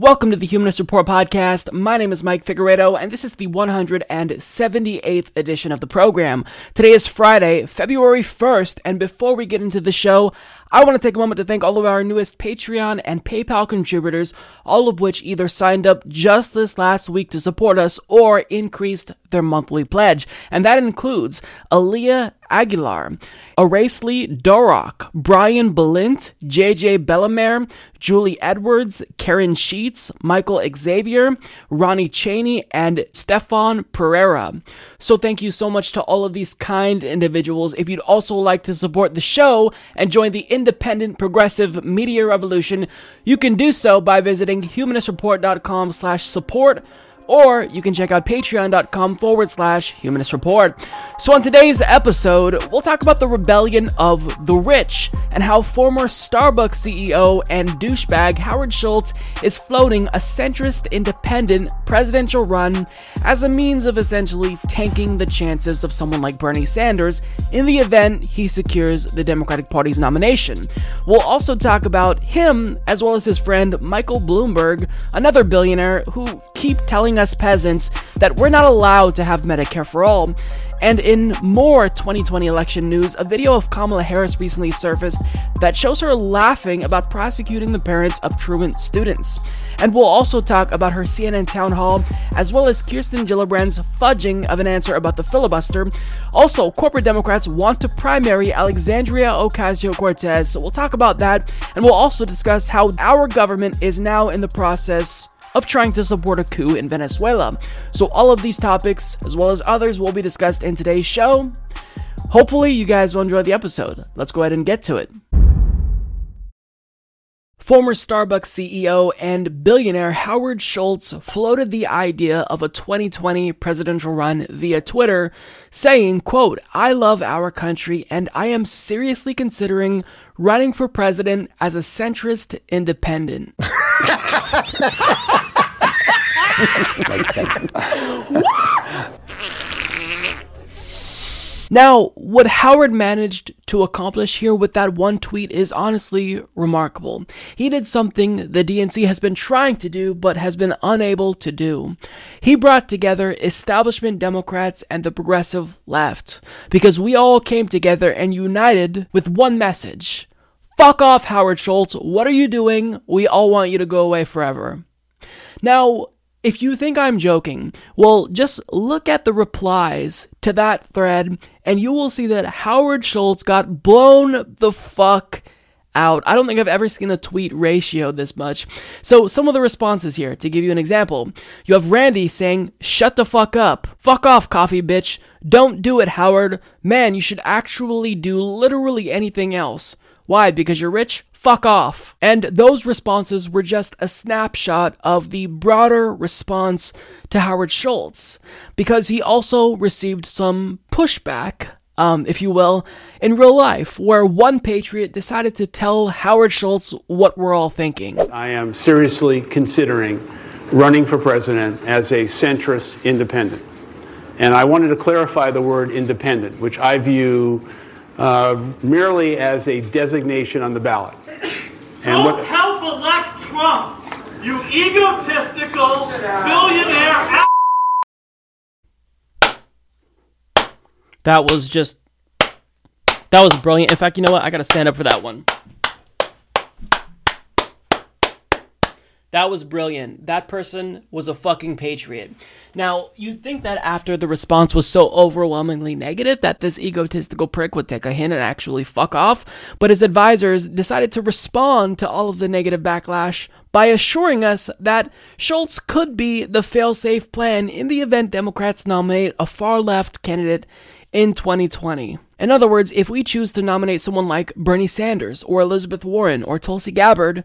Welcome to the Humanist Report podcast. My name is Mike Figueredo, and this is the 178th edition of the program. Today is Friday, February 1st, and before we get into the show, I want to take a moment to thank all of our newest Patreon and PayPal contributors, all of which either signed up just this last week to support us or increased their monthly pledge. And that includes Aaliyah Aguilar, Aracely Dorok, Brian Belint, JJ Bellamere, Julie Edwards, Karen Sheets, Michael Xavier, Ronnie Cheney, and Stefan Pereira. So thank you so much to all of these kind individuals. If you'd also like to support the show and join the independent progressive media revolution, you can do so by visiting humanistreport.com slash support or you can check out patreon.com forward slash humanist report. So, on today's episode, we'll talk about the rebellion of the rich and how former Starbucks CEO and douchebag Howard Schultz is floating a centrist independent presidential run as a means of essentially tanking the chances of someone like Bernie Sanders in the event he secures the Democratic Party's nomination. We'll also talk about him as well as his friend Michael Bloomberg, another billionaire who keep telling us peasants that we're not allowed to have Medicare for all. And in more 2020 election news, a video of Kamala Harris recently surfaced that shows her laughing about prosecuting the parents of truant students. And we'll also talk about her CNN town hall, as well as Kirsten Gillibrand's fudging of an answer about the filibuster. Also, corporate Democrats want to primary Alexandria Ocasio Cortez, so we'll talk about that. And we'll also discuss how our government is now in the process of trying to support a coup in Venezuela. So, all of these topics, as well as others, will be discussed in today's show. Hopefully, you guys will enjoy the episode. Let's go ahead and get to it. Former Starbucks CEO and billionaire Howard Schultz floated the idea of a 2020 presidential run via Twitter, saying, quote, I love our country and I am seriously considering running for president as a centrist independent. Makes sense. Now, what Howard managed to accomplish here with that one tweet is honestly remarkable. He did something the DNC has been trying to do but has been unable to do. He brought together establishment Democrats and the progressive left because we all came together and united with one message. Fuck off, Howard Schultz. What are you doing? We all want you to go away forever. Now, if you think I'm joking, well, just look at the replies to that thread and you will see that Howard Schultz got blown the fuck out. I don't think I've ever seen a tweet ratio this much. So, some of the responses here, to give you an example. You have Randy saying, Shut the fuck up. Fuck off, coffee bitch. Don't do it, Howard. Man, you should actually do literally anything else. Why? Because you're rich? Fuck off. And those responses were just a snapshot of the broader response to Howard Schultz, because he also received some pushback um, if you will, in real life, where one patriot decided to tell Howard Schultz what we're all thinking. I am seriously considering running for president as a centrist independent. And I wanted to clarify the word independent, which I view uh, merely as a designation on the ballot. And Don't what, help elect Trump, you egotistical billionaire. That was just. That was brilliant. In fact, you know what? I gotta stand up for that one. That was brilliant. That person was a fucking patriot. Now, you'd think that after the response was so overwhelmingly negative that this egotistical prick would take a hint and actually fuck off, but his advisors decided to respond to all of the negative backlash by assuring us that Schultz could be the failsafe plan in the event Democrats nominate a far left candidate in 2020. In other words, if we choose to nominate someone like Bernie Sanders or Elizabeth Warren or Tulsi Gabbard,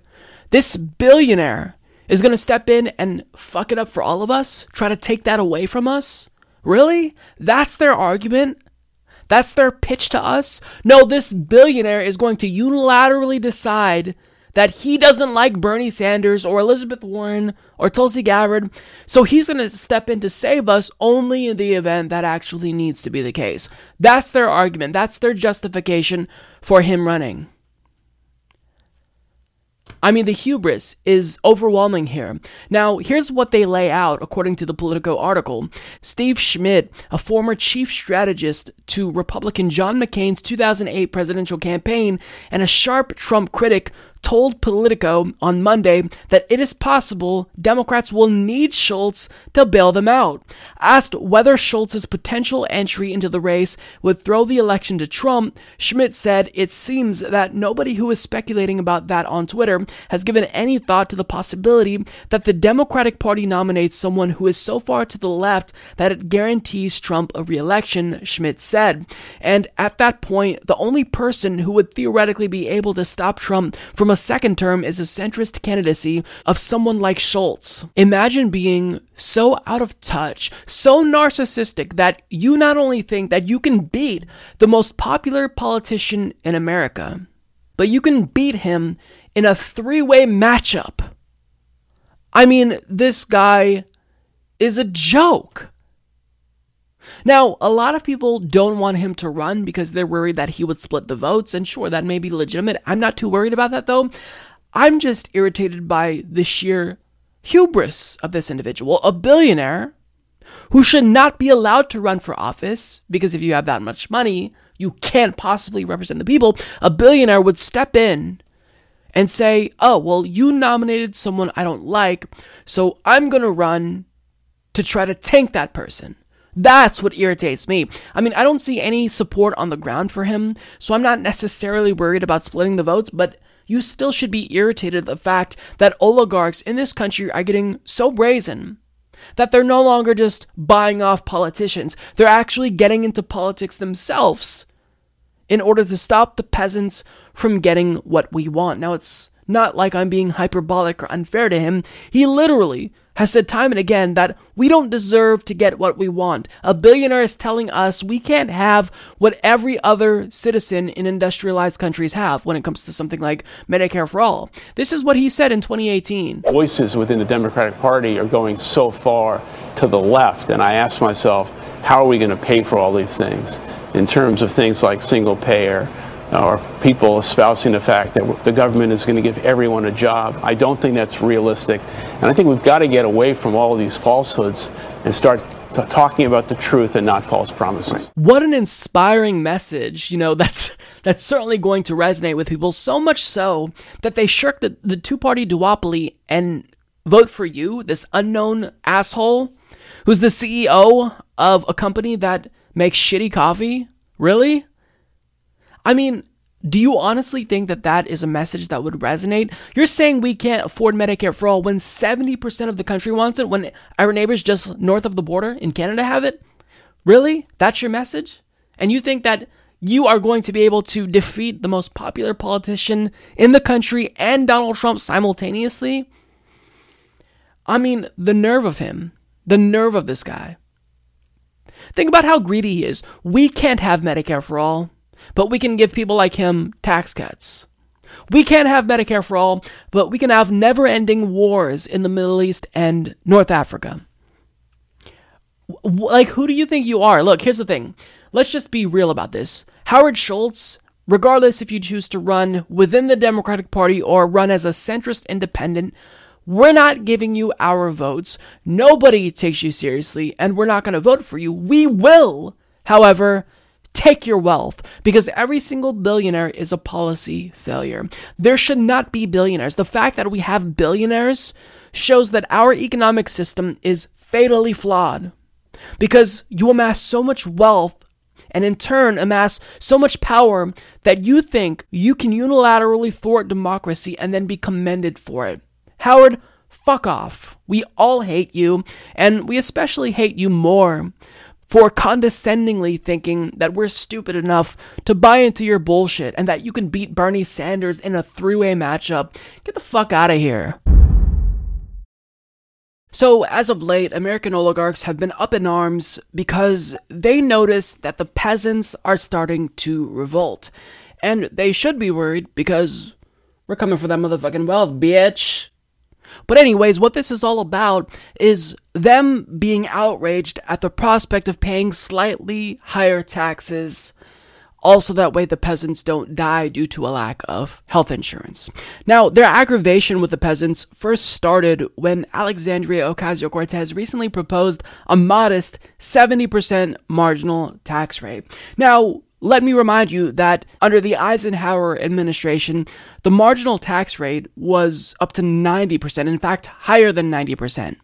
this billionaire is going to step in and fuck it up for all of us, try to take that away from us. Really? That's their argument? That's their pitch to us? No, this billionaire is going to unilaterally decide that he doesn't like Bernie Sanders or Elizabeth Warren or Tulsi Gabbard, so he's going to step in to save us only in the event that actually needs to be the case. That's their argument. That's their justification for him running. I mean, the hubris is overwhelming here. Now, here's what they lay out according to the Politico article. Steve Schmidt, a former chief strategist to Republican John McCain's 2008 presidential campaign and a sharp Trump critic, told Politico on Monday that it is possible Democrats will need Schultz to bail them out. Asked whether Schultz's potential entry into the race would throw the election to Trump, Schmidt said it seems that nobody who is speculating about that on Twitter has given any thought to the possibility that the Democratic Party nominates someone who is so far to the left that it guarantees Trump a reelection, Schmidt said. And at that point, the only person who would theoretically be able to stop Trump from a second term is a centrist candidacy of someone like Schultz. Imagine being so out of touch, so narcissistic that you not only think that you can beat the most popular politician in America, but you can beat him in a three way matchup. I mean, this guy is a joke. Now, a lot of people don't want him to run because they're worried that he would split the votes, and sure, that may be legitimate. I'm not too worried about that though. I'm just irritated by the sheer hubris of this individual, a billionaire who should not be allowed to run for office because if you have that much money, you can't possibly represent the people. A billionaire would step in and say, Oh, well, you nominated someone I don't like, so I'm going to run to try to tank that person. That's what irritates me. I mean, I don't see any support on the ground for him, so I'm not necessarily worried about splitting the votes, but you still should be irritated at the fact that oligarchs in this country are getting so brazen that they're no longer just buying off politicians, they're actually getting into politics themselves in order to stop the peasants from getting what we want. Now, it's not like I'm being hyperbolic or unfair to him. He literally has said time and again that we don't deserve to get what we want. A billionaire is telling us we can't have what every other citizen in industrialized countries have when it comes to something like Medicare for all. This is what he said in 2018. Voices within the Democratic Party are going so far to the left, and I ask myself, how are we going to pay for all these things in terms of things like single payer? Or people espousing the fact that the government is going to give everyone a job. I don't think that's realistic. And I think we've got to get away from all of these falsehoods and start talking about the truth and not false promises. What an inspiring message. You know, that's that's certainly going to resonate with people so much so that they shirk the, the two-party duopoly and vote for you, this unknown asshole who's the CEO of a company that makes shitty coffee. Really? I mean, do you honestly think that that is a message that would resonate? You're saying we can't afford Medicare for all when 70% of the country wants it, when our neighbors just north of the border in Canada have it? Really? That's your message? And you think that you are going to be able to defeat the most popular politician in the country and Donald Trump simultaneously? I mean, the nerve of him, the nerve of this guy. Think about how greedy he is. We can't have Medicare for all but we can give people like him tax cuts. We can't have Medicare for all, but we can have never ending wars in the Middle East and North Africa. Like, who do you think you are? Look, here's the thing. Let's just be real about this. Howard Schultz, regardless if you choose to run within the Democratic Party or run as a centrist independent, we're not giving you our votes. Nobody takes you seriously, and we're not going to vote for you. We will, however, take your wealth because every single billionaire is a policy failure. There should not be billionaires. The fact that we have billionaires shows that our economic system is fatally flawed because you amass so much wealth and in turn amass so much power that you think you can unilaterally thwart democracy and then be commended for it. Howard, fuck off. We all hate you, and we especially hate you more for condescendingly thinking that we're stupid enough to buy into your bullshit and that you can beat Bernie Sanders in a three way matchup. Get the fuck out of here. So, as of late, American oligarchs have been up in arms because they notice that the peasants are starting to revolt. And they should be worried because we're coming for that motherfucking wealth, bitch. But, anyways, what this is all about is them being outraged at the prospect of paying slightly higher taxes also, that way the peasants don't die due to a lack of health insurance. Now, their aggravation with the peasants first started when Alexandria Ocasio Cortez recently proposed a modest 70% marginal tax rate. Now, let me remind you that under the Eisenhower administration, the marginal tax rate was up to 90%, in fact, higher than 90%.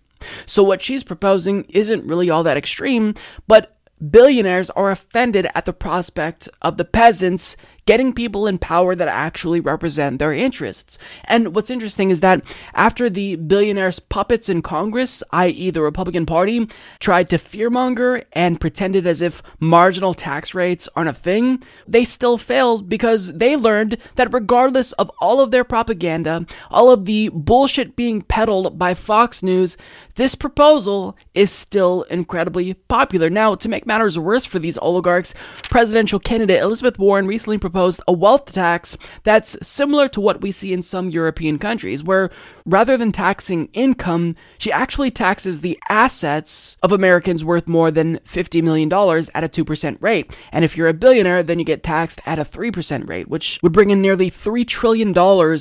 So, what she's proposing isn't really all that extreme, but billionaires are offended at the prospect of the peasants getting people in power that actually represent their interests. And what's interesting is that after the billionaires' puppets in Congress, i.e., the Republican Party, tried to fearmonger and pretended as if marginal tax rates aren't a thing, they still failed because they learned that regardless of all of their propaganda, all of the bullshit being peddled by Fox News, this proposal is still incredibly popular. Now, to make matters worse for these oligarchs, presidential candidate Elizabeth Warren recently proposed a wealth tax that's similar to what we see in some European countries, where rather than taxing income, she actually taxes the assets of Americans worth more than $50 million at a 2% rate. And if you're a billionaire, then you get taxed at a 3% rate, which would bring in nearly $3 trillion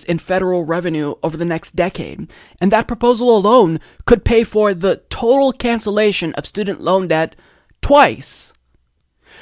in federal revenue over the next decade. And that proposal alone could pay for the total cancellation of student loan debt twice.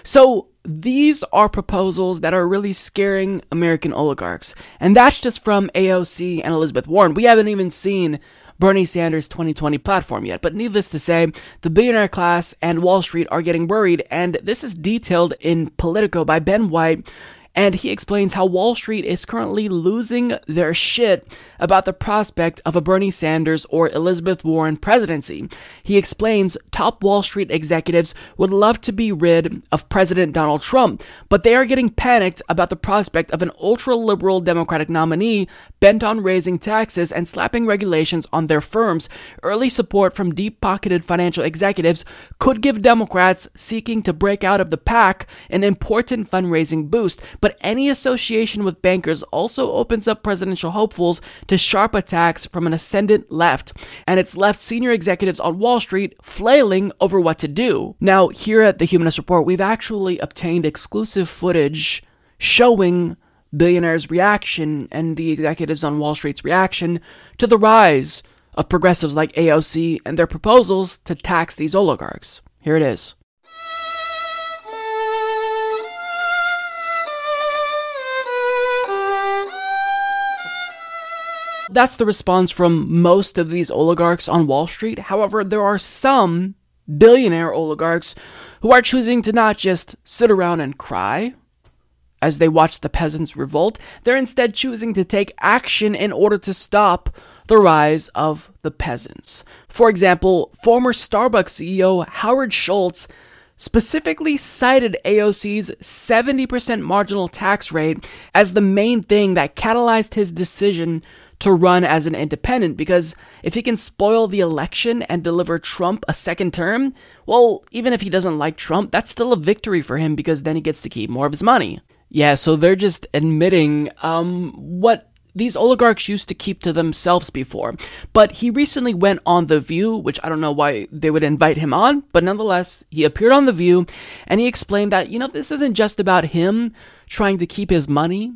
So, these are proposals that are really scaring American oligarchs. And that's just from AOC and Elizabeth Warren. We haven't even seen Bernie Sanders' 2020 platform yet. But needless to say, the billionaire class and Wall Street are getting worried, and this is detailed in Politico by Ben White, and he explains how Wall Street is currently losing their shit about the prospect of a Bernie Sanders or Elizabeth Warren presidency. He explains top Wall Street executives would love to be rid of President Donald Trump, but they are getting panicked about the prospect of an ultra liberal Democratic nominee bent on raising taxes and slapping regulations on their firms. Early support from deep pocketed financial executives could give Democrats seeking to break out of the pack an important fundraising boost, but any association with bankers also opens up presidential hopefuls to sharp attacks from an ascendant left, and it's left senior executives on Wall Street flailing over what to do. Now, here at the Humanist Report, we've actually obtained exclusive footage showing billionaires' reaction and the executives on Wall Street's reaction to the rise of progressives like AOC and their proposals to tax these oligarchs. Here it is. That's the response from most of these oligarchs on Wall Street. However, there are some billionaire oligarchs who are choosing to not just sit around and cry as they watch the peasants revolt, they're instead choosing to take action in order to stop the rise of the peasants. For example, former Starbucks CEO Howard Schultz specifically cited AOC's 70% marginal tax rate as the main thing that catalyzed his decision to run as an independent because if he can spoil the election and deliver Trump a second term, well, even if he doesn't like Trump, that's still a victory for him because then he gets to keep more of his money. Yeah, so they're just admitting um, what these oligarchs used to keep to themselves before. But he recently went on The View, which I don't know why they would invite him on, but nonetheless, he appeared on The View and he explained that, you know, this isn't just about him trying to keep his money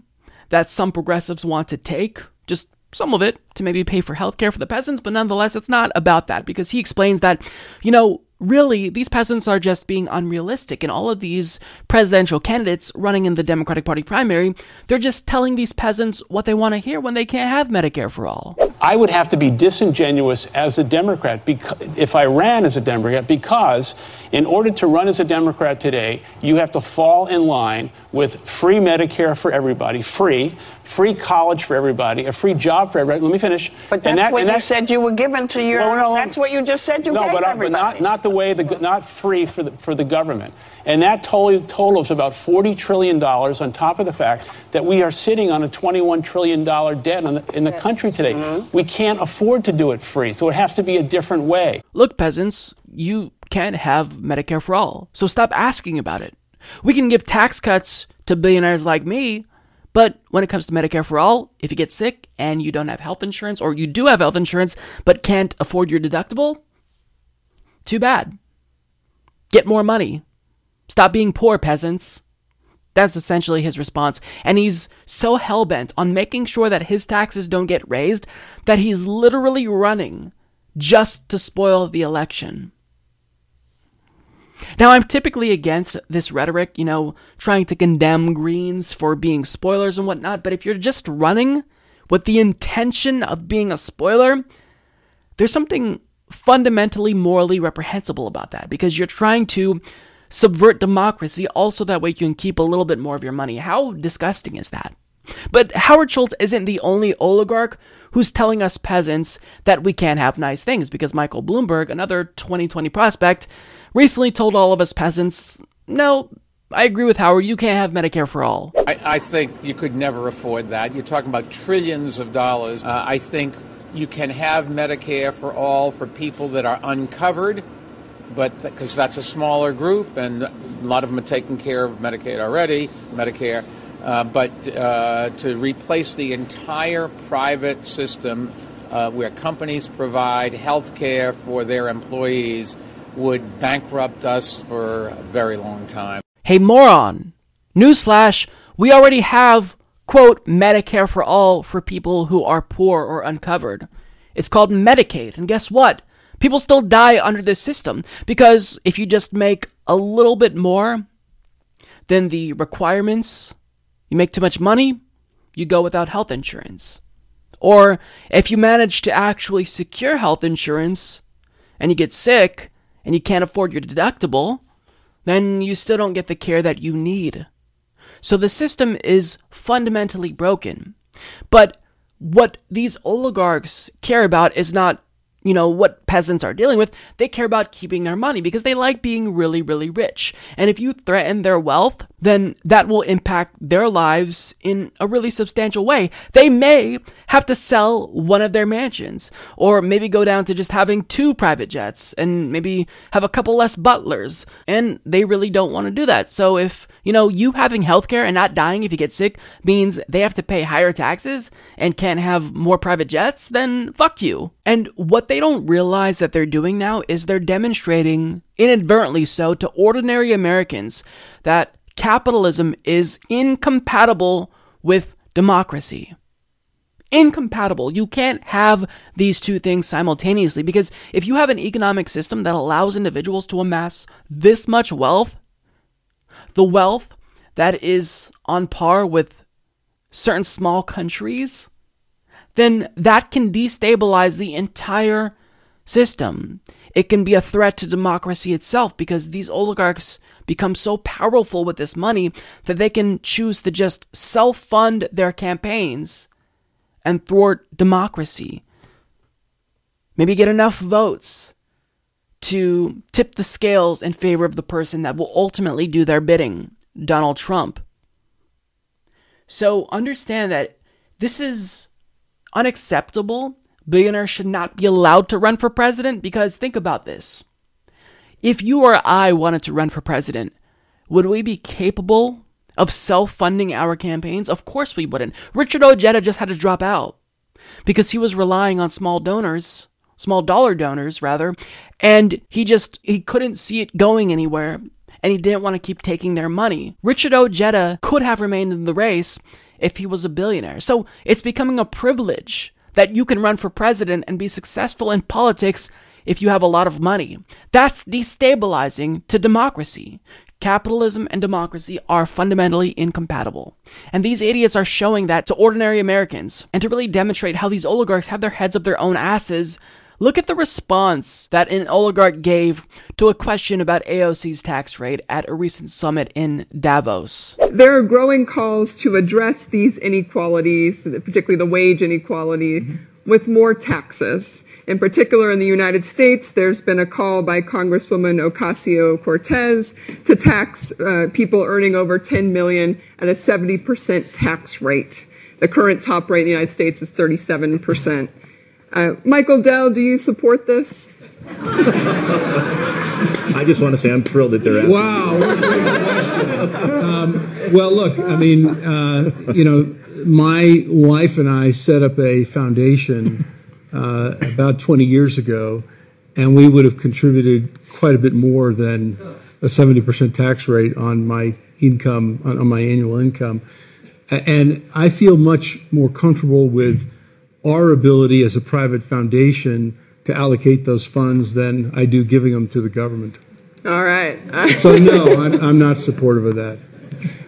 that some progressives want to take, just some of it to maybe pay for healthcare for the peasants, but nonetheless, it's not about that because he explains that, you know, really, these peasants are just being unrealistic. And all of these presidential candidates running in the Democratic Party primary, they're just telling these peasants what they want to hear when they can't have Medicare for all. I would have to be disingenuous as a Democrat if I ran as a Democrat because in order to run as a Democrat today, you have to fall in line with free Medicare for everybody, free, free college for everybody, a free job for everybody. Let me finish. But that's that, what you said you were given to your. Well, no, that's what you just said you no, gave but, everybody. but not not the way the not free for the for the government. And that total totals about $40 trillion on top of the fact that we are sitting on a $21 trillion debt in the, in the country today. Mm-hmm. We can't afford to do it free, so it has to be a different way. Look, peasants, you can't have Medicare for all, so stop asking about it. We can give tax cuts to billionaires like me, but when it comes to Medicare for all, if you get sick and you don't have health insurance, or you do have health insurance but can't afford your deductible, too bad. Get more money. Stop being poor, peasants. That's essentially his response. And he's so hell bent on making sure that his taxes don't get raised that he's literally running just to spoil the election. Now, I'm typically against this rhetoric, you know, trying to condemn Greens for being spoilers and whatnot, but if you're just running with the intention of being a spoiler, there's something fundamentally morally reprehensible about that because you're trying to subvert democracy also that way you can keep a little bit more of your money. How disgusting is that? But Howard Schultz isn't the only oligarch who's telling us peasants that we can't have nice things because Michael Bloomberg, another 2020 prospect, recently told all of us peasants, no, I agree with Howard, you can't have Medicare for all. I, I think you could never afford that. You're talking about trillions of dollars. Uh, I think you can have Medicare for all for people that are uncovered but because that's a smaller group and a lot of them are taking care of Medicaid already, Medicare. Uh, but uh, to replace the entire private system uh, where companies provide health care for their employees would bankrupt us for a very long time. Hey, moron! Newsflash, we already have, quote, Medicare for all for people who are poor or uncovered. It's called Medicaid, and guess what? People still die under this system because if you just make a little bit more than the requirements, you make too much money, you go without health insurance. Or if you manage to actually secure health insurance and you get sick and you can't afford your deductible, then you still don't get the care that you need. So the system is fundamentally broken. But what these oligarchs care about is not you know, what peasants are dealing with, they care about keeping their money because they like being really, really rich. And if you threaten their wealth, then that will impact their lives in a really substantial way. They may have to sell one of their mansions or maybe go down to just having two private jets and maybe have a couple less butlers. And they really don't want to do that. So if, you know, you having healthcare and not dying if you get sick means they have to pay higher taxes and can't have more private jets, then fuck you. And what they don't realize that they're doing now is they're demonstrating, inadvertently so, to ordinary Americans that capitalism is incompatible with democracy. Incompatible. You can't have these two things simultaneously because if you have an economic system that allows individuals to amass this much wealth, the wealth that is on par with certain small countries, then that can destabilize the entire system. It can be a threat to democracy itself because these oligarchs become so powerful with this money that they can choose to just self fund their campaigns and thwart democracy. Maybe get enough votes to tip the scales in favor of the person that will ultimately do their bidding, Donald Trump. So understand that this is unacceptable. Billionaires should not be allowed to run for president because think about this. If you or I wanted to run for president, would we be capable of self funding our campaigns? Of course we wouldn't. Richard Ojeda just had to drop out because he was relying on small donors, small dollar donors rather, and he just he couldn't see it going anywhere and he didn't want to keep taking their money. Richard Ojeda could have remained in the race if he was a billionaire. So it's becoming a privilege that you can run for president and be successful in politics if you have a lot of money. That's destabilizing to democracy. Capitalism and democracy are fundamentally incompatible. And these idiots are showing that to ordinary Americans. And to really demonstrate how these oligarchs have their heads up their own asses, Look at the response that an oligarch gave to a question about AOC's tax rate at a recent summit in Davos. There are growing calls to address these inequalities, particularly the wage inequality, mm-hmm. with more taxes. In particular, in the United States, there's been a call by Congresswoman Ocasio Cortez to tax uh, people earning over 10 million at a 70% tax rate. The current top rate in the United States is 37%. Uh, Michael Dell, do you support this? I just want to say I'm thrilled that they're asking. Wow. um, well, look, I mean, uh, you know, my wife and I set up a foundation uh, about 20 years ago, and we would have contributed quite a bit more than a 70% tax rate on my income, on my annual income. And I feel much more comfortable with our ability as a private foundation to allocate those funds than I do giving them to the government. All right. so no, I'm, I'm, not supportive of that.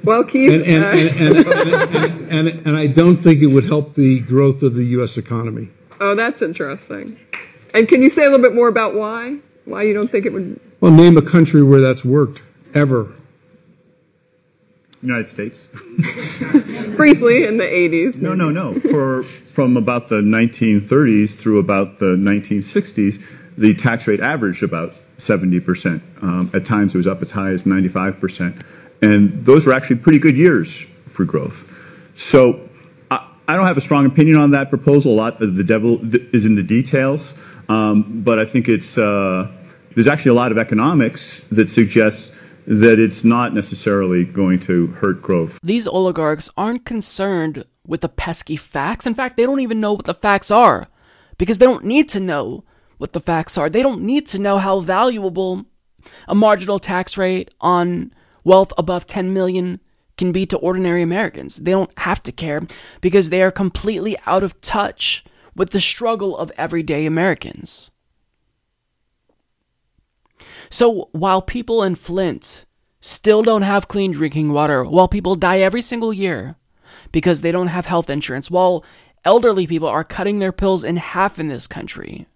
Well, Keith, and and, uh, and, and, and, I don't think it would help the growth of the U.S. economy. Oh, that's interesting. And can you say a little bit more about why? Why you don't think it would? Well, name a country where that's worked ever. United States. Briefly in the 80s. No, no, no. For from about the 1930s through about the 1960s, the tax rate averaged about 70%. Um, at times it was up as high as 95%. And those were actually pretty good years for growth. So I, I don't have a strong opinion on that proposal. A lot of the devil is in the details. Um, but I think it's, uh, there's actually a lot of economics that suggests that it's not necessarily going to hurt growth. These oligarchs aren't concerned with the pesky facts. In fact, they don't even know what the facts are because they don't need to know what the facts are. They don't need to know how valuable a marginal tax rate on wealth above 10 million can be to ordinary Americans. They don't have to care because they are completely out of touch with the struggle of everyday Americans. So while people in Flint still don't have clean drinking water, while people die every single year because they don't have health insurance, while elderly people are cutting their pills in half in this country,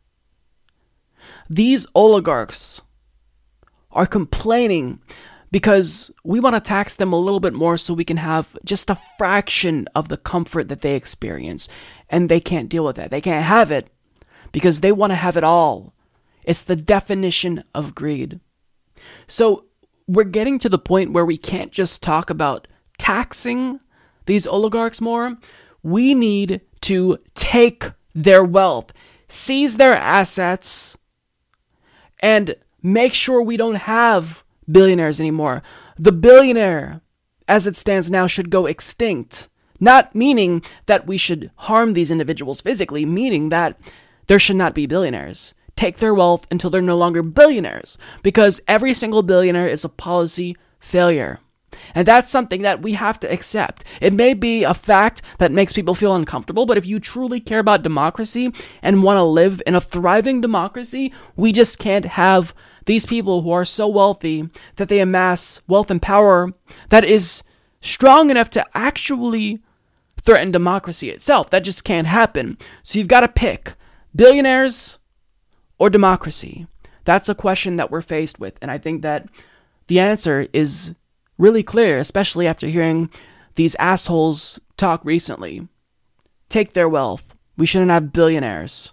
these oligarchs are complaining because we want to tax them a little bit more so we can have just a fraction of the comfort that they experience. And they can't deal with that. They can't have it because they want to have it all. It's the definition of greed. So we're getting to the point where we can't just talk about taxing these oligarchs more. We need to take their wealth, seize their assets, and make sure we don't have billionaires anymore. The billionaire, as it stands now, should go extinct. Not meaning that we should harm these individuals physically, meaning that there should not be billionaires take their wealth until they're no longer billionaires because every single billionaire is a policy failure. And that's something that we have to accept. It may be a fact that makes people feel uncomfortable, but if you truly care about democracy and want to live in a thriving democracy, we just can't have these people who are so wealthy that they amass wealth and power that is strong enough to actually threaten democracy itself. That just can't happen. So you've got to pick billionaires or democracy? That's a question that we're faced with. And I think that the answer is really clear, especially after hearing these assholes talk recently. Take their wealth. We shouldn't have billionaires.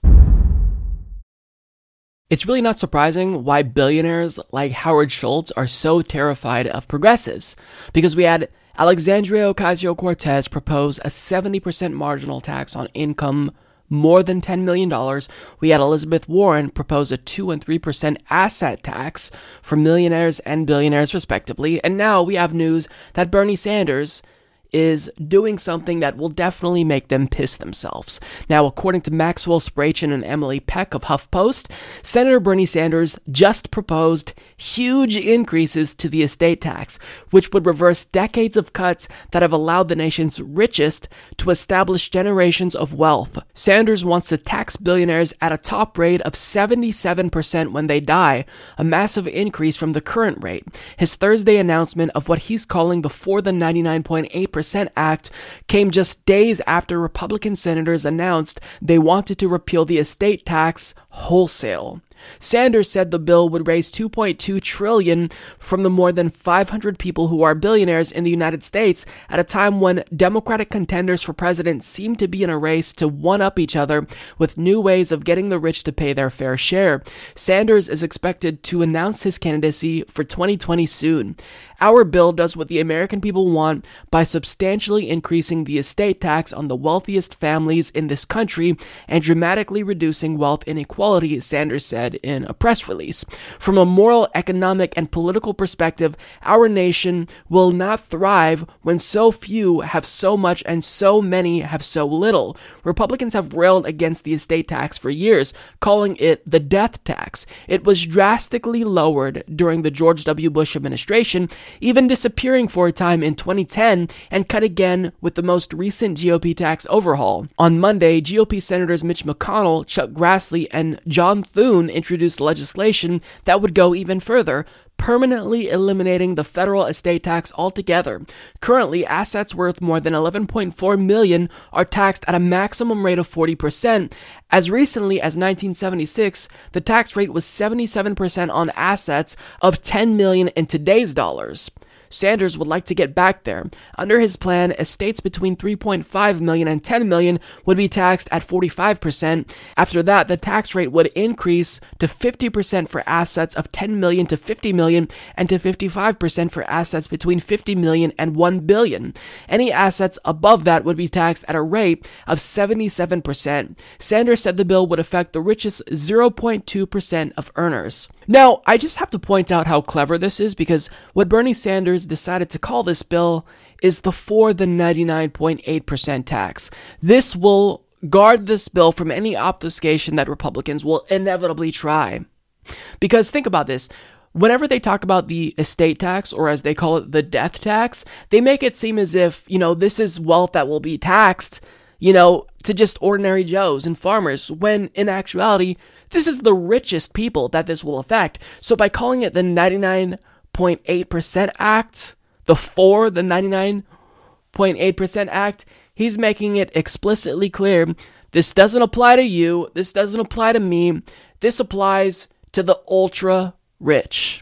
It's really not surprising why billionaires like Howard Schultz are so terrified of progressives, because we had Alexandria Ocasio Cortez propose a 70% marginal tax on income more than $10 million, we had Elizabeth Warren propose a 2 and 3% asset tax for millionaires and billionaires, respectively. And now we have news that Bernie Sanders is doing something that will definitely make them piss themselves. Now, according to Maxwell Strachan and Emily Peck of HuffPost, Senator Bernie Sanders just proposed huge increases to the estate tax, which would reverse decades of cuts that have allowed the nation's richest to establish generations of wealth. Sanders wants to tax billionaires at a top rate of 77% when they die, a massive increase from the current rate. His Thursday announcement of what he's calling the for the 99.8% Act came just days after Republican senators announced they wanted to repeal the estate tax wholesale. Sanders said the bill would raise 2.2 trillion from the more than 500 people who are billionaires in the United States at a time when Democratic contenders for president seem to be in a race to one up each other with new ways of getting the rich to pay their fair share. Sanders is expected to announce his candidacy for 2020 soon. Our bill does what the American people want by substantially increasing the estate tax on the wealthiest families in this country and dramatically reducing wealth inequality, Sanders said in a press release. From a moral, economic, and political perspective, our nation will not thrive when so few have so much and so many have so little. Republicans have railed against the estate tax for years, calling it the death tax. It was drastically lowered during the George W. Bush administration, even disappearing for a time in 2010 and cut again with the most recent GOP tax overhaul. On Monday, GOP Senators Mitch McConnell, Chuck Grassley, and John Thune introduced legislation that would go even further, permanently eliminating the federal estate tax altogether. Currently, assets worth more than 11.4 million are taxed at a maximum rate of 40%. As recently as 1976, the tax rate was 77% on assets of 10 million in today's dollars. Sanders would like to get back there. Under his plan, estates between 3.5 million and 10 million would be taxed at 45%. After that, the tax rate would increase to 50% for assets of 10 million to 50 million and to 55% for assets between 50 million and 1 billion. Any assets above that would be taxed at a rate of 77%. Sanders said the bill would affect the richest 0.2% of earners. Now, I just have to point out how clever this is because what Bernie Sanders decided to call this bill is the for the 99.8% tax. This will guard this bill from any obfuscation that Republicans will inevitably try. Because think about this. Whenever they talk about the estate tax, or as they call it, the death tax, they make it seem as if, you know, this is wealth that will be taxed, you know, to just ordinary Joes and farmers, when in actuality, this is the richest people that this will affect. So by calling it the 99.8% Act, the for the 99.8% Act, he's making it explicitly clear this doesn't apply to you, this doesn't apply to me, this applies to the ultra rich.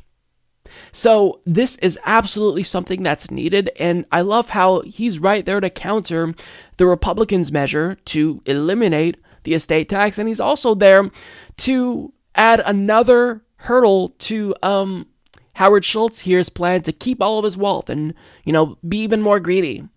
So, this is absolutely something that's needed, and I love how he's right there to counter the Republicans' measure to eliminate the estate tax, and he's also there to add another hurdle to um, Howard Schultz here's plan to keep all of his wealth and, you know, be even more greedy.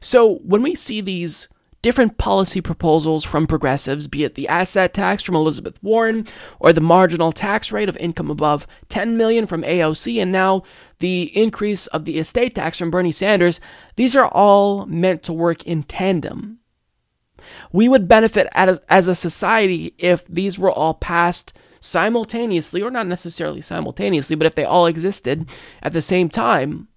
So when we see these different policy proposals from progressives, be it the asset tax from Elizabeth Warren or the marginal tax rate of income above 10 million from AOC and now the increase of the estate tax from Bernie Sanders, these are all meant to work in tandem. We would benefit as, as a society if these were all passed simultaneously, or not necessarily simultaneously, but if they all existed at the same time.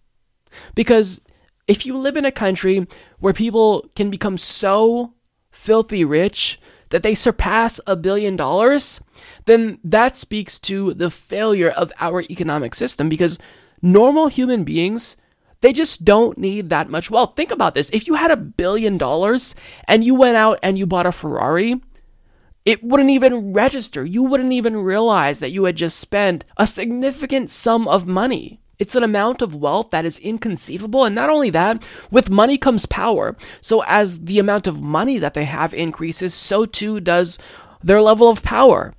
Because if you live in a country where people can become so filthy rich that they surpass a billion dollars, then that speaks to the failure of our economic system because normal human beings they just don't need that much wealth. Think about this. If you had a billion dollars and you went out and you bought a Ferrari, it wouldn't even register. You wouldn't even realize that you had just spent a significant sum of money. It's an amount of wealth that is inconceivable. And not only that, with money comes power. So, as the amount of money that they have increases, so too does their level of power.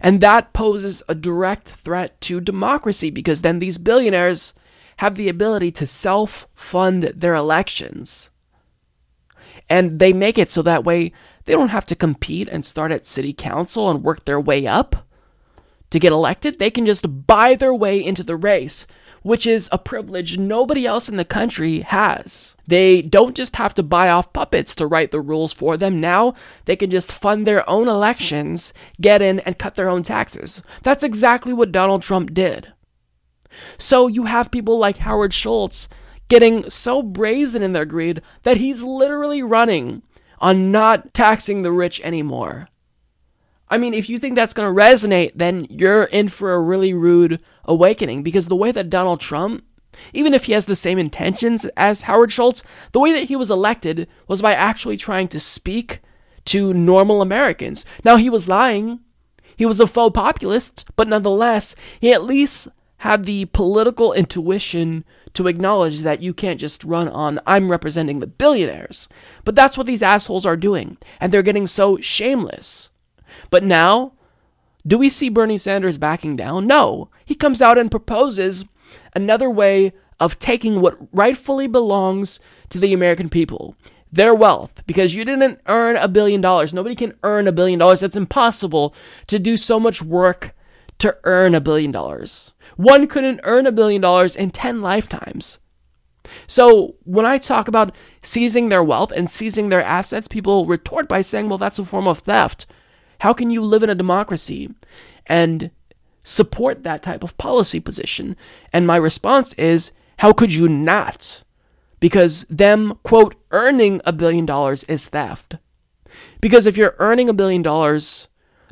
And that poses a direct threat to democracy because then these billionaires have the ability to self fund their elections. And they make it so that way they don't have to compete and start at city council and work their way up to get elected. They can just buy their way into the race, which is a privilege nobody else in the country has. They don't just have to buy off puppets to write the rules for them. Now they can just fund their own elections, get in, and cut their own taxes. That's exactly what Donald Trump did. So you have people like Howard Schultz getting so brazen in their greed that he's literally running on not taxing the rich anymore. I mean, if you think that's going to resonate, then you're in for a really rude awakening because the way that Donald Trump, even if he has the same intentions as Howard Schultz, the way that he was elected was by actually trying to speak to normal Americans. Now, he was lying. He was a faux populist, but nonetheless, he at least had the political intuition to acknowledge that you can't just run on, I'm representing the billionaires. But that's what these assholes are doing, and they're getting so shameless. But now, do we see Bernie Sanders backing down? No. He comes out and proposes another way of taking what rightfully belongs to the American people their wealth because you didn't earn a billion dollars. Nobody can earn a billion dollars. It's impossible to do so much work to earn a billion dollars. One couldn't earn a billion dollars in 10 lifetimes. So when I talk about seizing their wealth and seizing their assets, people retort by saying, well, that's a form of theft. How can you live in a democracy and support that type of policy position? And my response is, how could you not? Because them, quote, earning a billion dollars is theft. Because if you're earning a billion dollars,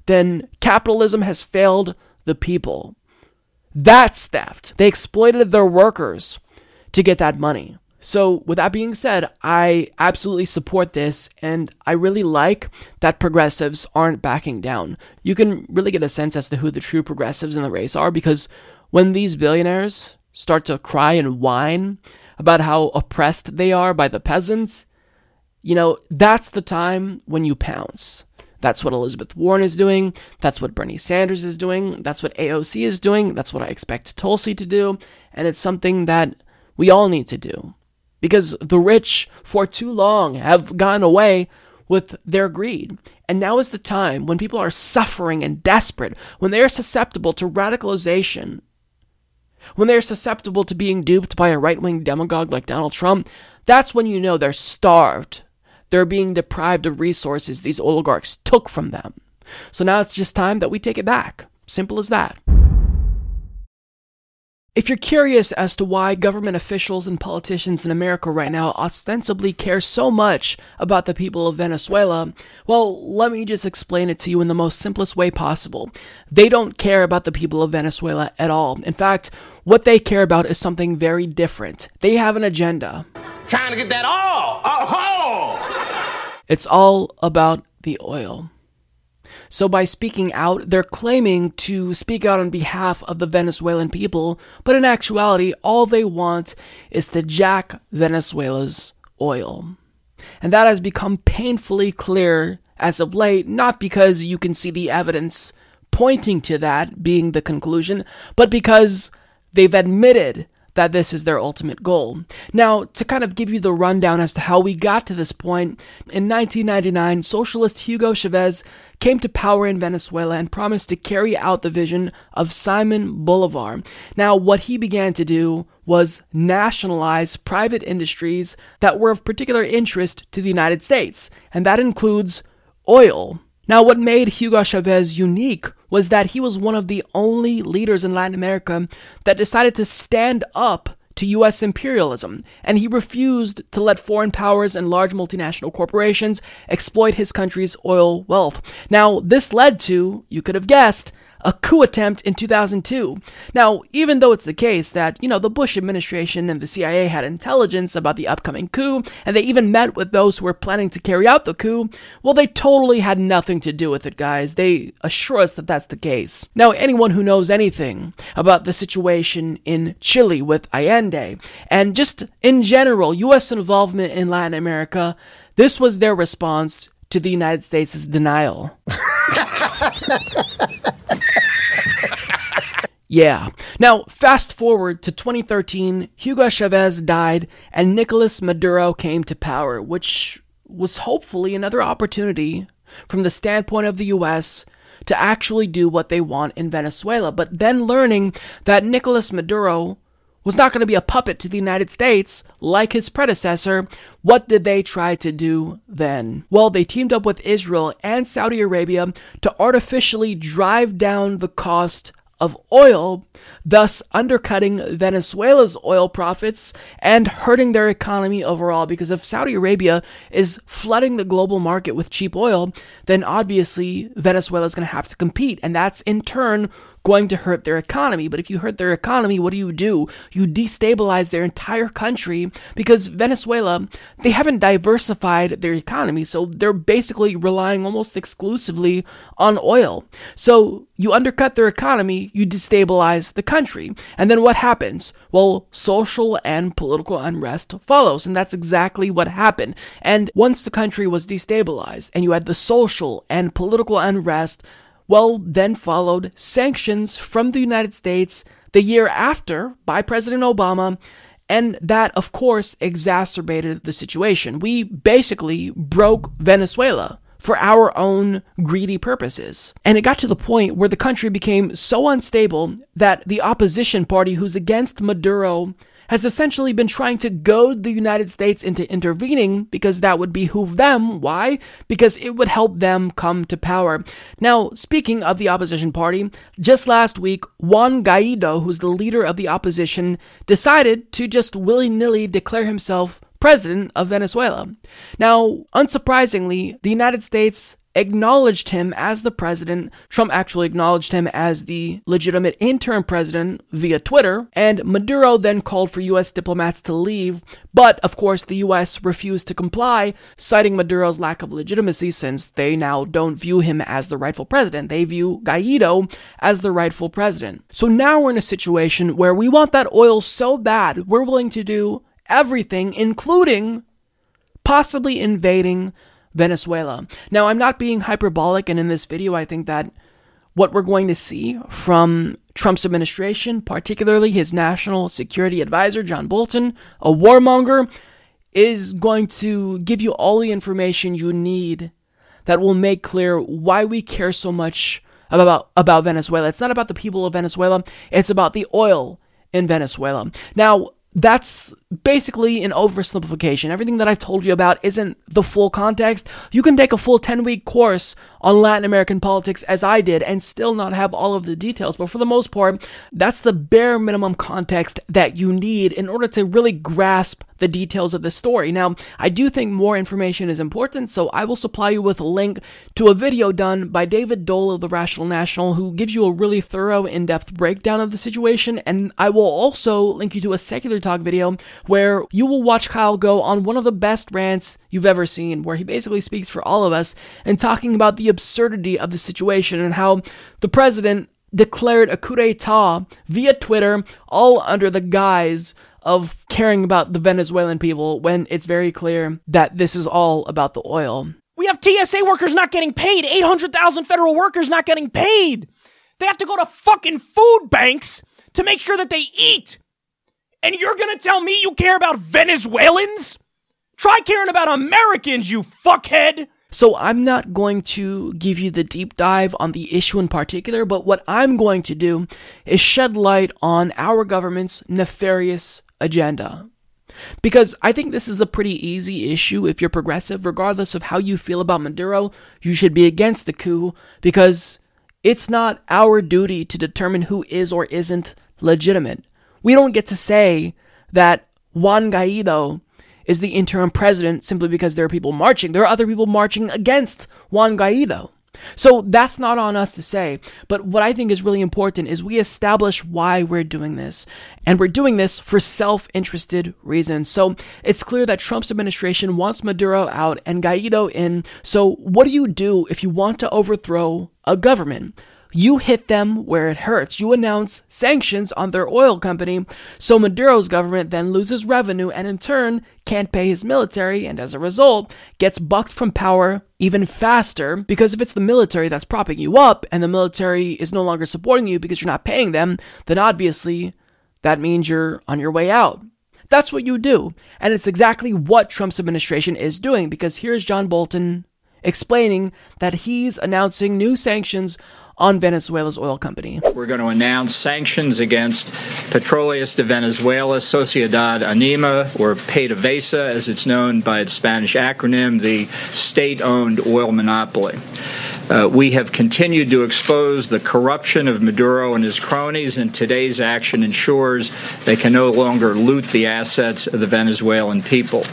then capitalism has failed the people. That's theft. They exploited their workers to get that money. So, with that being said, I absolutely support this, and I really like that progressives aren't backing down. You can really get a sense as to who the true progressives in the race are because when these billionaires start to cry and whine about how oppressed they are by the peasants, you know, that's the time when you pounce. That's what Elizabeth Warren is doing. That's what Bernie Sanders is doing. That's what AOC is doing. That's what I expect Tulsi to do. And it's something that we all need to do. Because the rich, for too long, have gone away with their greed. And now is the time when people are suffering and desperate, when they are susceptible to radicalization, when they are susceptible to being duped by a right wing demagogue like Donald Trump. That's when you know they're starved they're being deprived of resources these oligarchs took from them. So now it's just time that we take it back. Simple as that. If you're curious as to why government officials and politicians in America right now ostensibly care so much about the people of Venezuela, well, let me just explain it to you in the most simplest way possible. They don't care about the people of Venezuela at all. In fact, what they care about is something very different. They have an agenda. Trying to get that all! Oh! It's all about the oil. So, by speaking out, they're claiming to speak out on behalf of the Venezuelan people, but in actuality, all they want is to jack Venezuela's oil. And that has become painfully clear as of late, not because you can see the evidence pointing to that being the conclusion, but because they've admitted that this is their ultimate goal. Now, to kind of give you the rundown as to how we got to this point, in 1999, socialist Hugo Chavez came to power in Venezuela and promised to carry out the vision of Simon Bolivar. Now, what he began to do was nationalize private industries that were of particular interest to the United States, and that includes oil. Now, what made Hugo Chavez unique was that he was one of the only leaders in Latin America that decided to stand up to US imperialism, and he refused to let foreign powers and large multinational corporations exploit his country's oil wealth. Now, this led to, you could have guessed, a coup attempt in 2002. Now, even though it's the case that, you know, the Bush administration and the CIA had intelligence about the upcoming coup, and they even met with those who were planning to carry out the coup, well, they totally had nothing to do with it, guys. They assure us that that's the case. Now, anyone who knows anything about the situation in Chile with Allende, and just in general, U.S. involvement in Latin America, this was their response to the United States' is denial. yeah. Now, fast forward to 2013, Hugo Chavez died and Nicolas Maduro came to power, which was hopefully another opportunity from the standpoint of the US to actually do what they want in Venezuela. But then learning that Nicolas Maduro was not going to be a puppet to the United States like his predecessor, what did they try to do then? Well, they teamed up with Israel and Saudi Arabia to artificially drive down the cost of oil, thus undercutting Venezuela's oil profits and hurting their economy overall. Because if Saudi Arabia is flooding the global market with cheap oil, then obviously Venezuela is going to have to compete. And that's in turn going to hurt their economy. But if you hurt their economy, what do you do? You destabilize their entire country because Venezuela, they haven't diversified their economy. So they're basically relying almost exclusively on oil. So you undercut their economy, you destabilize the country. And then what happens? Well, social and political unrest follows. And that's exactly what happened. And once the country was destabilized and you had the social and political unrest, well, then followed sanctions from the United States the year after by President Obama. And that, of course, exacerbated the situation. We basically broke Venezuela for our own greedy purposes. And it got to the point where the country became so unstable that the opposition party who's against Maduro has essentially been trying to goad the United States into intervening because that would behoove them. Why? Because it would help them come to power. Now, speaking of the opposition party, just last week, Juan Guaido, who's the leader of the opposition, decided to just willy nilly declare himself president of Venezuela. Now, unsurprisingly, the United States acknowledged him as the president. Trump actually acknowledged him as the legitimate interim president via Twitter, and Maduro then called for U.S. diplomats to leave. But of course, the U.S. refused to comply, citing Maduro's lack of legitimacy since they now don't view him as the rightful president. They view Guaido as the rightful president. So now we're in a situation where we want that oil so bad, we're willing to do everything, including possibly invading Venezuela. Now, I'm not being hyperbolic, and in this video, I think that what we're going to see from Trump's administration, particularly his national security advisor, John Bolton, a warmonger, is going to give you all the information you need that will make clear why we care so much about, about Venezuela. It's not about the people of Venezuela, it's about the oil in Venezuela. Now, that's basically an oversimplification. Everything that I've told you about isn't the full context. You can take a full 10 week course on Latin American politics as I did and still not have all of the details. But for the most part, that's the bare minimum context that you need in order to really grasp the details of the story. Now, I do think more information is important, so I will supply you with a link to a video done by David Doel of the Rational National who gives you a really thorough, in depth breakdown of the situation. And I will also link you to a secular talk video where you will watch Kyle go on one of the best rants you've ever seen, where he basically speaks for all of us and talking about the absurdity of the situation and how the president declared a coup d'etat via Twitter, all under the guise of caring about the Venezuelan people when it's very clear that this is all about the oil. We have TSA workers not getting paid, 800,000 federal workers not getting paid. They have to go to fucking food banks to make sure that they eat. And you're gonna tell me you care about Venezuelans? Try caring about Americans, you fuckhead! So I'm not going to give you the deep dive on the issue in particular, but what I'm going to do is shed light on our government's nefarious agenda. Because I think this is a pretty easy issue if you're progressive, regardless of how you feel about Maduro, you should be against the coup because it's not our duty to determine who is or isn't legitimate. We don't get to say that Juan Guaido is the interim president simply because there are people marching. There are other people marching against Juan Guaido. So that's not on us to say. But what I think is really important is we establish why we're doing this. And we're doing this for self interested reasons. So it's clear that Trump's administration wants Maduro out and Guaido in. So what do you do if you want to overthrow a government? You hit them where it hurts. You announce sanctions on their oil company, so Maduro's government then loses revenue and in turn can't pay his military and as a result gets bucked from power even faster because if it's the military that's propping you up and the military is no longer supporting you because you're not paying them, then obviously that means you're on your way out. That's what you do. And it's exactly what Trump's administration is doing because here's John Bolton explaining that he's announcing new sanctions on Venezuela's oil company. We're going to announce sanctions against Petroleos de Venezuela, Sociedad Anónima, or PDVSA, as it's known by its Spanish acronym, the state owned oil monopoly. Uh, we have continued to expose the corruption of Maduro and his cronies, and today's action ensures they can no longer loot the assets of the Venezuelan people.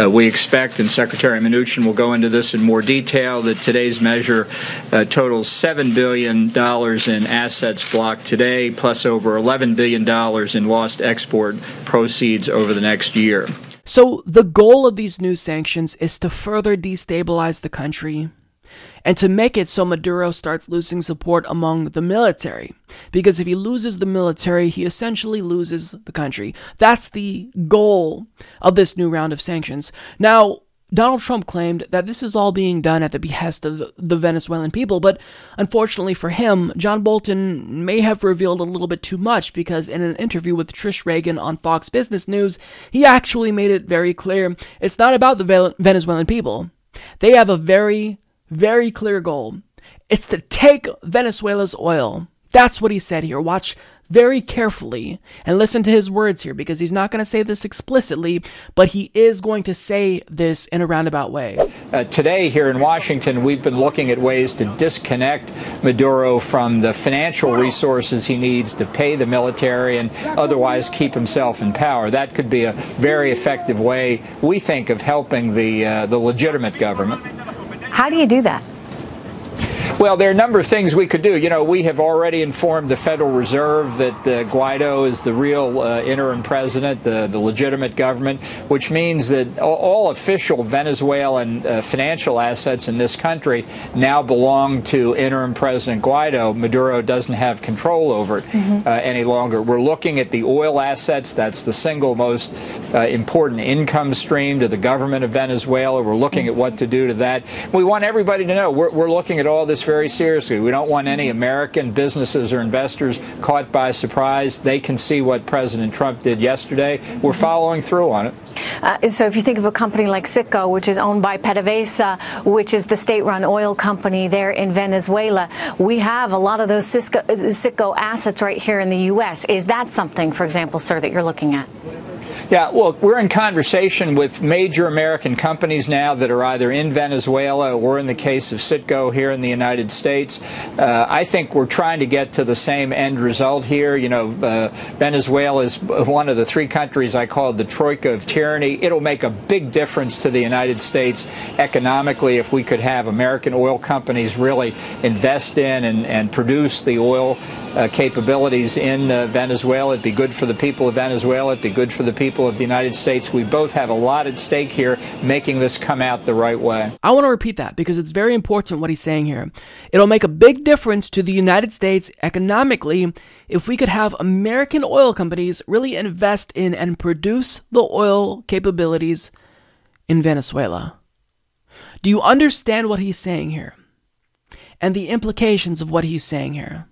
Uh, we expect, and Secretary Mnuchin will go into this in more detail, that today's measure uh, totals $7 billion in assets blocked today, plus over $11 billion in lost export proceeds over the next year. So, the goal of these new sanctions is to further destabilize the country and to make it so Maduro starts losing support among the military. Because if he loses the military, he essentially loses the country. That's the goal of this new round of sanctions. Now, Donald Trump claimed that this is all being done at the behest of the Venezuelan people, but unfortunately for him, John Bolton may have revealed a little bit too much because in an interview with Trish Regan on Fox Business News, he actually made it very clear it's not about the Venezuelan people. They have a very, very clear goal. It's to take Venezuela's oil. That's what he said here. Watch very carefully and listen to his words here because he's not going to say this explicitly, but he is going to say this in a roundabout way. Uh, today, here in Washington, we've been looking at ways to disconnect Maduro from the financial resources he needs to pay the military and otherwise keep himself in power. That could be a very effective way, we think, of helping the, uh, the legitimate government. How do you do that? Well, there are a number of things we could do. You know, we have already informed the Federal Reserve that uh, Guaido is the real uh, interim president, the, the legitimate government, which means that all, all official Venezuelan uh, financial assets in this country now belong to interim President Guaido. Maduro doesn't have control over it mm-hmm. Uh, any longer. We're looking at the oil assets. That's the single most uh, important income stream to the government of Venezuela. We're looking at what to do to that. We want everybody to know we're, we're looking at all this very seriously. We don't want any American businesses or investors caught by surprise. They can see what President Trump did yesterday. We're following through on it. Uh, so if you think of a company like Citgo, which is owned by PDVSA, which is the state-run oil company there in Venezuela, we have a lot of those Cisco, Citgo assets right here in the U.S. Is that something, for example, sir, that you're looking at? Yeah, well, we're in conversation with major American companies now that are either in Venezuela or, in the case of Citgo, here in the United States. Uh, I think we're trying to get to the same end result here. You know, uh, Venezuela is one of the three countries I call the troika of tyranny. It'll make a big difference to the United States economically if we could have American oil companies really invest in and, and produce the oil uh, capabilities in uh, Venezuela. It'd be good for the people of Venezuela. It'd be good for the people of the United States. We both have a lot at stake here, making this come out the right way. I want to repeat that because it's very important what he's saying here. It'll make a big difference to the United States economically if we could have American oil companies really invest in and produce the oil capabilities in Venezuela. Do you understand what he's saying here? And the implications of what he's saying here?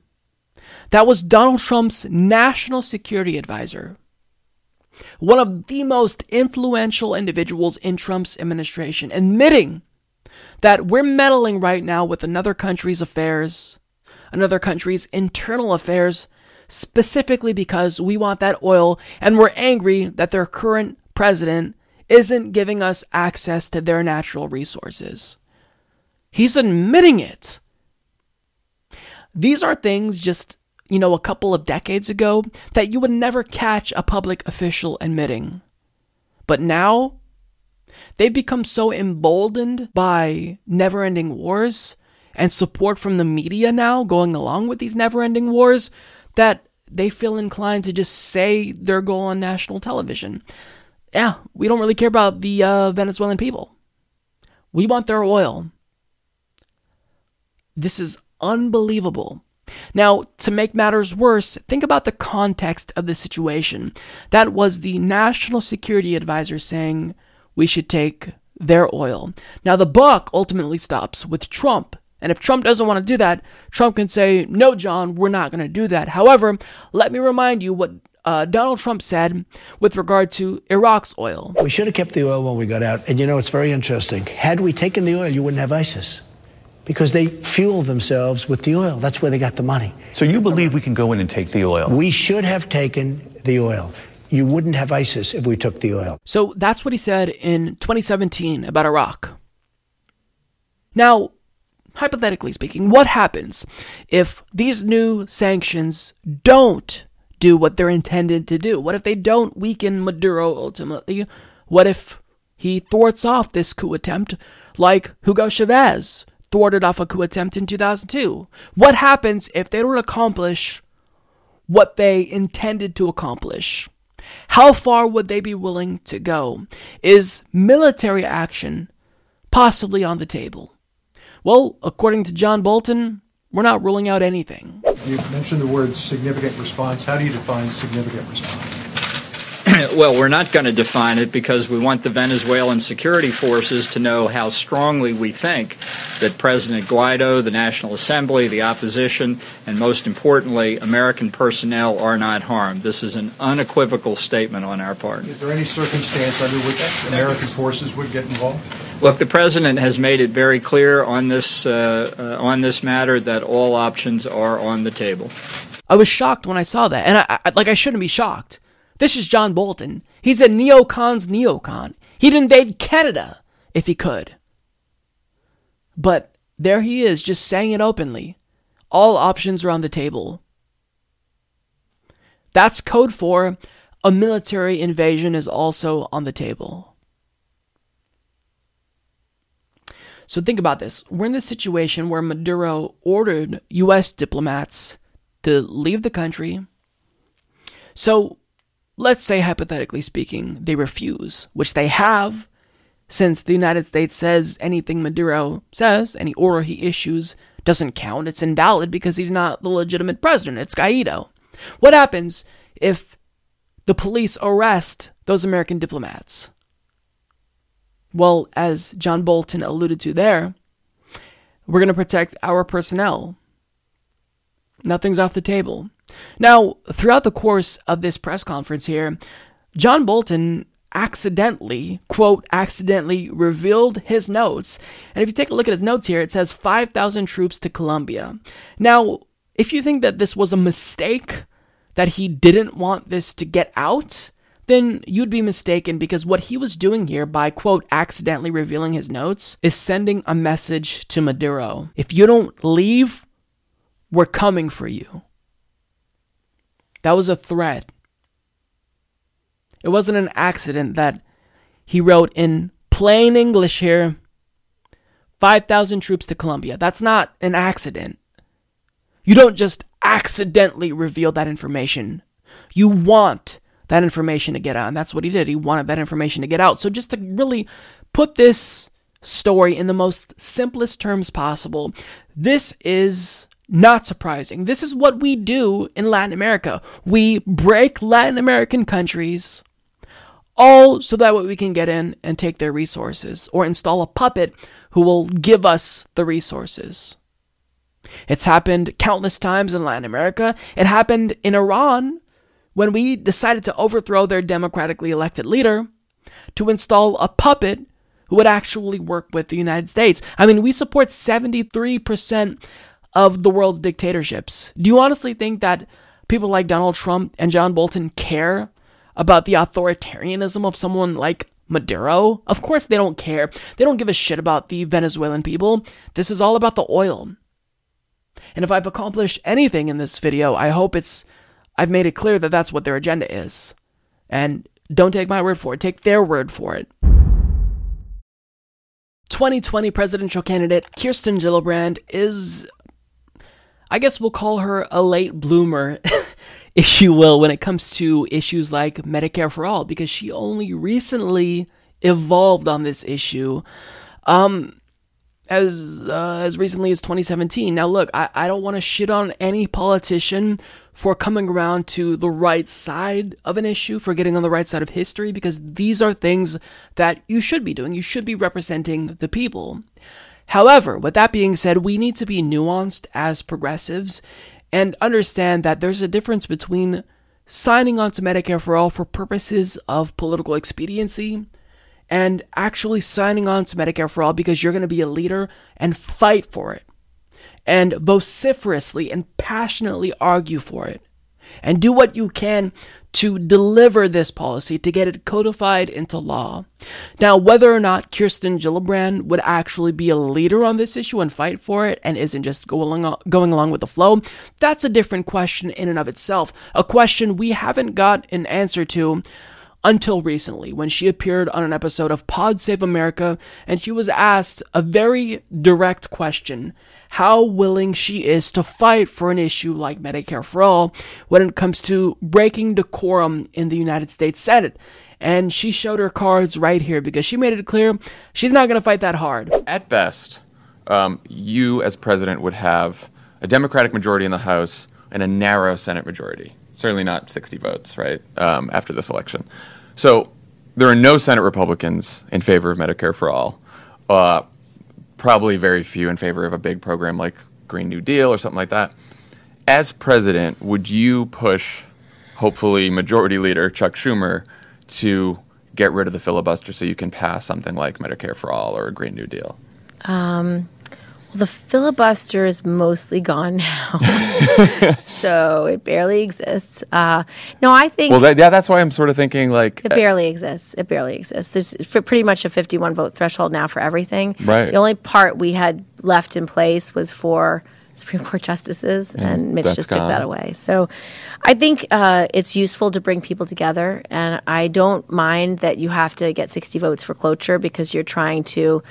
That was Donald Trump's national security advisor. One of the most influential individuals in Trump's administration, admitting that we're meddling right now with another country's affairs, another country's internal affairs, specifically because we want that oil and we're angry that their current president isn't giving us access to their natural resources. He's admitting it. These are things just you know, a couple of decades ago that you would never catch a public official admitting. But now, they've become so emboldened by never ending wars and support from the media now going along with these never ending wars that they feel inclined to just say their goal on national television. Yeah, we don't really care about the uh, Venezuelan people. We want their oil. This is unbelievable. Now, to make matters worse, think about the context of the situation. That was the National Security Advisor saying we should take their oil. Now, the buck ultimately stops with Trump. And if Trump doesn't want to do that, Trump can say, No, John, we're not going to do that. However, let me remind you what uh, Donald Trump said with regard to Iraq's oil. We should have kept the oil when we got out. And you know, it's very interesting. Had we taken the oil, you wouldn't have ISIS because they fuel themselves with the oil. That's where they got the money. So you believe we can go in and take the oil? We should have taken the oil. You wouldn't have ISIS if we took the oil. So that's what he said in 2017 about Iraq. Now, hypothetically speaking, what happens if these new sanctions don't do what they're intended to do? What if they don't weaken Maduro ultimately? What if he thwarts off this coup attempt like Hugo Chavez thwarted off a coup attempt in 2002. What happens if they don't accomplish what they intended to accomplish? How far would they be willing to go? Is military action possibly on the table? Well, according to John Bolton, we're not ruling out anything. You mentioned the word significant response. How do you define significant response? well, we're not going to define it because we want the Venezuelan security forces to know how strongly we think that President Guaido, the National Assembly, the opposition, and most importantly, American personnel are not harmed. This is an unequivocal statement on our part. Is there any circumstance under which American forces would get involved? Look, the president has made it very clear on this uh, uh, on this matter that all options are on the table. I was shocked when I saw that, and I, I like I shouldn't be shocked this is John Bolton. He's a neocon's neocon. He'd invade Canada if he could. But there he is, just saying it openly. All options are on the table. That's code for a military invasion is also on the table. So think about this. We're in this situation where Maduro ordered U.S. diplomats to leave the country. So let's say, hypothetically speaking, they refuse, which they have, since the United States says anything Maduro says, any order he issues, doesn't count. It's invalid because he's not the legitimate president. It's Guaido. What happens if the police arrest those American diplomats? Well, as John Bolton alluded to there, we're going to protect our personnel. Nothing's off the table. Now, throughout the course of this press conference here, John Bolton accidentally, quote, accidentally revealed his notes. And if you take a look at his notes here, it says 5,000 troops to Colombia. Now, if you think that this was a mistake, that he didn't want this to get out, then you'd be mistaken because what he was doing here by, quote, accidentally revealing his notes is sending a message to Maduro. If you don't leave, we're coming for you. That was a threat. It wasn't an accident that he wrote in plain English here 5,000 troops to Colombia. That's not an accident. You don't just accidentally reveal that information. You want that information to get out. And that's what he did. He wanted that information to get out. So, just to really put this story in the most simplest terms possible, this is not surprising. This is what we do in Latin America. We break Latin American countries all so that way we can get in and take their resources or install a puppet who will give us the resources. It's happened countless times in Latin America. It happened in Iran when we decided to overthrow their democratically elected leader to install a puppet who would actually work with the United States. I mean, we support 73% of the world's dictatorships. Do you honestly think that people like Donald Trump and John Bolton care about the authoritarianism of someone like Maduro? Of course they don't care. They don't give a shit about the Venezuelan people. This is all about the oil. And if I've accomplished anything in this video, I hope it's I've made it clear that that's what their agenda is. And don't take my word for it, take their word for it. 2020 presidential candidate Kirsten Gillibrand is I guess we'll call her a late bloomer, if you will, when it comes to issues like Medicare for All, because she only recently evolved on this issue. Um, as uh, as recently as 2017. Now, look, I, I don't want to shit on any politician for coming around to the right side of an issue, for getting on the right side of history, because these are things that you should be doing. You should be representing the people. However, with that being said, we need to be nuanced as progressives and understand that there's a difference between signing on to Medicare for All for purposes of political expediency and actually signing on to Medicare for All because you're going to be a leader and fight for it and vociferously and passionately argue for it and do what you can to deliver this policy to get it codified into law. Now, whether or not Kirsten Gillibrand would actually be a leader on this issue and fight for it and isn't just going along, going along with the flow, that's a different question in and of itself. A question we haven't got an answer to until recently when she appeared on an episode of Pod Save America and she was asked a very direct question how willing she is to fight for an issue like Medicare for All when it comes to breaking decorum in the United States Senate. And she showed her cards right here because she made it clear she's not going to fight that hard. At best, um, you as president would have a Democratic majority in the House and a narrow Senate majority. Certainly not 60 votes, right, um, after this election. So there are no Senate Republicans in favor of Medicare for All. Uh, probably very few in favor of a big program like Green New Deal or something like that. As president, would you push, hopefully, Majority Leader Chuck Schumer to get rid of the filibuster so you can pass something like Medicare for All or a Green New Deal? Um, well, the filibuster is mostly gone now, so it barely exists. Uh, no, I think. Well, that, yeah, that's why I'm sort of thinking like it barely exists. It barely exists. There's pretty much a 51 vote threshold now for everything. Right. The only part we had left in place was for Supreme Court justices, and, and Mitch just gone. took that away. So I think uh, it's useful to bring people together, and I don't mind that you have to get 60 votes for cloture because you're trying to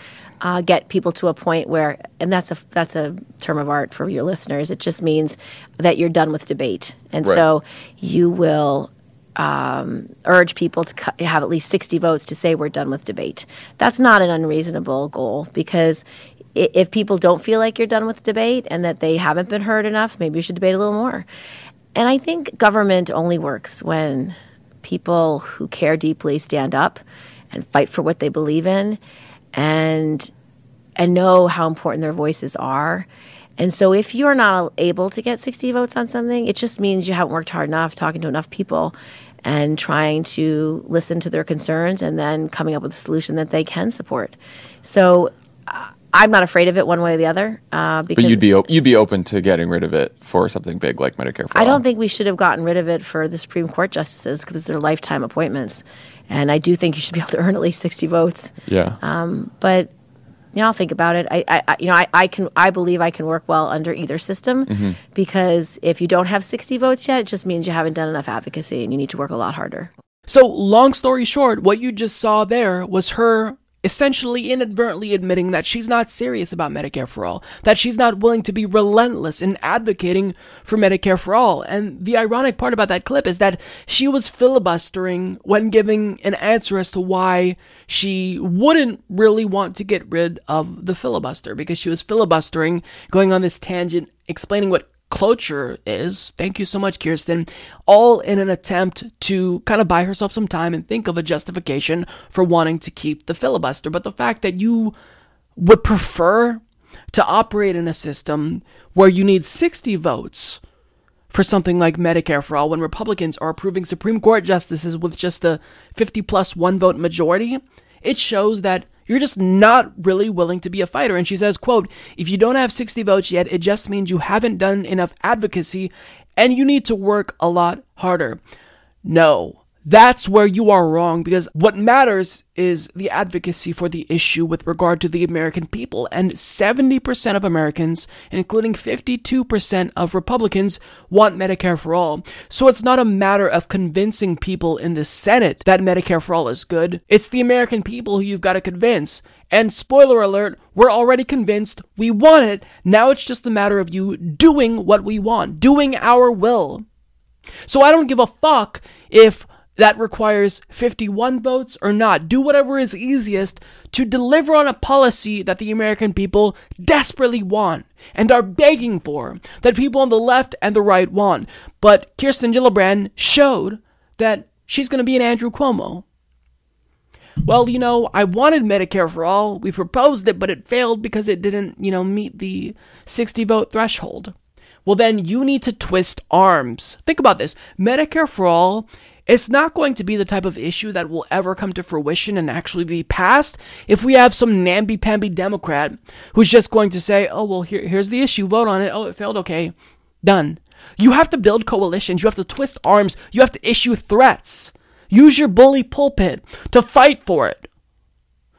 uh, get people to a point where, and that's a that's a term of art for your listeners. It just means that you're done with debate, and right. so you will um, urge people to have at least 60 votes to say we're done with debate. That's not an unreasonable goal because if people don't feel like you're done with debate and that they haven't been heard enough, maybe you should debate a little more. And I think government only works when people who care deeply stand up and fight for what they believe in and and know how important their voices are. And so if you're not able to get 60 votes on something, it just means you haven't worked hard enough talking to enough people and trying to listen to their concerns and then coming up with a solution that they can support. So uh, I'm not afraid of it one way or the other. Uh, because but you'd be op- you'd be open to getting rid of it for something big like Medicare for I all. don't think we should have gotten rid of it for the Supreme Court justices because they're lifetime appointments, and I do think you should be able to earn at least 60 votes. Yeah. Um, but you know, I'll think about it. I, I you know, I, I can, I believe I can work well under either system mm-hmm. because if you don't have 60 votes yet, it just means you haven't done enough advocacy and you need to work a lot harder. So, long story short, what you just saw there was her essentially inadvertently admitting that she's not serious about Medicare for all, that she's not willing to be relentless in advocating for Medicare for all. And the ironic part about that clip is that she was filibustering when giving an answer as to why she wouldn't really want to get rid of the filibuster because she was filibustering, going on this tangent, explaining what cloture is. Thank you so much, Kirsten. All in an attempt to kind of buy herself some time and think of a justification for wanting to keep the filibuster. But the fact that you would prefer to operate in a system where you need 60 votes for something like Medicare for all when Republicans are approving Supreme Court justices with just a 50 plus one vote majority, it shows that you're just not really willing to be a fighter. And she says, quote, if you don't have 60 votes yet, it just means you haven't done enough advocacy and you need to work a lot harder. No, that's where you are wrong because what matters is the advocacy for the issue with regard to the American people. And 70% of Americans, including 52% of Republicans, want Medicare for all. So it's not a matter of convincing people in the Senate that Medicare for all is good. It's the American people who you've got to convince. And spoiler alert, we're already convinced we want it. Now it's just a matter of you doing what we want, doing our will. So I don't give a fuck if that requires 51 votes or not. Do whatever is easiest to deliver on a policy that the American people desperately want and are begging for, that people on the left and the right want. But Kirsten Gillibrand showed that she's going to be an Andrew Cuomo. Well, you know, I wanted Medicare for all. We proposed it, but it failed because it didn't, you know, meet the 60 vote threshold. Well, then you need to twist arms. Think about this Medicare for all it's not going to be the type of issue that will ever come to fruition and actually be passed if we have some namby-pamby Democrat who's just going to say, oh, well, here, here's the issue, vote on it. Oh, it failed. Okay, done. You have to build coalitions. You have to twist arms. You have to issue threats. Use your bully pulpit to fight for it.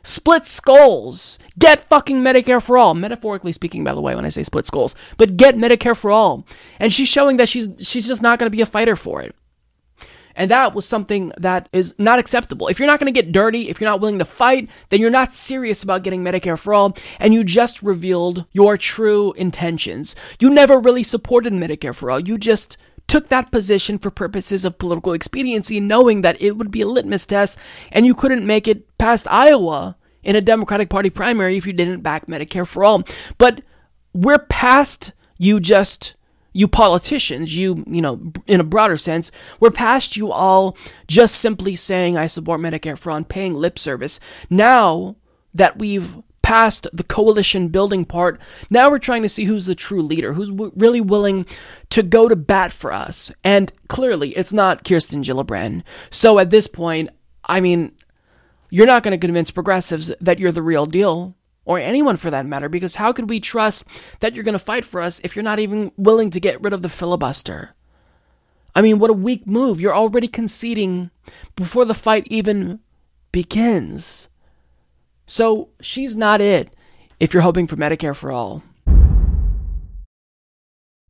Split skulls. Get fucking Medicare for all. Metaphorically speaking, by the way, when I say split skulls. But get Medicare for all. And she's showing that she's she's just not going to be a fighter for it. And that was something that is not acceptable. If you're not going to get dirty, if you're not willing to fight, then you're not serious about getting Medicare for all, and you just revealed your true intentions. You never really supported Medicare for all. You just took that position for purposes of political expediency, knowing that it would be a litmus test and you couldn't make it past Iowa in a Democratic Party primary if you didn't back Medicare for all. But we're past you just you politicians, you, you know, in a broader sense, we're past you all just simply saying, I support Medicare for all and paying lip service. Now that we've passed the coalition building part, now we're trying to see who's the true leader, who's w- really willing to go to bat for us. And clearly, it's not Kirsten Gillibrand. So at this point, I mean, you're not going to convince progressives that you're the real deal or anyone for that matter, because how could we trust that you're going to fight for us if you're not even willing to get rid of the filibuster? I mean, what a weak move. You're already conceding before the fight even begins. So she's not it if you're hoping for Medicare for all.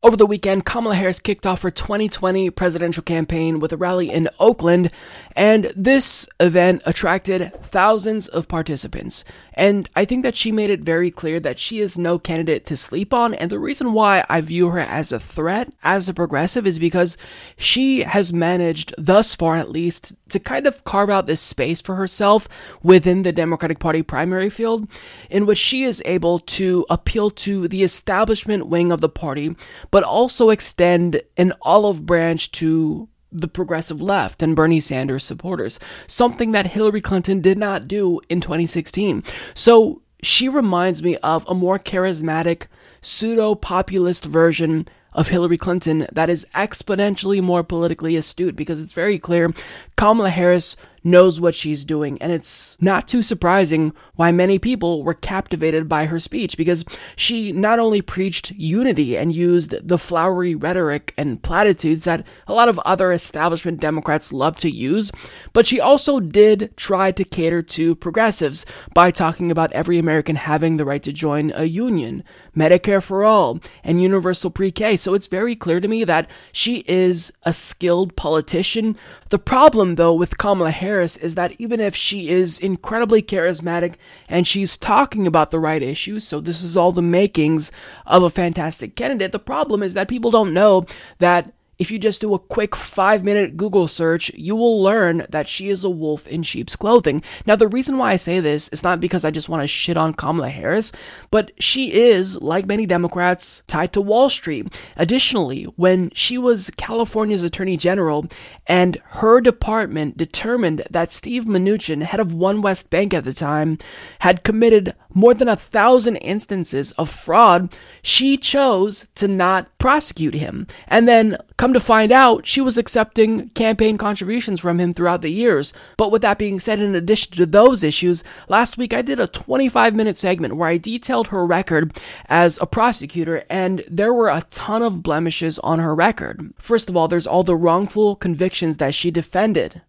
Over the weekend, Kamala Harris kicked off her 2020 presidential campaign with a rally in Oakland, and this event attracted thousands of participants. And I think that she made it very clear that she is no candidate to sleep on, and the reason why I view her as a threat as a progressive is because she has managed, thus far at least, to kind of carve out this space for herself within the Democratic Party primary field, in which she is able to appeal to the establishment wing of the party but also extend an olive branch to the progressive left and Bernie Sanders supporters, something that Hillary Clinton did not do in 2016. So she reminds me of a more charismatic, pseudo populist version of Hillary Clinton that is exponentially more politically astute because it's very clear Kamala Harris knows what she's doing. And it's not too surprising why many people were captivated by her speech because she not only preached unity and used the flowery rhetoric and platitudes that a lot of other establishment Democrats love to use, but she also did try to cater to progressives by talking about every American having the right to join a union, Medicare for all, and universal pre K. So it's very clear to me that she is a skilled politician. The problem, though, with Kamala Harris is that even if she is incredibly charismatic and she's talking about the right issues, so this is all the makings of a fantastic candidate, the problem is that people don't know that if you just do a quick five minute Google search, you will learn that she is a wolf in sheep's clothing. Now, the reason why I say this is not because I just want to shit on Kamala Harris, but she is, like many Democrats, tied to Wall Street. Additionally, when she was California's Attorney General and her department determined that Steve Mnuchin, head of One West Bank at the time, had committed more than a thousand instances of fraud, she chose to not prosecute him. And then, come to find out, she was accepting campaign contributions from him throughout the years. But with that being said, in addition to those issues, last week I did a 25 minute segment where I detailed her record as a prosecutor, and there were a ton of blemishes on her record. First of all, there's all the wrongful convictions that she defended.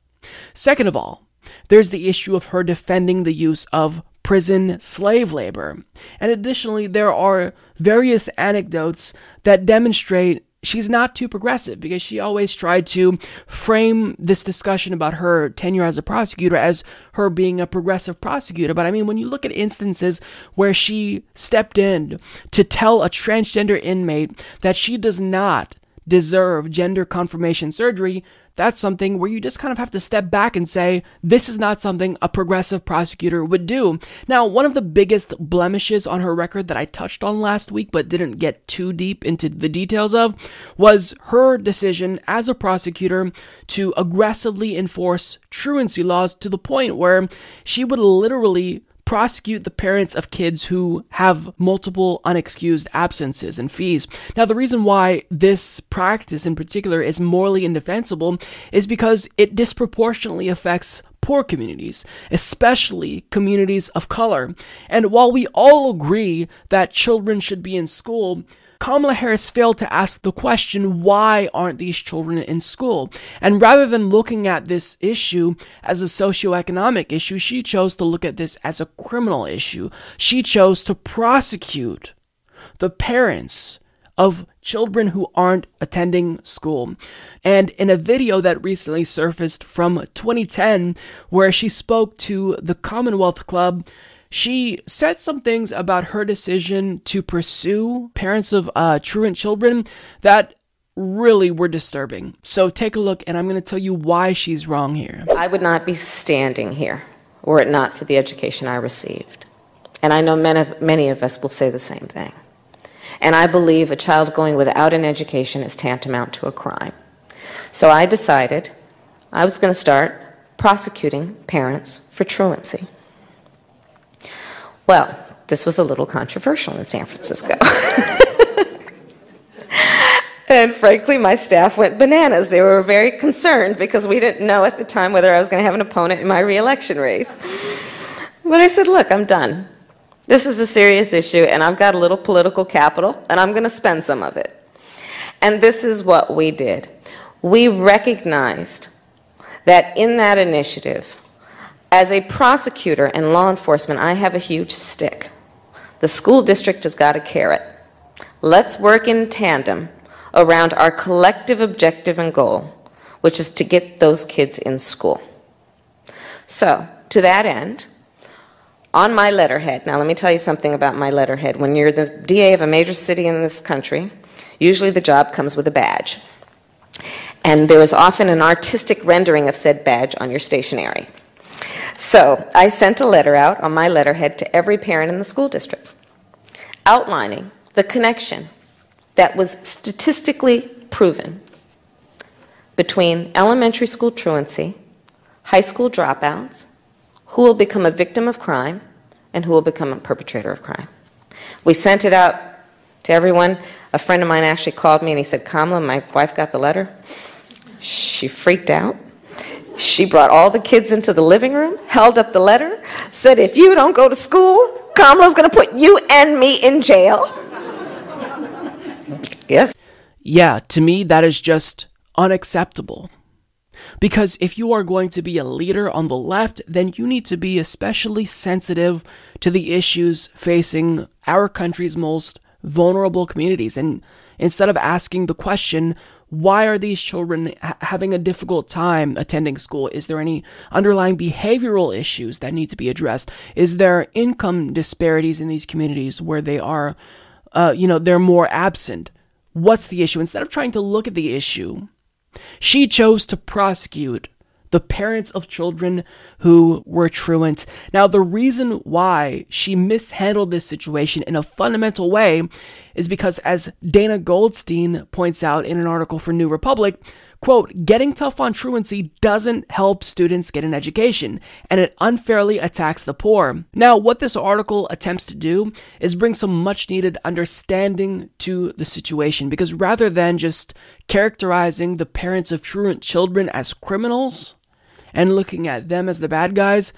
Second of all, there's the issue of her defending the use of prison slave labor. And additionally, there are various anecdotes that demonstrate she's not too progressive because she always tried to frame this discussion about her tenure as a prosecutor as her being a progressive prosecutor. But I mean, when you look at instances where she stepped in to tell a transgender inmate that she does not deserve gender confirmation surgery, that's something where you just kind of have to step back and say, this is not something a progressive prosecutor would do. Now, one of the biggest blemishes on her record that I touched on last week but didn't get too deep into the details of was her decision as a prosecutor to aggressively enforce truancy laws to the point where she would literally prosecute the parents of kids who have multiple unexcused absences and fees. Now, the reason why this practice in particular is morally indefensible is because it disproportionately affects poor communities, especially communities of color. And while we all agree that children should be in school, Kamala Harris failed to ask the question, why aren't these children in school? And rather than looking at this issue as a socioeconomic issue, she chose to look at this as a criminal issue. She chose to prosecute the parents of children who aren't attending school. And in a video that recently surfaced from 2010, where she spoke to the Commonwealth Club, she said some things about her decision to pursue parents of uh, truant children that really were disturbing. So take a look, and I'm going to tell you why she's wrong here. I would not be standing here were it not for the education I received. And I know many of, many of us will say the same thing. And I believe a child going without an education is tantamount to a crime. So I decided I was going to start prosecuting parents for truancy. Well, this was a little controversial in San Francisco. and frankly, my staff went bananas. They were very concerned because we didn't know at the time whether I was going to have an opponent in my reelection race. But I said, look, I'm done. This is a serious issue, and I've got a little political capital, and I'm going to spend some of it. And this is what we did. We recognized that in that initiative, as a prosecutor and law enforcement, I have a huge stick. The school district has got a carrot. Let's work in tandem around our collective objective and goal, which is to get those kids in school. So, to that end, on my letterhead, now let me tell you something about my letterhead. When you're the DA of a major city in this country, usually the job comes with a badge. And there is often an artistic rendering of said badge on your stationery. So I sent a letter out on my letterhead to every parent in the school district outlining the connection that was statistically proven between elementary school truancy, high school dropouts, who will become a victim of crime and who will become a perpetrator of crime. We sent it out to everyone. A friend of mine actually called me and he said, Kamala, my wife got the letter. She freaked out. She brought all the kids into the living room, held up the letter, said, If you don't go to school, Kamala's going to put you and me in jail. yes. Yeah, to me, that is just unacceptable. Because if you are going to be a leader on the left, then you need to be especially sensitive to the issues facing our country's most vulnerable communities. And instead of asking the question, why are these children ha- having a difficult time attending school? Is there any underlying behavioral issues that need to be addressed? Is there income disparities in these communities where they are, uh, you know, they're more absent? What's the issue? Instead of trying to look at the issue she chose to prosecute the parents of children who were truant. Now, the reason why she mishandled this situation in a fundamental way is because, as Dana Goldstein points out in an article for New Republic, Quote, getting tough on truancy doesn't help students get an education, and it unfairly attacks the poor. Now, what this article attempts to do is bring some much needed understanding to the situation, because rather than just characterizing the parents of truant children as criminals and looking at them as the bad guys,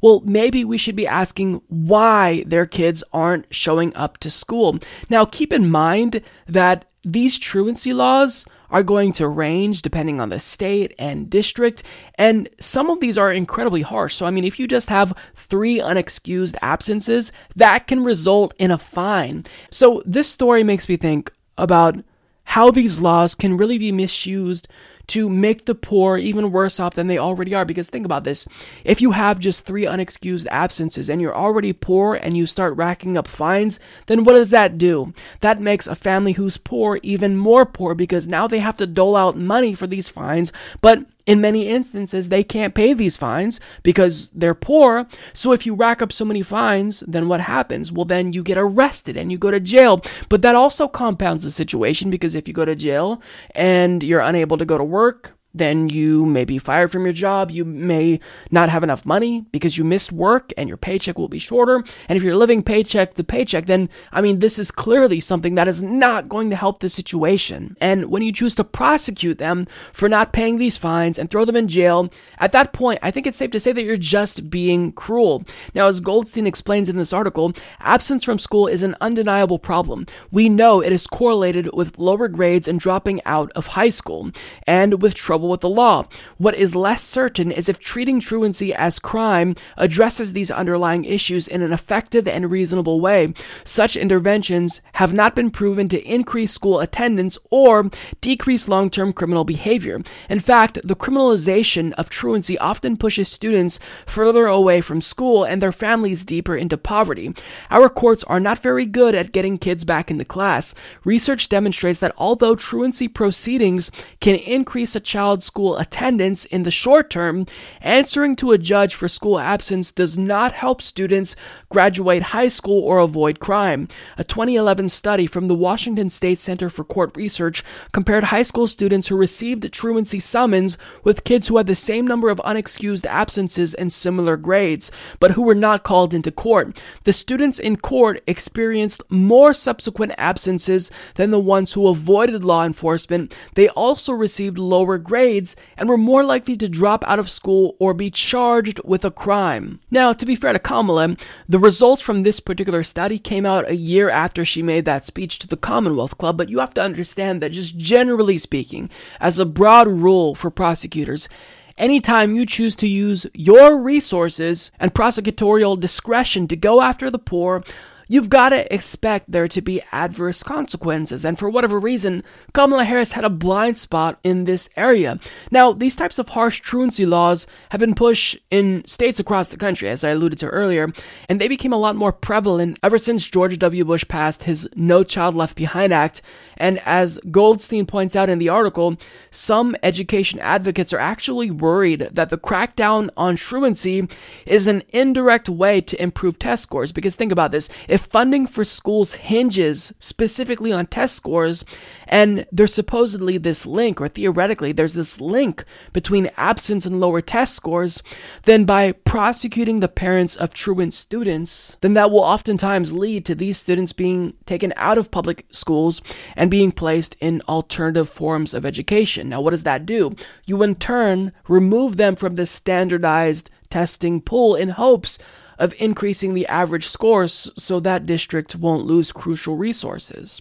well, maybe we should be asking why their kids aren't showing up to school. Now, keep in mind that these truancy laws are going to range depending on the state and district, and some of these are incredibly harsh. So, I mean, if you just have three unexcused absences, that can result in a fine. So, this story makes me think about how these laws can really be misused to make the poor even worse off than they already are. Because think about this if you have just three unexcused absences and you're already poor and you start racking up fines, then what does that do? That makes a family who's poor even more poor because now they have to dole out money for these fines, but in many instances, they can't pay these fines because they're poor. So if you rack up so many fines, then what happens? Well, then you get arrested and you go to jail. But that also compounds the situation because if you go to jail and you're unable to go to work, then you may be fired from your job. You may not have enough money because you missed work and your paycheck will be shorter. And if you're living paycheck to paycheck, then, I mean, this is clearly something that is not going to help the situation. And when you choose to prosecute them for not paying these fines and throw them in jail, at that point, I think it's safe to say that you're just being cruel. Now, as Goldstein explains in this article, absence from school is an undeniable problem. We know it is correlated with lower grades and dropping out of high school and with trouble trouble with the law. What is less certain is if treating truancy as crime addresses these underlying issues in an effective and reasonable way. Such interventions have not been proven to increase school attendance or decrease long term criminal behavior. In fact, the criminalization of truancy often pushes students further away from school and their families deeper into poverty. Our courts are not very good at getting kids back into class. Research demonstrates that although truancy proceedings can increase a child's school attendance in the short term, answering to a judge for school absence does not help students graduate high school or avoid crime. A 2011 study from the Washington State Center for Court Research compared high school students who received truancy summons with kids who had the same number of unexcused absences and similar grades, but who were not called into court. The students in court experienced more subsequent absences than the ones who avoided law enforcement. They also received lower grades and were more likely to drop out of school or be charged with a crime. Now, to be fair to Kamala, the results from this particular study came out a year after she made that speech to the Commonwealth Club, but you have to understand that just generally speaking, as a broad rule for prosecutors, anytime you choose to use your resources and prosecutorial discretion to go after the poor, you've got to expect there to be adverse consequences. And for whatever reason, Kamala Harris had a blind spot in this area. Now, these types of harsh truancy laws have been pushed in states across the country, as I alluded to earlier, and they became a lot more prevalent ever since George W. Bush passed his No Child Left Behind Act. And as Goldstein points out in the article, some education advocates are actually worried that the crackdown on truancy is an indirect way to improve test scores. Because think about this if if funding for schools hinges specifically on test scores, and there's supposedly this link, or theoretically, there's this link between absence and lower test scores, then by prosecuting the parents of truant students, then that will oftentimes lead to these students being taken out of public schools and being placed in alternative forms of education. Now, what does that do? You in turn remove them from the standardized testing pool in hopes of increasing the average scores so that district won't lose crucial resources.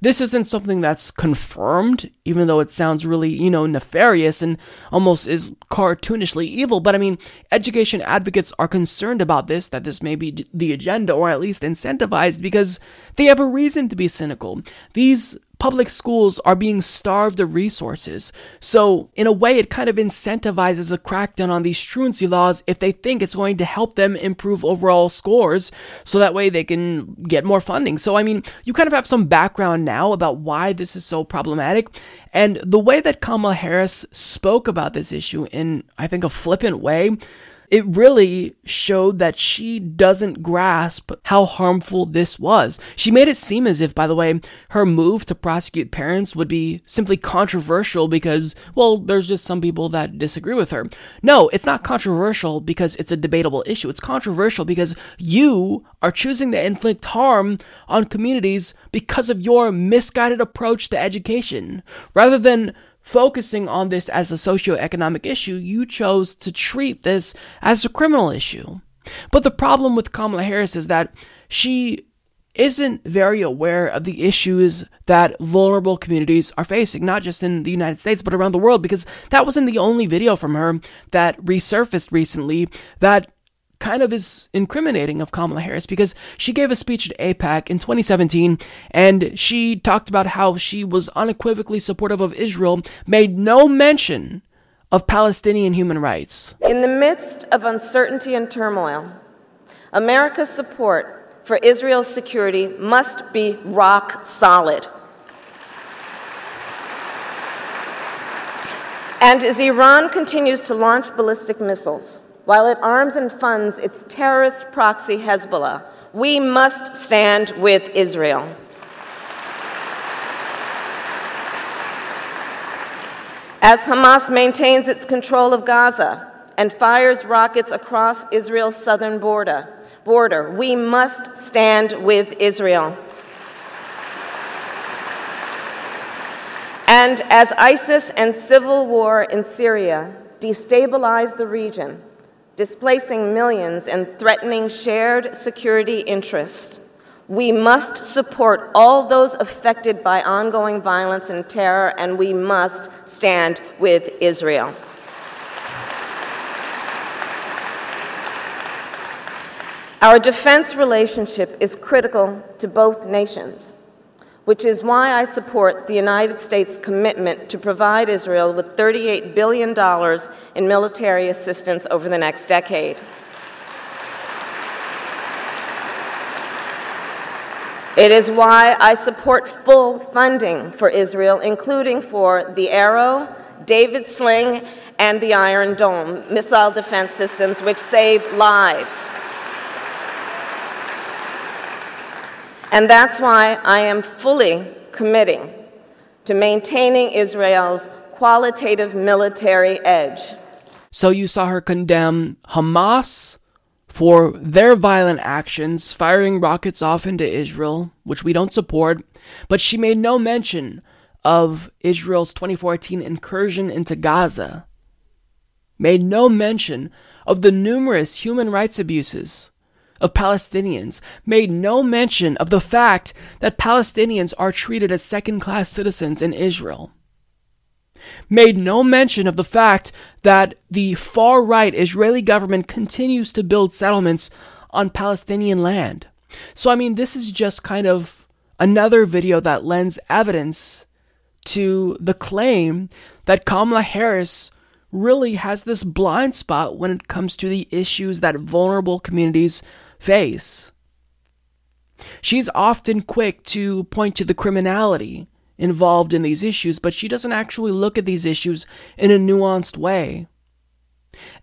This isn't something that's confirmed, even though it sounds really, you know, nefarious and almost is cartoonishly evil. But I mean, education advocates are concerned about this, that this may be the agenda or at least incentivized because they have a reason to be cynical. These public schools are being starved of resources. So, in a way, it kind of incentivizes a crackdown on these truancy laws if they think it's going to help them improve overall scores so that way they can get more funding. So, I mean, you kind of have some background now about why this is so problematic. And the way that Kamala Harris spoke about this issue in, I think, a flippant way it really showed that she doesn't grasp how harmful this was. She made it seem as if, by the way, her move to prosecute parents would be simply controversial because, well, there's just some people that disagree with her. No, it's not controversial because it's a debatable issue. It's controversial because you are choosing to inflict harm on communities because of your misguided approach to education. Rather than focusing on this as a socioeconomic issue, you chose to treat this as a criminal issue. But the problem with Kamala Harris is that she isn't very aware of the issues that vulnerable communities are facing, not just in the United States, but around the world, because that wasn't the only video from her that resurfaced recently that kind of is incriminating of Kamala Harris because she gave a speech at AIPAC in 2017 and she talked about how she was unequivocally supportive of Israel, made no mention of Palestinian human rights. In the midst of uncertainty and turmoil, America's support for Israel's security must be rock solid. And as Iran continues to launch ballistic missiles, while it arms and funds its terrorist proxy Hezbollah, we must stand with Israel. As Hamas maintains its control of Gaza and fires rockets across Israel's southern border, border we must stand with Israel. And as ISIS and civil war in Syria destabilize the region, displacing millions and threatening shared security interests, We must support all those affected by ongoing violence and terror, and we must stand with Israel. Our defense relationship is critical to both nations, which is why I support the United States' commitment to provide Israel with $38 billion in military assistance over the next decade. It is why I support full funding for Israel, including for the Arrow, David Sling, and the Iron Dome missile defense systems, which save lives. And that's why I am fully committing to maintaining Israel's qualitative military edge. So you saw her condemn Hamas for their violent actions, firing rockets off into Israel, which we don't support, but she made no mention of Israel's 2014 incursion into Gaza, made no mention of the numerous human rights abuses of Palestinians made no mention of the fact that Palestinians are treated as second class citizens in Israel. Made no mention of the fact that the far right Israeli government continues to build settlements on Palestinian land. So, I mean, this is just kind of another video that lends evidence to the claim that Kamala Harris really has this blind spot when it comes to the issues that vulnerable communities face. She's often quick to point to the criminality involved in these issues, but she doesn't actually look at these issues in a nuanced way.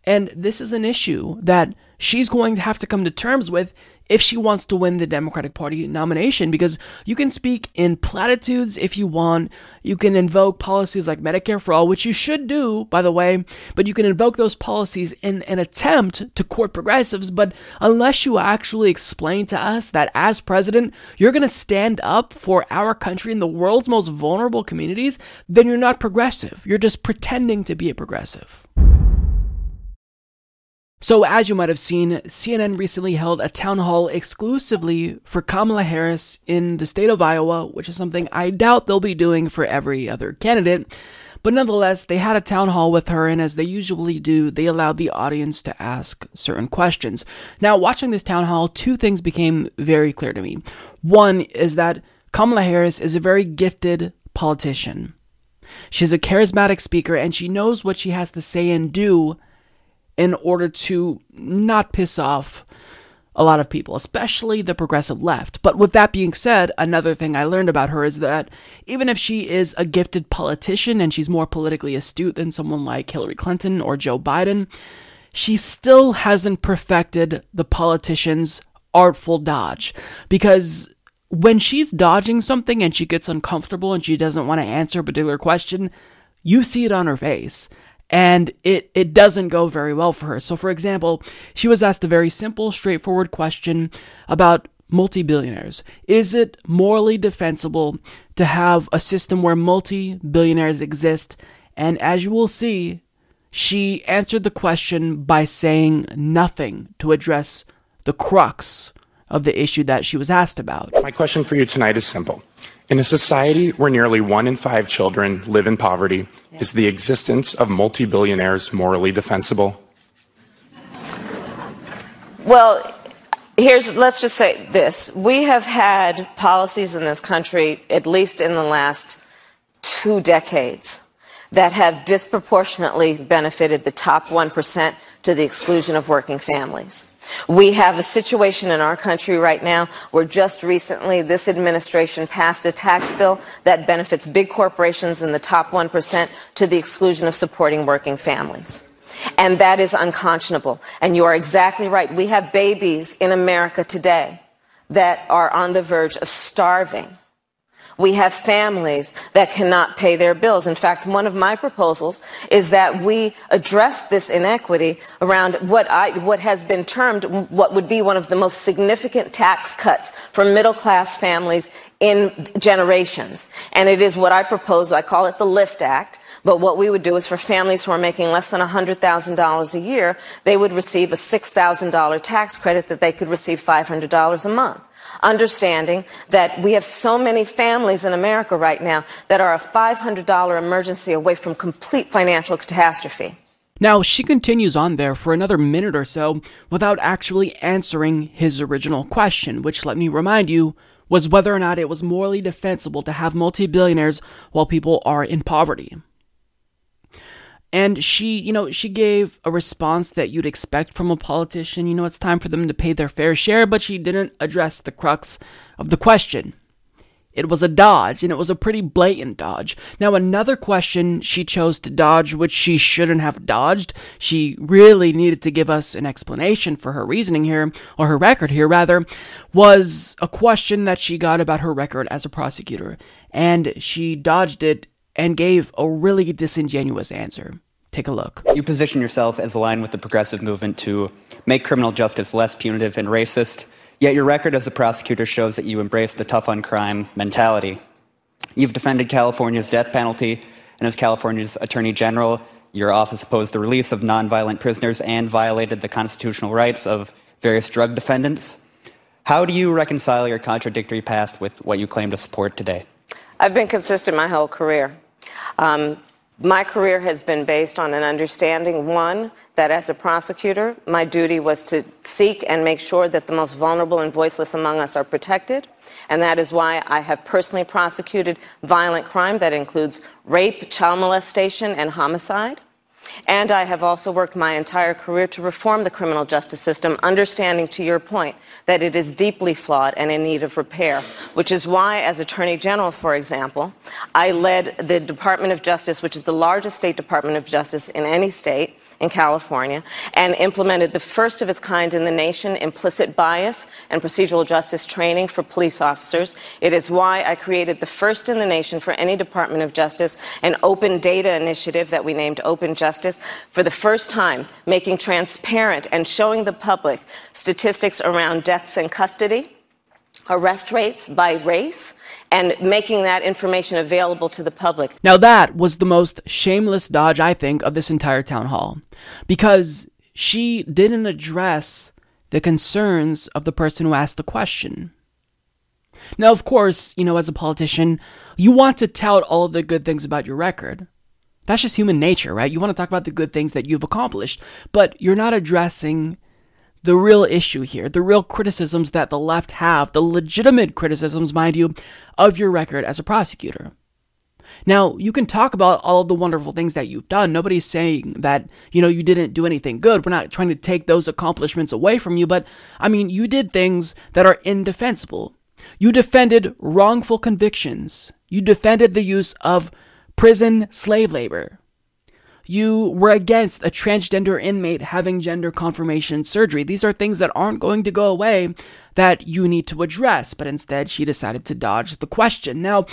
And this is an issue that she's going to have to come to terms with if she wants to win the Democratic Party nomination because you can speak in platitudes if you want. You can invoke policies like Medicare for all, which you should do, by the way, but you can invoke those policies in an attempt to court progressives. But unless you actually explain to us that as president, you're going to stand up for our country and the world's most vulnerable communities, then you're not progressive. You're just pretending to be a progressive. So, as you might have seen, CNN recently held a town hall exclusively for Kamala Harris in the state of Iowa, which is something I doubt they'll be doing for every other candidate. But nonetheless, they had a town hall with her, and as they usually do, they allowed the audience to ask certain questions. Now, watching this town hall, two things became very clear to me. One is that Kamala Harris is a very gifted politician. She's a charismatic speaker, and she knows what she has to say and do in order to not piss off a lot of people, especially the progressive left. But with that being said, another thing I learned about her is that even if she is a gifted politician and she's more politically astute than someone like Hillary Clinton or Joe Biden, she still hasn't perfected the politician's artful dodge. Because when she's dodging something and she gets uncomfortable and she doesn't want to answer a particular question, you see it on her face and it it doesn't go very well for her. So for example, she was asked a very simple, straightforward question about multi-billionaires. Is it morally defensible to have a system where multi-billionaires exist? And as you will see, she answered the question by saying nothing to address the crux of the issue that she was asked about. My question for you tonight is simple. In a society where nearly one in five children live in poverty, is the existence of multi billionaires morally defensible? Well, here's let's just say this. We have had policies in this country, at least in the last two decades, that have disproportionately benefited the top 1% to the exclusion of working families. We have a situation in our country right now where just recently this administration passed a tax bill that benefits big corporations in the top 1% to the exclusion of supporting working families. And that is unconscionable. And you are exactly right. We have babies in America today that are on the verge of starving we have families that cannot pay their bills. In fact, one of my proposals is that we address this inequity around what, I, what has been termed what would be one of the most significant tax cuts for middle class families in generations. And it is what I propose, I call it the LIFT Act. But what we would do is for families who are making less than $100,000 a year, they would receive a $6,000 tax credit that they could receive $500 a month. Understanding that we have so many families in America right now that are a $500 emergency away from complete financial catastrophe. Now, she continues on there for another minute or so without actually answering his original question, which, let me remind you, was whether or not it was morally defensible to have multi billionaires while people are in poverty. And she, you know, she gave a response that you'd expect from a politician. You know, it's time for them to pay their fair share, but she didn't address the crux of the question. It was a dodge, and it was a pretty blatant dodge. Now, another question she chose to dodge, which she shouldn't have dodged, she really needed to give us an explanation for her reasoning here, or her record here, rather, was a question that she got about her record as a prosecutor. And she dodged it and gave a really disingenuous answer. Take a look. You position yourself as aligned with the progressive movement to make criminal justice less punitive and racist, yet your record as a prosecutor shows that you embrace the tough on crime mentality. You've defended California's death penalty, and as California's Attorney General, your office opposed the release of nonviolent prisoners and violated the constitutional rights of various drug defendants. How do you reconcile your contradictory past with what you claim to support today? I've been consistent my whole career. Um, my career has been based on an understanding one, that as a prosecutor, my duty was to seek and make sure that the most vulnerable and voiceless among us are protected. And that is why I have personally prosecuted violent crime that includes rape, child molestation, and homicide. And I have also worked my entire career to reform the criminal justice system, understanding, to your point, that it is deeply flawed and in need of repair, which is why, as Attorney General, for example, I led the Department of Justice, which is the largest state Department of Justice in any state, in California and implemented the first of its kind in the nation implicit bias and procedural justice training for police officers. It is why I created the first in the nation for any Department of Justice an open data initiative that we named Open Justice for the first time, making transparent and showing the public statistics around deaths in custody arrest rates by race and making that information available to the public. Now, that was the most shameless dodge, I think, of this entire town hall because she didn't address the concerns of the person who asked the question. Now, of course, you know, as a politician, you want to tout all the good things about your record. That's just human nature, right? You want to talk about the good things that you've accomplished, but you're not addressing the real issue here, the real criticisms that the left have, the legitimate criticisms, mind you, of your record as a prosecutor. Now, you can talk about all of the wonderful things that you've done. Nobody's saying that, you know, you didn't do anything good. We're not trying to take those accomplishments away from you, but I mean, you did things that are indefensible. You defended wrongful convictions. You defended the use of prison slave labor you were against a transgender inmate having gender confirmation surgery. These are things that aren't going to go away that you need to address, but instead she decided to dodge the question. Now,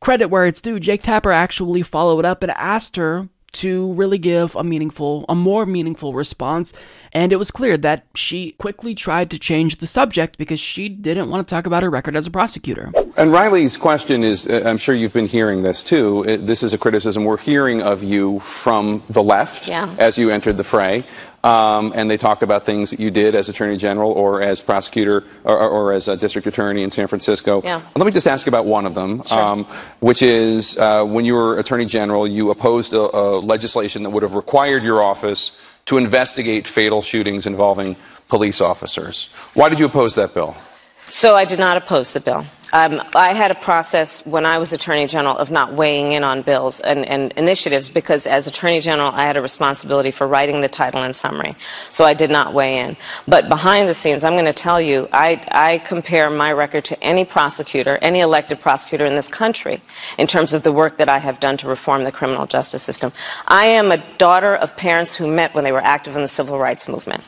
credit where it's due, Jake Tapper actually followed up and asked her to really give a meaningful, a more meaningful response. And it was clear that she quickly tried to change the subject because she didn't want to talk about her record as a prosecutor. And Riley's question is uh, I'm sure you've been hearing this too. This is a criticism we're hearing of you from the left yeah. as you entered the fray. Um, and they talk about things that you did as Attorney General or as prosecutor or, or as a district attorney in San Francisco. Yeah. Let me just ask about one of them, sure. um, which is uh, when you were Attorney General, you opposed a, a legislation that would have required your office to investigate fatal shootings involving police officers. Why did you oppose that bill? So I did not oppose the bill. Um, I had a process when I was Attorney General of not weighing in on bills and, and, initiatives because as Attorney General I had a responsibility for writing the title and summary. So I did not weigh in. But behind the scenes, I'm going to tell you, I, I compare my record to any prosecutor, any elected prosecutor in this country in terms of the work that I have done to reform the criminal justice system. I am a daughter of parents who met when they were active in the civil rights movement.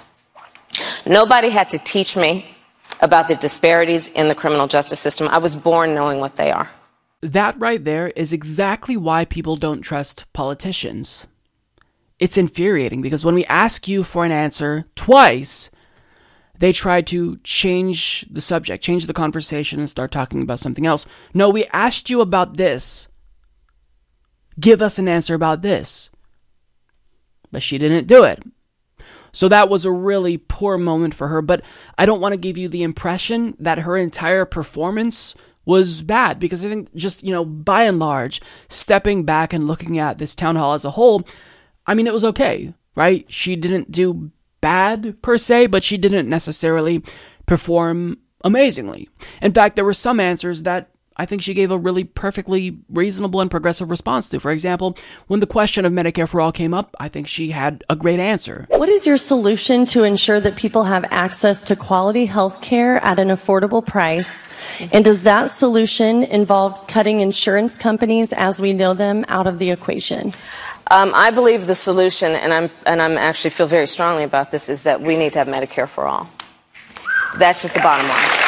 Nobody had to teach me about the disparities in the criminal justice system. I was born knowing what they are. That right there is exactly why people don't trust politicians. It's infuriating because when we ask you for an answer twice, they try to change the subject, change the conversation, and start talking about something else. No, we asked you about this. Give us an answer about this. But she didn't do it. So that was a really poor moment for her. But I don't want to give you the impression that her entire performance was bad because I think just, you know, by and large, stepping back and looking at this town hall as a whole, I mean, it was okay, right? She didn't do bad per se, but she didn't necessarily perform amazingly. In fact, there were some answers that I think she gave a really perfectly reasonable and progressive response to. For example, when the question of Medicare for All came up, I think she had a great answer. What is your solution to ensure that people have access to quality health care at an affordable price? And does that solution involve cutting insurance companies as we know them out of the equation? Um, I believe the solution, and I'm and I'm actually feel very strongly about this, is that we need to have Medicare for all. That's just the bottom line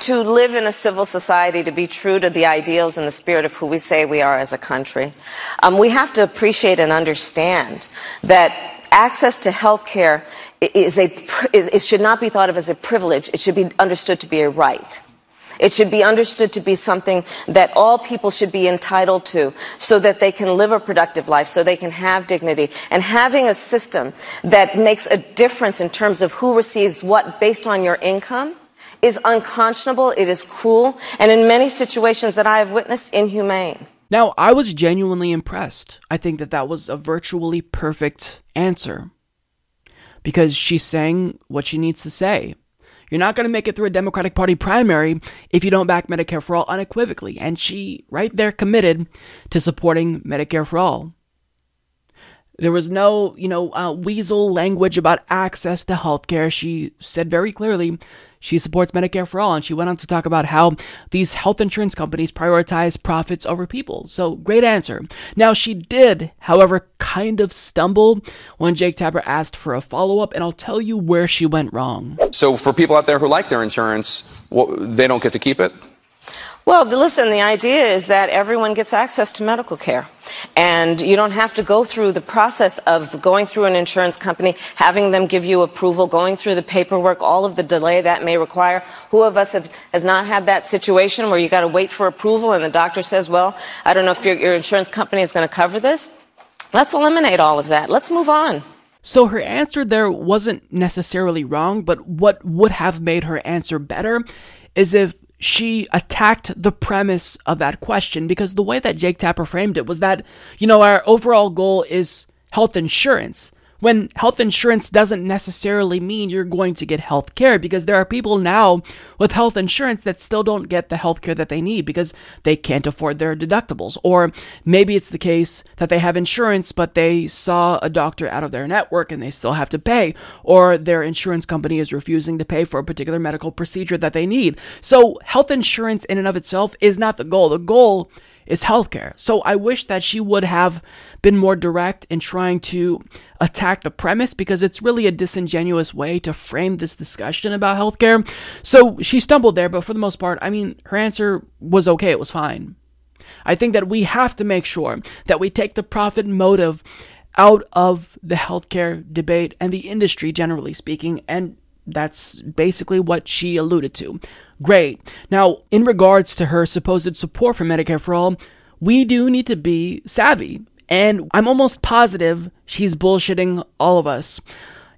to live in a civil society, to be true to the ideals and the spirit of who we say we are as a country, um, we have to appreciate and understand that access to health care is a, it should not be thought of as a privilege. It should be understood to be a right. It should be understood to be something that all people should be entitled to so that they can live a productive life, so they can have dignity. And having a system that makes a difference in terms of who receives what based on your income is unconscionable, it is cruel, and in many situations that I have witnessed, inhumane. Now, I was genuinely impressed. I think that that was a virtually perfect answer. Because she's saying what she needs to say. You're not going to make it through a Democratic Party primary if you don't back Medicare for All unequivocally. And she, right there, committed to supporting Medicare for All. There was no, you know, uh, weasel language about access to healthcare. She said very clearly she supports Medicare for all, and she went on to talk about how these health insurance companies prioritize profits over people. So, great answer. Now, she did, however, kind of stumble when Jake Tapper asked for a follow up, and I'll tell you where she went wrong. So, for people out there who like their insurance, they don't get to keep it? Well, listen, the idea is that everyone gets access to medical care. And you don't have to go through the process of going through an insurance company, having them give you approval, going through the paperwork, all of the delay that may require. Who of us has, has not had that situation where you got to wait for approval and the doctor says, well, I don't know if your, your insurance company is going to cover this? Let's eliminate all of that. Let's move on. So her answer there wasn't necessarily wrong, but what would have made her answer better is if she attacked the premise of that question because the way that Jake Tapper framed it was that, you know, our overall goal is health insurance when health insurance doesn't necessarily mean you're going to get health care because there are people now with health insurance that still don't get the health care that they need because they can't afford their deductibles. Or maybe it's the case that they have insurance, but they saw a doctor out of their network and they still have to pay, or their insurance company is refusing to pay for a particular medical procedure that they need. So, health insurance in and of itself is not the goal. The goal is healthcare. So I wish that she would have been more direct in trying to attack the premise because it's really a disingenuous way to frame this discussion about healthcare. So she stumbled there, but for the most part, I mean, her answer was okay, it was fine. I think that we have to make sure that we take the profit motive out of the healthcare debate and the industry generally speaking and that's basically what she alluded to. Great. Now, in regards to her supposed support for Medicare for All, we do need to be savvy. And I'm almost positive she's bullshitting all of us.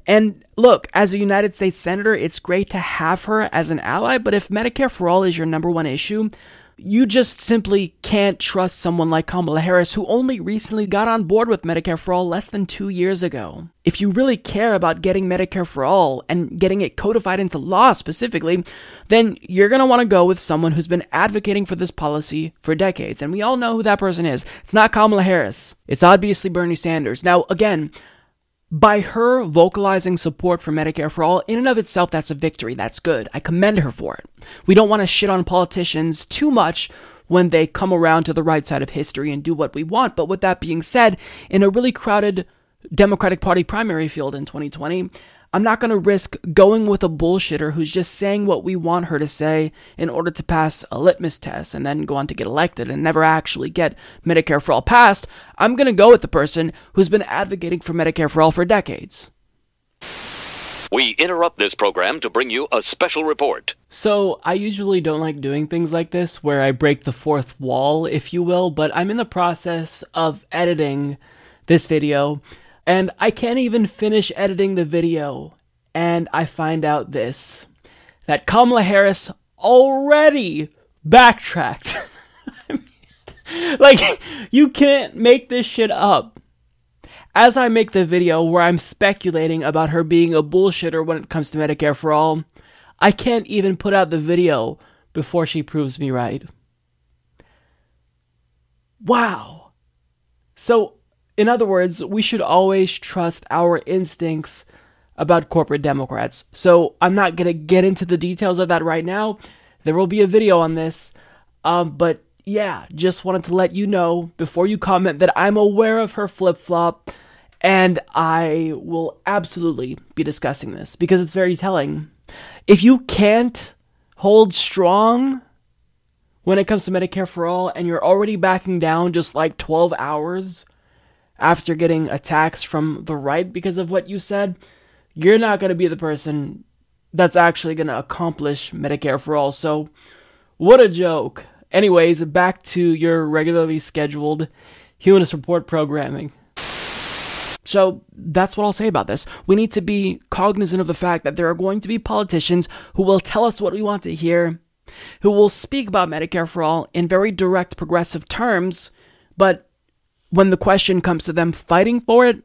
And look, as a United States Senator, it's great to have her as an ally, but if Medicare for All is your number one issue, you just simply can't trust someone like Kamala Harris, who only recently got on board with Medicare for All less than two years ago. If you really care about getting Medicare for All and getting it codified into law specifically, then you're going to want to go with someone who's been advocating for this policy for decades. And we all know who that person is. It's not Kamala Harris, it's obviously Bernie Sanders. Now, again, by her vocalizing support for Medicare for all, in and of itself, that's a victory. That's good. I commend her for it. We don't want to shit on politicians too much when they come around to the right side of history and do what we want. But with that being said, in a really crowded Democratic Party primary field in 2020, I'm not going to risk going with a bullshitter who's just saying what we want her to say in order to pass a litmus test and then go on to get elected and never actually get Medicare for All passed. I'm going to go with the person who's been advocating for Medicare for All for decades. We interrupt this program to bring you a special report. So, I usually don't like doing things like this where I break the fourth wall, if you will, but I'm in the process of editing this video, and I can't even finish editing the video, and I find out this that Kamala Harris already backtracked. like, you can't make this shit up. As I make the video where I'm speculating about her being a bullshitter when it comes to Medicare for All, I can't even put out the video before she proves me right. Wow. So, in other words, we should always trust our instincts about corporate Democrats. So, I'm not going to get into the details of that right now. There will be a video on this. Um, but yeah, just wanted to let you know before you comment that I'm aware of her flip flop and I will absolutely be discussing this because it's very telling. If you can't hold strong when it comes to Medicare for All and you're already backing down just like 12 hours after getting attacks from the right because of what you said, you're not going to be the person that's actually going to accomplish Medicare for All. So, what a joke. Anyways, back to your regularly scheduled Humanist Report programming. So that's what I'll say about this. We need to be cognizant of the fact that there are going to be politicians who will tell us what we want to hear, who will speak about Medicare for all in very direct, progressive terms, but when the question comes to them fighting for it,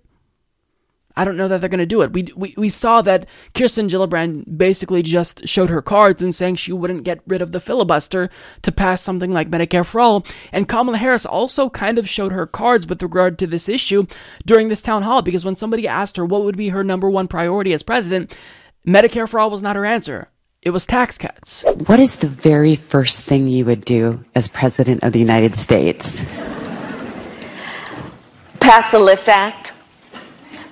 I don't know that they're going to do it. We, we, we saw that Kirsten Gillibrand basically just showed her cards and saying she wouldn't get rid of the filibuster to pass something like Medicare for All. And Kamala Harris also kind of showed her cards with regard to this issue during this town hall because when somebody asked her what would be her number one priority as president, Medicare for All was not her answer. It was tax cuts. What is the very first thing you would do as president of the United States? Pass the LIFT Act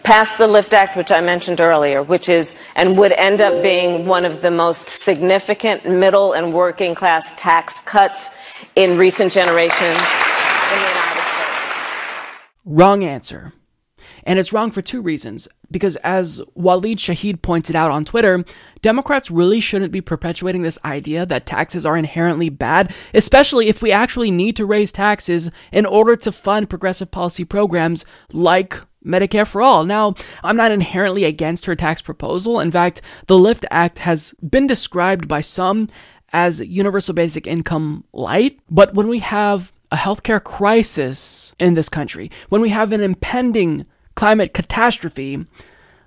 Pass the LIFT Act, which I mentioned earlier, which is and would end up being one of the most significant middle and working class tax cuts in recent generations in the United States. Wrong answer. And it's wrong for two reasons. Because as Waleed Shahid pointed out on Twitter, Democrats really shouldn't be perpetuating this idea that taxes are inherently bad, especially if we actually need to raise taxes in order to fund progressive policy programs like Medicare for all. Now, I'm not inherently against her tax proposal. In fact, the LIFT Act has been described by some as universal basic income light. But when we have a healthcare crisis in this country, when we have an impending climate catastrophe,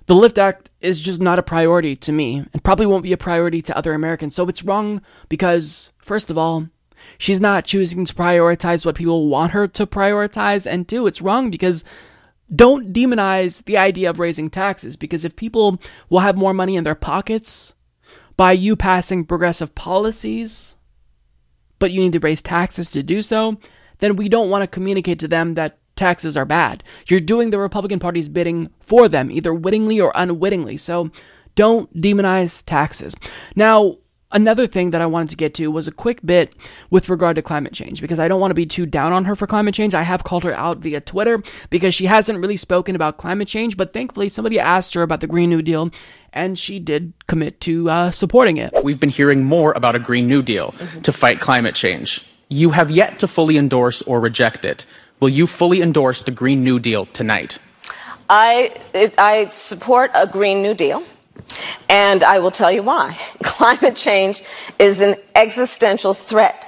the LIFT Act is just not a priority to me and probably won't be a priority to other Americans. So it's wrong because, first of all, she's not choosing to prioritize what people want her to prioritize. And two, it's wrong because don't demonize the idea of raising taxes because if people will have more money in their pockets by you passing progressive policies, but you need to raise taxes to do so, then we don't want to communicate to them that taxes are bad. You're doing the Republican Party's bidding for them, either wittingly or unwittingly. So don't demonize taxes. Now, Another thing that I wanted to get to was a quick bit with regard to climate change because I don't want to be too down on her for climate change. I have called her out via Twitter because she hasn't really spoken about climate change, but thankfully somebody asked her about the Green New Deal and she did commit to uh, supporting it. We've been hearing more about a Green New Deal mm-hmm. to fight climate change. You have yet to fully endorse or reject it. Will you fully endorse the Green New Deal tonight? I, it, I support a Green New Deal. And I will tell you why. Climate change is an existential threat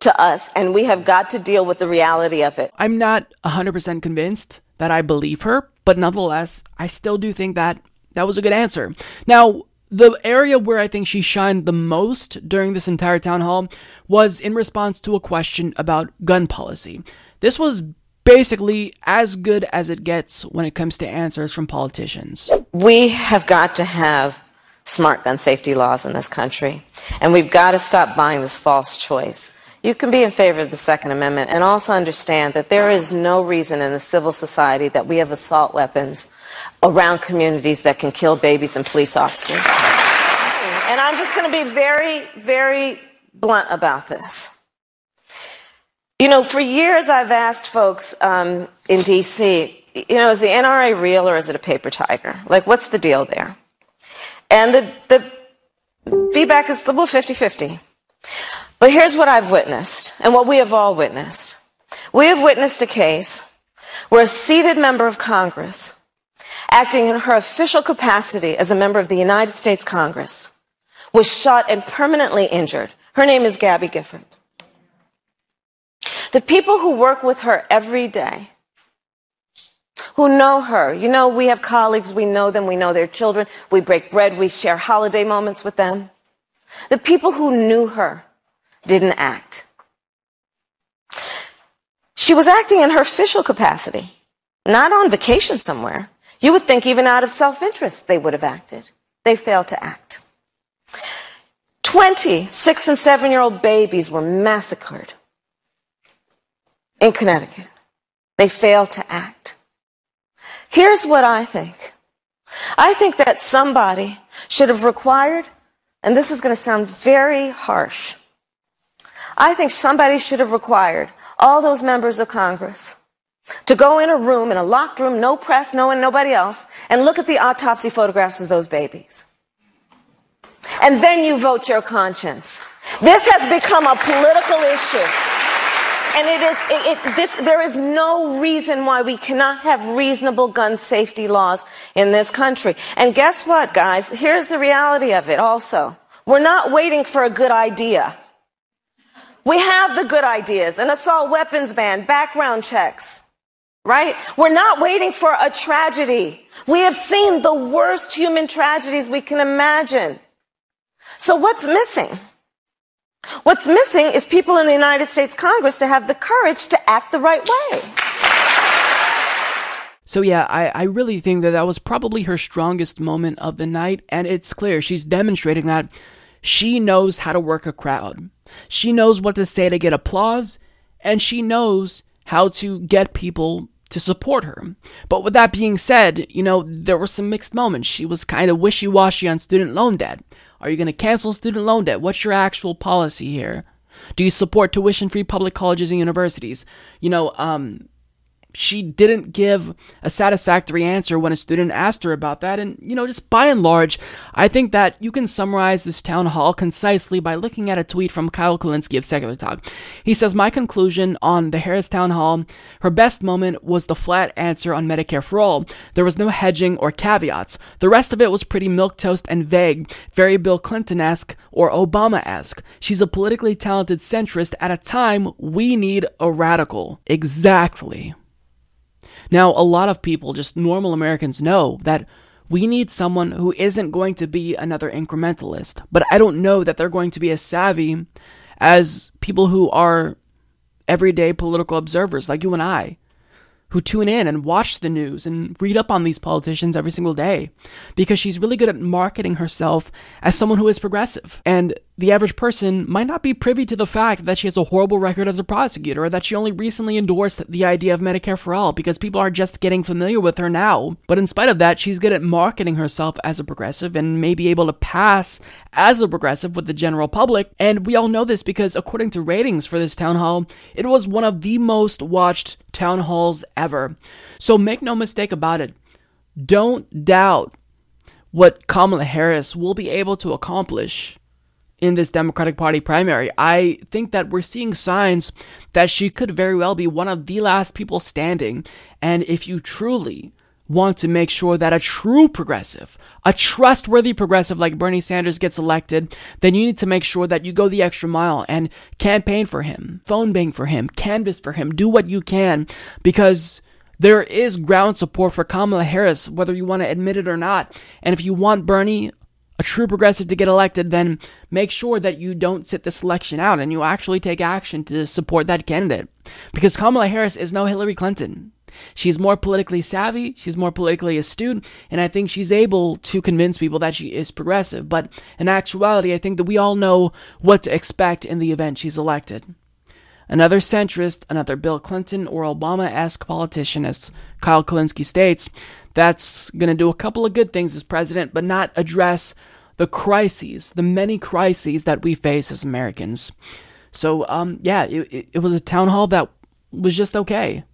to us, and we have got to deal with the reality of it. I'm not 100% convinced that I believe her, but nonetheless, I still do think that that was a good answer. Now, the area where I think she shined the most during this entire town hall was in response to a question about gun policy. This was basically as good as it gets when it comes to answers from politicians. We have got to have smart gun safety laws in this country, and we've got to stop buying this false choice. You can be in favor of the Second Amendment and also understand that there is no reason in a civil society that we have assault weapons around communities that can kill babies and police officers. And I'm just going to be very, very blunt about this. You know, for years I've asked folks um, in DC, you know, is the NRA real or is it a paper tiger? Like, what's the deal there? And the, the feedback is well 50 50. But here's what I've witnessed, and what we have all witnessed. We have witnessed a case where a seated member of Congress, acting in her official capacity as a member of the United States Congress, was shot and permanently injured. Her name is Gabby Giffords. The people who work with her every day, who know her, you know, we have colleagues, we know them, we know their children, we break bread, we share holiday moments with them. The people who knew her didn't act. She was acting in her official capacity, not on vacation somewhere. You would think even out of self-interest they would have acted. They failed to act. Twenty six and seven year old babies were massacred in Connecticut. They failed to act. Here's what I think. I think that somebody should have required, and this is going to sound very harsh, I think somebody should have required all those members of Congress to go in a room, in a locked room, no press, no one, nobody else, and look at the autopsy photographs of those babies. And then you vote your conscience. This has become a political issue. And it is, it, it, this, there is no reason why we cannot have reasonable gun safety laws in this country. And guess what, guys? Here's the reality of it also. We're not waiting for a good idea. We have the good ideas, an assault weapons ban, background checks, right? We're not waiting for a tragedy. We have seen the worst human tragedies we can imagine. So what's missing? What's missing is people in the United States Congress to have the courage to act the right way. So, yeah, I, I really think that that was probably her strongest moment of the night, and it's clear she's demonstrating that she knows how to work a crowd. She knows what to say to get applause, and she knows how to get people to support her. But with that being said, you know, there were some mixed moments. She was kind of wishy washy on student loan debt. Are you going to cancel student loan debt? What's your actual policy here? Do you support tuition free public colleges and universities? You know, um, she didn't give a satisfactory answer when a student asked her about that. And, you know, just by and large, I think that you can summarize this town hall concisely by looking at a tweet from Kyle Kulinski of Secular Talk. He says, My conclusion on the Harris town hall, her best moment was the flat answer on Medicare for all. There was no hedging or caveats. The rest of it was pretty milquetoast and vague, very Bill Clinton esque or Obama esque. She's a politically talented centrist at a time we need a radical. Exactly. Now, a lot of people, just normal Americans, know that we need someone who isn't going to be another incrementalist. But I don't know that they're going to be as savvy as people who are everyday political observers like you and I who tune in and watch the news and read up on these politicians every single day because she's really good at marketing herself as someone who is progressive. And the average person might not be privy to the fact that she has a horrible record as a prosecutor or that she only recently endorsed the idea of Medicare for all because people are just getting familiar with her now. But in spite of that, she's good at marketing herself as a progressive and may be able to pass as a progressive with the general public. And we all know this because according to ratings for this town hall, it was one of the most watched town halls ever. So make no mistake about it. Don't doubt what Kamala Harris will be able to accomplish in this Democratic Party primary. I think that we're seeing signs that she could very well be one of the last people standing. And if you truly want to make sure that a true progressive, a trustworthy progressive like Bernie Sanders gets elected, then you need to make sure that you go the extra mile and campaign for him, phone bang for him, canvass for him, do what you can because there is ground support for Kamala Harris, whether you want to admit it or not. And if you want Bernie a true progressive to get elected, then make sure that you don't sit this election out and you actually take action to support that candidate. Because Kamala Harris is no Hillary Clinton. She's more politically savvy, she's more politically astute, and I think she's able to convince people that she is progressive. But in actuality, I think that we all know what to expect in the event she's elected. Another centrist, another Bill Clinton or Obama esque politician, as Kyle Kulinski states, that's going to do a couple of good things as president, but not address the crises, the many crises that we face as Americans. So, um, yeah, it, it was a town hall that was just okay.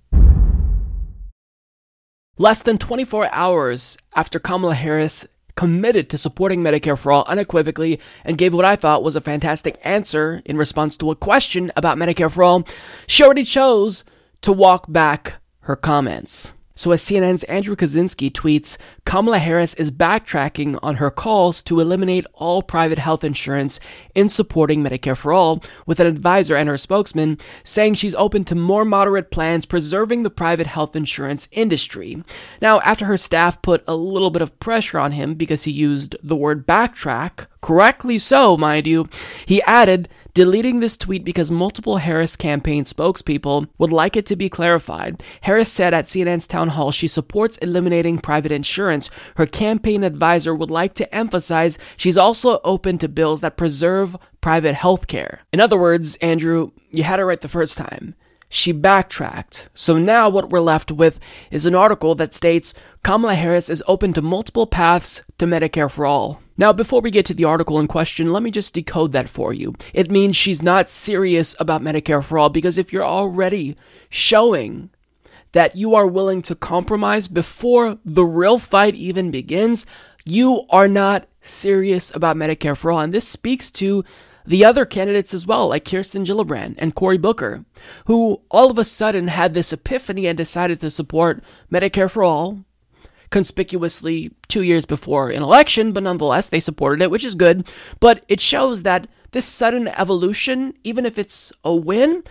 Less than 24 hours after Kamala Harris committed to supporting Medicare for all unequivocally and gave what I thought was a fantastic answer in response to a question about Medicare for all, she already chose to walk back her comments. So, as CNN's Andrew Kaczynski tweets, Kamala Harris is backtracking on her calls to eliminate all private health insurance in supporting Medicare for All, with an advisor and her spokesman saying she's open to more moderate plans preserving the private health insurance industry. Now, after her staff put a little bit of pressure on him because he used the word backtrack, correctly so, mind you, he added, deleting this tweet because multiple Harris campaign spokespeople would like it to be clarified. Harris said at CNN's town hall she supports eliminating private insurance. Her campaign advisor would like to emphasize she's also open to bills that preserve private health care. In other words, Andrew, you had it right the first time. She backtracked. So now what we're left with is an article that states Kamala Harris is open to multiple paths to Medicare for all. Now, before we get to the article in question, let me just decode that for you. It means she's not serious about Medicare for all because if you're already showing that you are willing to compromise before the real fight even begins, you are not serious about Medicare for all. And this speaks to the other candidates as well, like Kirsten Gillibrand and Cory Booker, who all of a sudden had this epiphany and decided to support Medicare for all conspicuously two years before an election, but nonetheless, they supported it, which is good. But it shows that this sudden evolution, even if it's a win,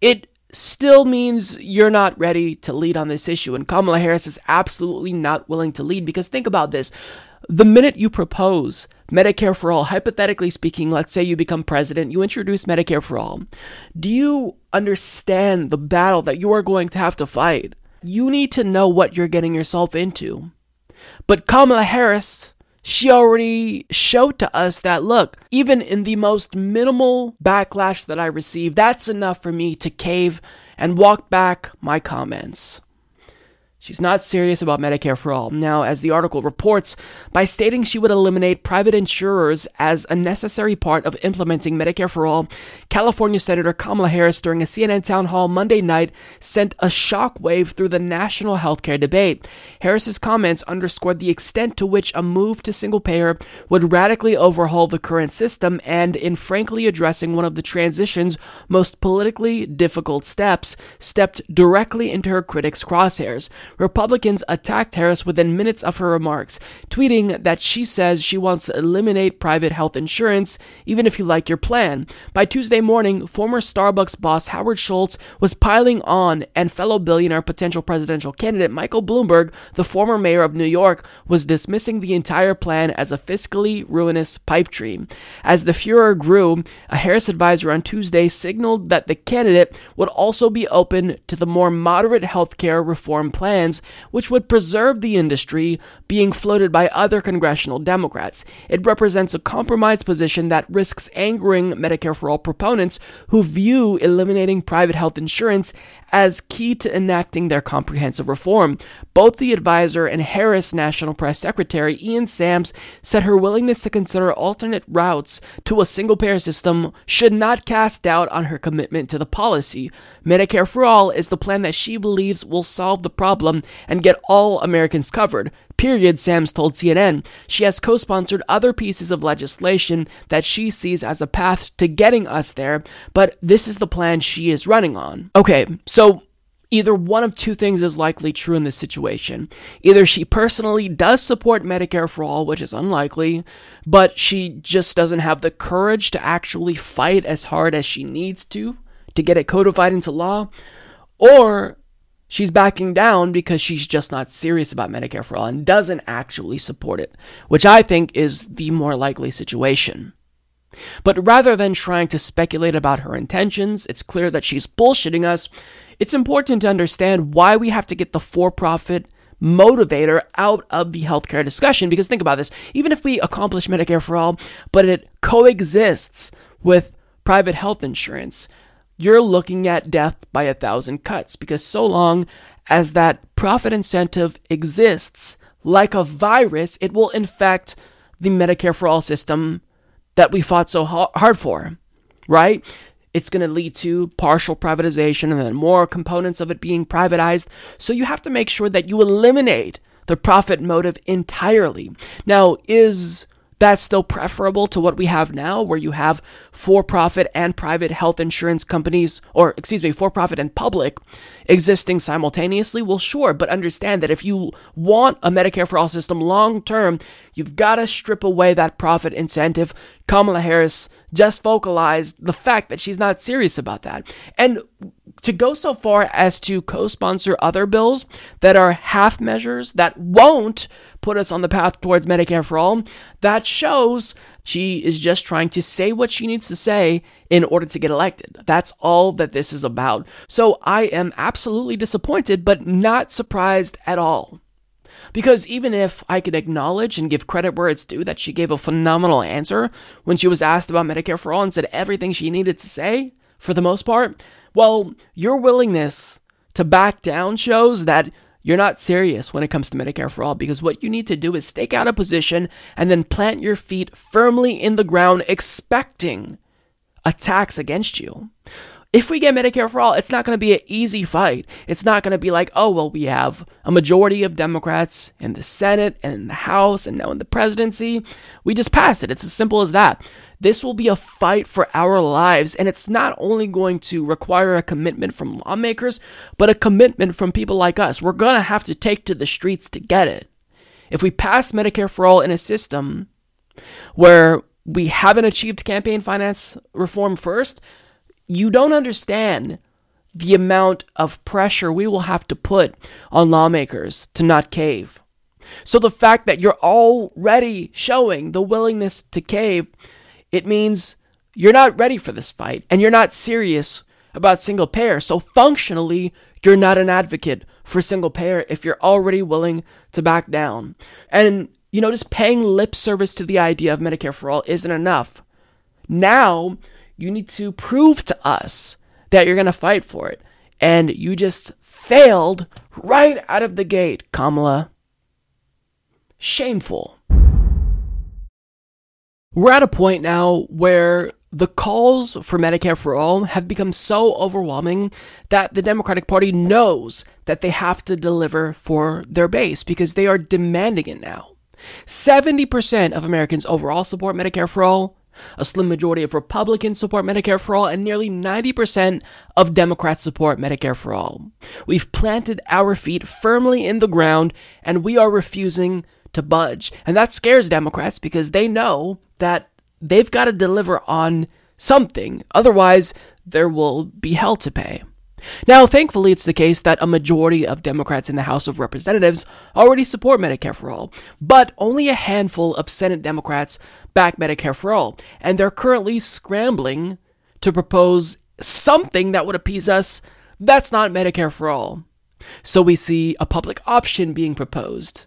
it still means you're not ready to lead on this issue. And Kamala Harris is absolutely not willing to lead because think about this. The minute you propose Medicare for all, hypothetically speaking, let's say you become president, you introduce Medicare for all. Do you understand the battle that you are going to have to fight? You need to know what you're getting yourself into. But Kamala Harris, she already showed to us that look, even in the most minimal backlash that I received, that's enough for me to cave and walk back my comments. She's not serious about Medicare for all. Now, as the article reports, by stating she would eliminate private insurers as a necessary part of implementing Medicare for all, California Senator Kamala Harris during a CNN town hall Monday night sent a shockwave through the national healthcare debate. Harris's comments underscored the extent to which a move to single payer would radically overhaul the current system and in frankly addressing one of the transition's most politically difficult steps, stepped directly into her critics' crosshairs. Republicans attacked Harris within minutes of her remarks, tweeting that she says she wants to eliminate private health insurance, even if you like your plan. By Tuesday morning, former Starbucks boss Howard Schultz was piling on, and fellow billionaire potential presidential candidate Michael Bloomberg, the former mayor of New York, was dismissing the entire plan as a fiscally ruinous pipe dream. As the furor grew, a Harris advisor on Tuesday signaled that the candidate would also be open to the more moderate healthcare reform plan plans which would preserve the industry being floated by other congressional Democrats. It represents a compromise position that risks angering Medicare for All proponents who view eliminating private health insurance as key to enacting their comprehensive reform. Both the advisor and Harris National Press Secretary Ian Sams said her willingness to consider alternate routes to a single payer system should not cast doubt on her commitment to the policy. Medicare for All is the plan that she believes will solve the problem and get all Americans covered. Period, Sams told CNN. She has co sponsored other pieces of legislation that she sees as a path to getting us there, but this is the plan she is running on. Okay, so Either one of two things is likely true in this situation. Either she personally does support Medicare for all, which is unlikely, but she just doesn't have the courage to actually fight as hard as she needs to to get it codified into law, or She's backing down because she's just not serious about Medicare for all and doesn't actually support it, which I think is the more likely situation. But rather than trying to speculate about her intentions, it's clear that she's bullshitting us. It's important to understand why we have to get the for profit motivator out of the healthcare discussion. Because think about this even if we accomplish Medicare for all, but it coexists with private health insurance, you're looking at death by a thousand cuts because so long as that profit incentive exists like a virus, it will infect the Medicare for All system that we fought so hard for, right? It's going to lead to partial privatization and then more components of it being privatized. So you have to make sure that you eliminate the profit motive entirely. Now, is that's still preferable to what we have now, where you have for profit and private health insurance companies, or excuse me, for profit and public existing simultaneously. Well, sure, but understand that if you want a Medicare for all system long term, you've got to strip away that profit incentive. Kamala Harris just vocalized the fact that she's not serious about that. And to go so far as to co sponsor other bills that are half measures that won't put us on the path towards Medicare for all, that shows she is just trying to say what she needs to say in order to get elected. That's all that this is about. So I am absolutely disappointed, but not surprised at all. Because even if I could acknowledge and give credit where it's due that she gave a phenomenal answer when she was asked about Medicare for All and said everything she needed to say, for the most part, well, your willingness to back down shows that you're not serious when it comes to Medicare for All because what you need to do is stake out a position and then plant your feet firmly in the ground, expecting attacks against you. If we get Medicare for All, it's not going to be an easy fight. It's not going to be like, oh, well, we have a majority of Democrats in the Senate and in the House and now in the presidency. We just pass it. It's as simple as that. This will be a fight for our lives, and it's not only going to require a commitment from lawmakers, but a commitment from people like us. We're going to have to take to the streets to get it. If we pass Medicare for All in a system where we haven't achieved campaign finance reform first, you don't understand the amount of pressure we will have to put on lawmakers to not cave. So the fact that you're already showing the willingness to cave it means you're not ready for this fight and you're not serious about single payer. So functionally, you're not an advocate for single payer if you're already willing to back down. And, you know, just paying lip service to the idea of Medicare for all isn't enough. Now, you need to prove to us that you're going to fight for it. And you just failed right out of the gate, Kamala. Shameful. We're at a point now where the calls for Medicare for All have become so overwhelming that the Democratic Party knows that they have to deliver for their base because they are demanding it now. 70% of Americans overall support Medicare for All. A slim majority of Republicans support Medicare for All, and nearly 90% of Democrats support Medicare for All. We've planted our feet firmly in the ground, and we are refusing to budge. And that scares Democrats because they know that they've got to deliver on something. Otherwise, there will be hell to pay. Now, thankfully, it's the case that a majority of Democrats in the House of Representatives already support Medicare for All, but only a handful of Senate Democrats back Medicare for All, and they're currently scrambling to propose something that would appease us that's not Medicare for All. So we see a public option being proposed.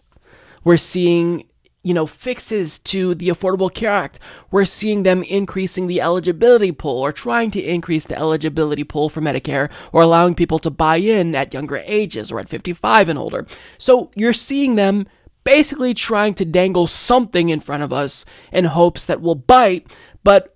We're seeing you know, fixes to the Affordable Care Act. We're seeing them increasing the eligibility pool or trying to increase the eligibility pool for Medicare or allowing people to buy in at younger ages or at 55 and older. So you're seeing them basically trying to dangle something in front of us in hopes that we'll bite, but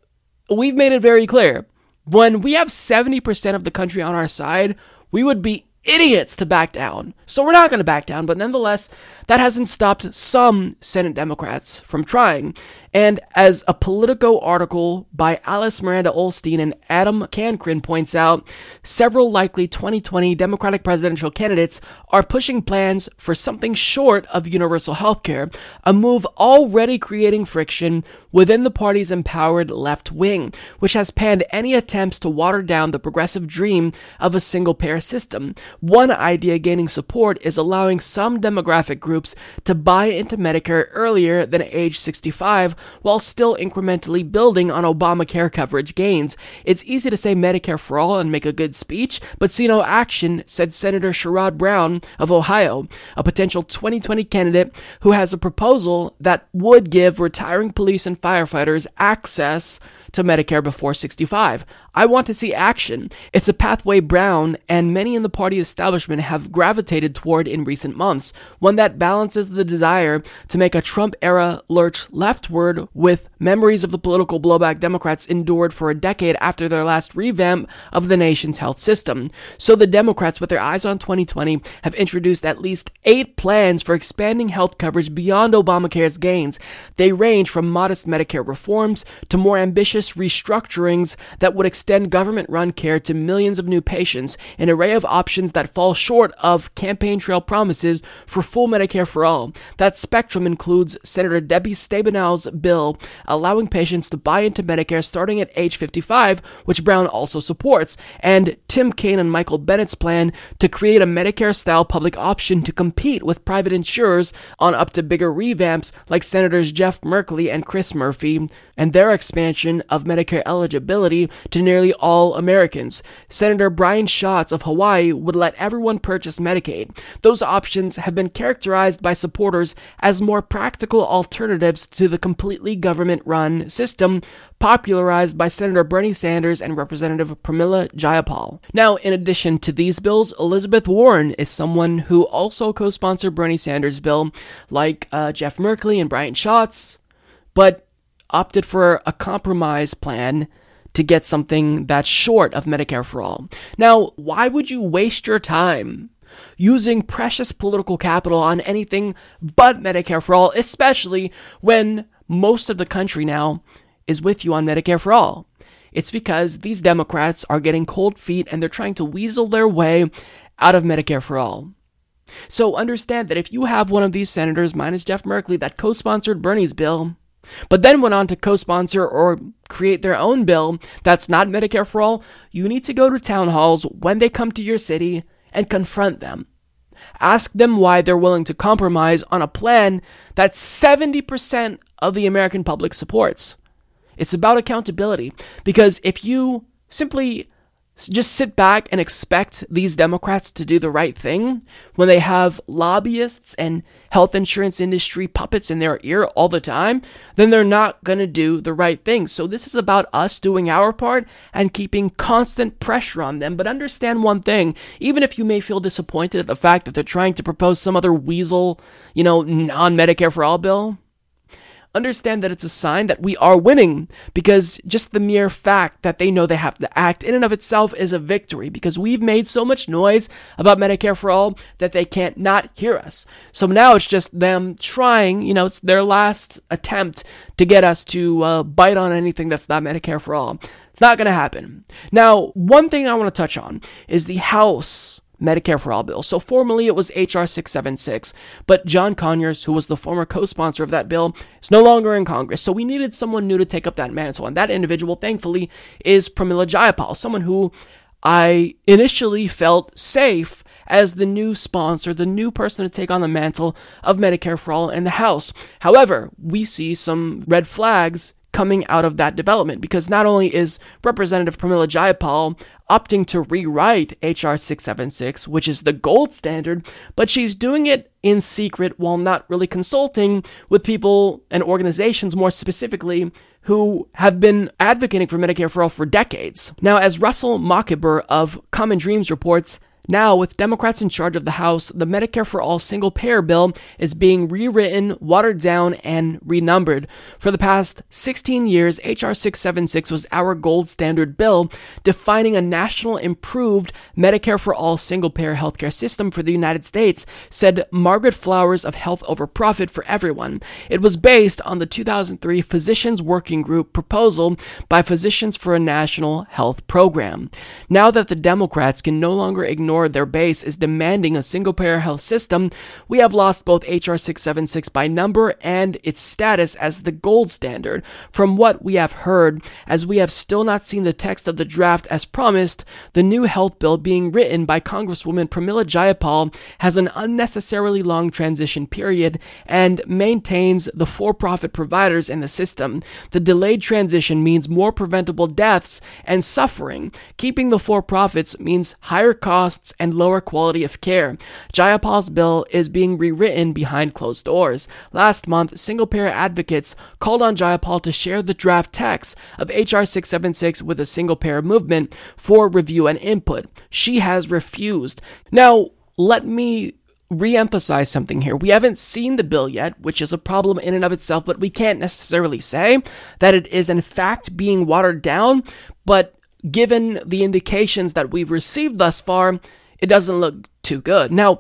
we've made it very clear. When we have 70% of the country on our side, we would be idiots to back down. So we're not going to back down, but nonetheless, that hasn't stopped some Senate Democrats from trying. And as a Politico article by Alice Miranda Ollstein and Adam Cancryn points out, several likely 2020 Democratic presidential candidates are pushing plans for something short of universal health care, a move already creating friction within the party's empowered left wing, which has panned any attempts to water down the progressive dream of a single payer system. One idea gaining support is allowing some demographic groups to buy into Medicare earlier than age 65 while still incrementally building on Obamacare coverage gains. It's easy to say Medicare for all and make a good speech, but see no action, said Senator Sherrod Brown of Ohio, a potential 2020 candidate who has a proposal that would give retiring police and firefighters access to Medicare before 65. I want to see action. It's a pathway Brown and many in the party establishment have gravitated toward in recent months, one that balances the desire to make a Trump era lurch leftward with memories of the political blowback Democrats endured for a decade after their last revamp of the nation's health system. So the Democrats, with their eyes on 2020, have introduced at least eight plans for expanding health coverage beyond Obamacare's gains. They range from modest Medicare reforms to more ambitious restructurings that would extend government run care to millions of new patients, an array of options that fall short of campaign trail promises for full Medicare for all. That spectrum includes Senator Debbie Stabenow's bill allowing patients to buy into Medicare starting at age 55, which Brown also supports, and Tim Kaine and Michael Bennet's plan to create a Medicare style public option to compete with private insurers on up to bigger revamps like Senators Jeff Merkley and Chris Murphy, and their expansion of Medicare eligibility to nearly all Americans. Senator Brian Schatz of Hawaii would let everyone purchase Medicaid. Those options have been characterized by supporters as more practical alternatives to the completely government run system popularized by Senator Bernie Sanders and Representative Pramila Jayapal. Now, in addition to these bills, Elizabeth Warren is someone who also co sponsored Bernie Sanders' bill, like uh, Jeff Merkley and Brian Schatz, but opted for a compromise plan to get something that's short of Medicare for all. Now, why would you waste your time using precious political capital on anything but Medicare for all, especially when most of the country now is with you on Medicare for all? It's because these Democrats are getting cold feet and they're trying to weasel their way out of Medicare for all. So understand that if you have one of these senators, minus Jeff Merkley, that co sponsored Bernie's bill, but then went on to co sponsor or create their own bill that's not Medicare for all, you need to go to town halls when they come to your city and confront them. Ask them why they're willing to compromise on a plan that 70% of the American public supports. It's about accountability because if you simply just sit back and expect these Democrats to do the right thing when they have lobbyists and health insurance industry puppets in their ear all the time, then they're not going to do the right thing. So this is about us doing our part and keeping constant pressure on them. But understand one thing, even if you may feel disappointed at the fact that they're trying to propose some other weasel, you know, non-Medicare for all bill, understand that it's a sign that we are winning because just the mere fact that they know they have to act in and of itself is a victory because we've made so much noise about Medicare for all that they can't not hear us. So now it's just them trying, you know, it's their last attempt to get us to uh, bite on anything that's not Medicare for all. It's not going to happen. Now, one thing I want to touch on is the House Medicare for All bill. So formally it was HR 676, but John Conyers, who was the former co-sponsor of that bill, is no longer in Congress. So we needed someone new to take up that mantle, and that individual, thankfully, is Pramila Jayapal, someone who I initially felt safe as the new sponsor, the new person to take on the mantle of Medicare for All in the House. However, we see some red flags coming out of that development because not only is Representative Pramila Jayapal opting to rewrite HR 676, which is the gold standard, but she's doing it in secret while not really consulting with people and organizations more specifically who have been advocating for Medicare for all for decades. Now, as Russell Mokhiber of Common Dreams reports, now, with Democrats in charge of the House, the Medicare for All single payer bill is being rewritten, watered down, and renumbered. For the past 16 years, H.R. 676 was our gold standard bill defining a national improved Medicare for All single payer healthcare system for the United States, said Margaret Flowers of Health Over Profit for Everyone. It was based on the 2003 Physicians Working Group proposal by Physicians for a National Health Program. Now that the Democrats can no longer ignore their base is demanding a single payer health system, we have lost both HR 676 by number and its status as the gold standard. From what we have heard, as we have still not seen the text of the draft as promised, the new health bill being written by Congresswoman Pramila Jayapal has an unnecessarily long transition period and maintains the for profit providers in the system. The delayed transition means more preventable deaths and suffering. Keeping the for profits means higher costs costs and lower quality of care. Jayapal's bill is being rewritten behind closed doors. Last month, single payer advocates called on Jayapal to share the draft text of H.R. 676 with the single payer movement for review and input. She has refused. Now, let me re-emphasize something here. We haven't seen the bill yet, which is a problem in and of itself, but we can't necessarily say that it is in fact being watered down, but given the indications that we've received thus far, it doesn't look too good. Now,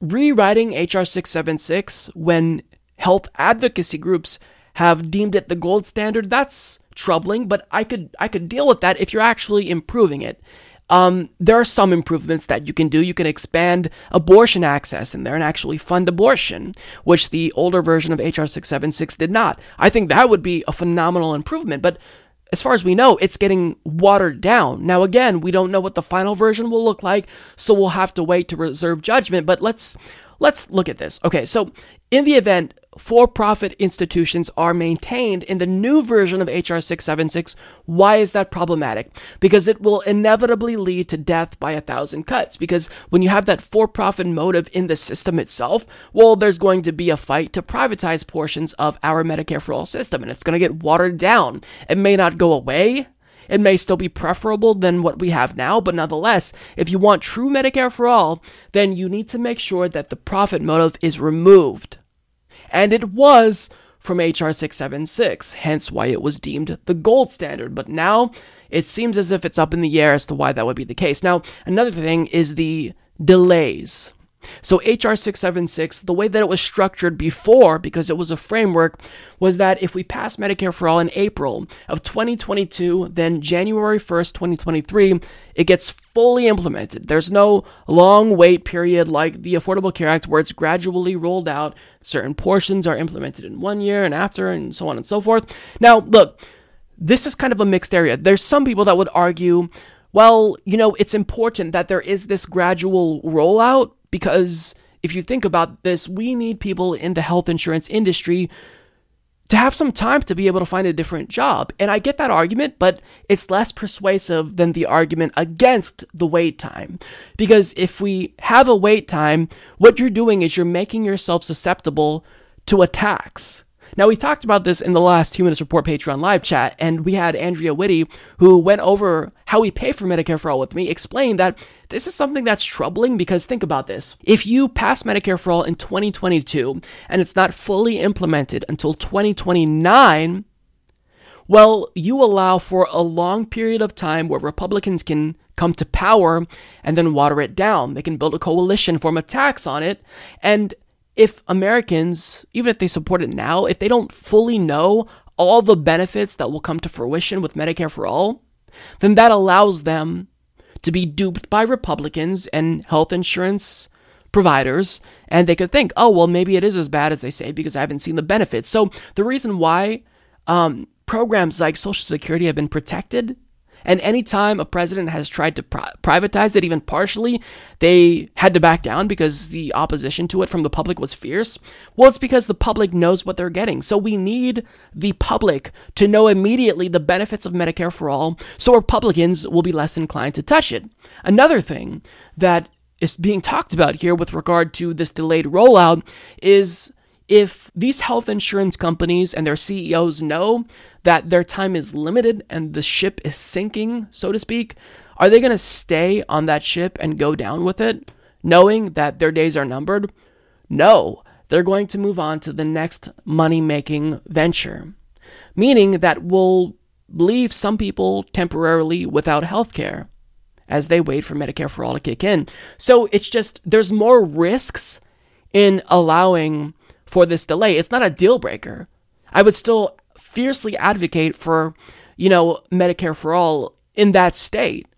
rewriting HR 676 when health advocacy groups have deemed it the gold standard, that's troubling, but I could I could deal with that if you're actually improving it. Um, there are some improvements that you can do. You can expand abortion access in there and actually fund abortion, which the older version of HR 676 did not. I think that would be a phenomenal improvement, but as far as we know, it's getting watered down. Now, again, we don't know what the final version will look like, so we'll have to wait to reserve judgment. But let's let's look at this. Okay, so in the event for profit institutions are maintained in the new version of HR 676. Why is that problematic? Because it will inevitably lead to death by a thousand cuts. Because when you have that for profit motive in the system itself, well, there's going to be a fight to privatize portions of our Medicare for All system, and it's going to get watered down. It may not go away. It may still be preferable than what we have now, but nonetheless, if you want true Medicare for all, then you need to make sure that the profit motive is removed and it was from HR 676, hence why it was deemed the gold standard. But now it seems as if it's up in the air as to why that would be the case. Now, another thing is the delays. So HR 676, the way that it was structured before, because it was a framework, was that if we pass Medicare for All in April of 2022, then January 1st, 2023, it gets fully implemented. There's no long wait period like the Affordable Care Act where it's gradually rolled out. Certain portions are implemented in one year and after, and so on and so forth. Now, look, this is kind of a mixed area. There's some people that would argue, well, you know, it's important that there is this gradual rollout because if you think about this, we need people in the health insurance industry to have some time to be able to find a different job. And I get that argument, but it's less persuasive than the argument against the wait time. Because if we have a wait time, what you're doing is you're making yourself susceptible to attacks. Now, we talked about this in the last Humanist Report Patreon live chat, and we had Andrea Whitty, who went over how we pay for Medicare for All with me, explain that this is something that's troubling because think about this. If you pass Medicare for All in 2022 and it's not fully implemented until 2029, well, you allow for a long period of time where Republicans can come to power and then water it down. They can build a coalition, form a tax on it, and if Americans, even if they support it now, if they don't fully know all the benefits that will come to fruition with Medicare for All, then that allows them to be duped by Republicans and health insurance providers. And they could think, oh, well, maybe it is as bad as they say because I haven't seen the benefits. So the reason why um, programs like Social Security have been protected and anytime a president has tried to pri- privatize it, even partially, they had to back down because the opposition to it from the public was fierce. Well, it's because the public knows what they're getting. So we need the public to know immediately the benefits of Medicare for all, so Republicans will be less inclined to touch it. Another thing that is being talked about here with regard to this delayed rollout is if these health insurance companies and their CEOs know that their time is limited and the ship is sinking, so to speak, are they going to stay on that ship and go down with it, knowing that their days are numbered? No, they're going to move on to the next money making venture, meaning that will leave some people temporarily without health care as they wait for Medicare for all to kick in. So it's just, there's more risks in allowing for this delay. It's not a deal breaker. I would still fiercely advocate for, you know, Medicare for all in that state.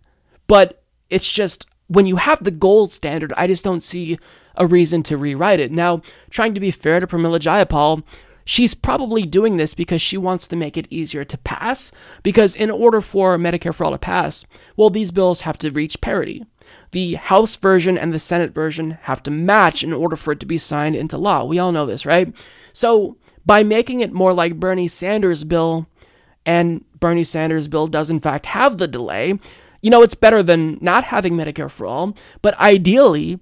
But it's just when you have the gold standard, I just don't see a reason to rewrite it. Now, trying to be fair to Pramila Jayapal, she's probably doing this because she wants to make it easier to pass. Because in order for Medicare for all to pass, well, these bills have to reach parity. The House version and the Senate version have to match in order for it to be signed into law. We all know this, right? So by making it more like Bernie Sanders' bill, and Bernie Sanders' bill does in fact have the delay, you know, it's better than not having Medicare for all, but ideally,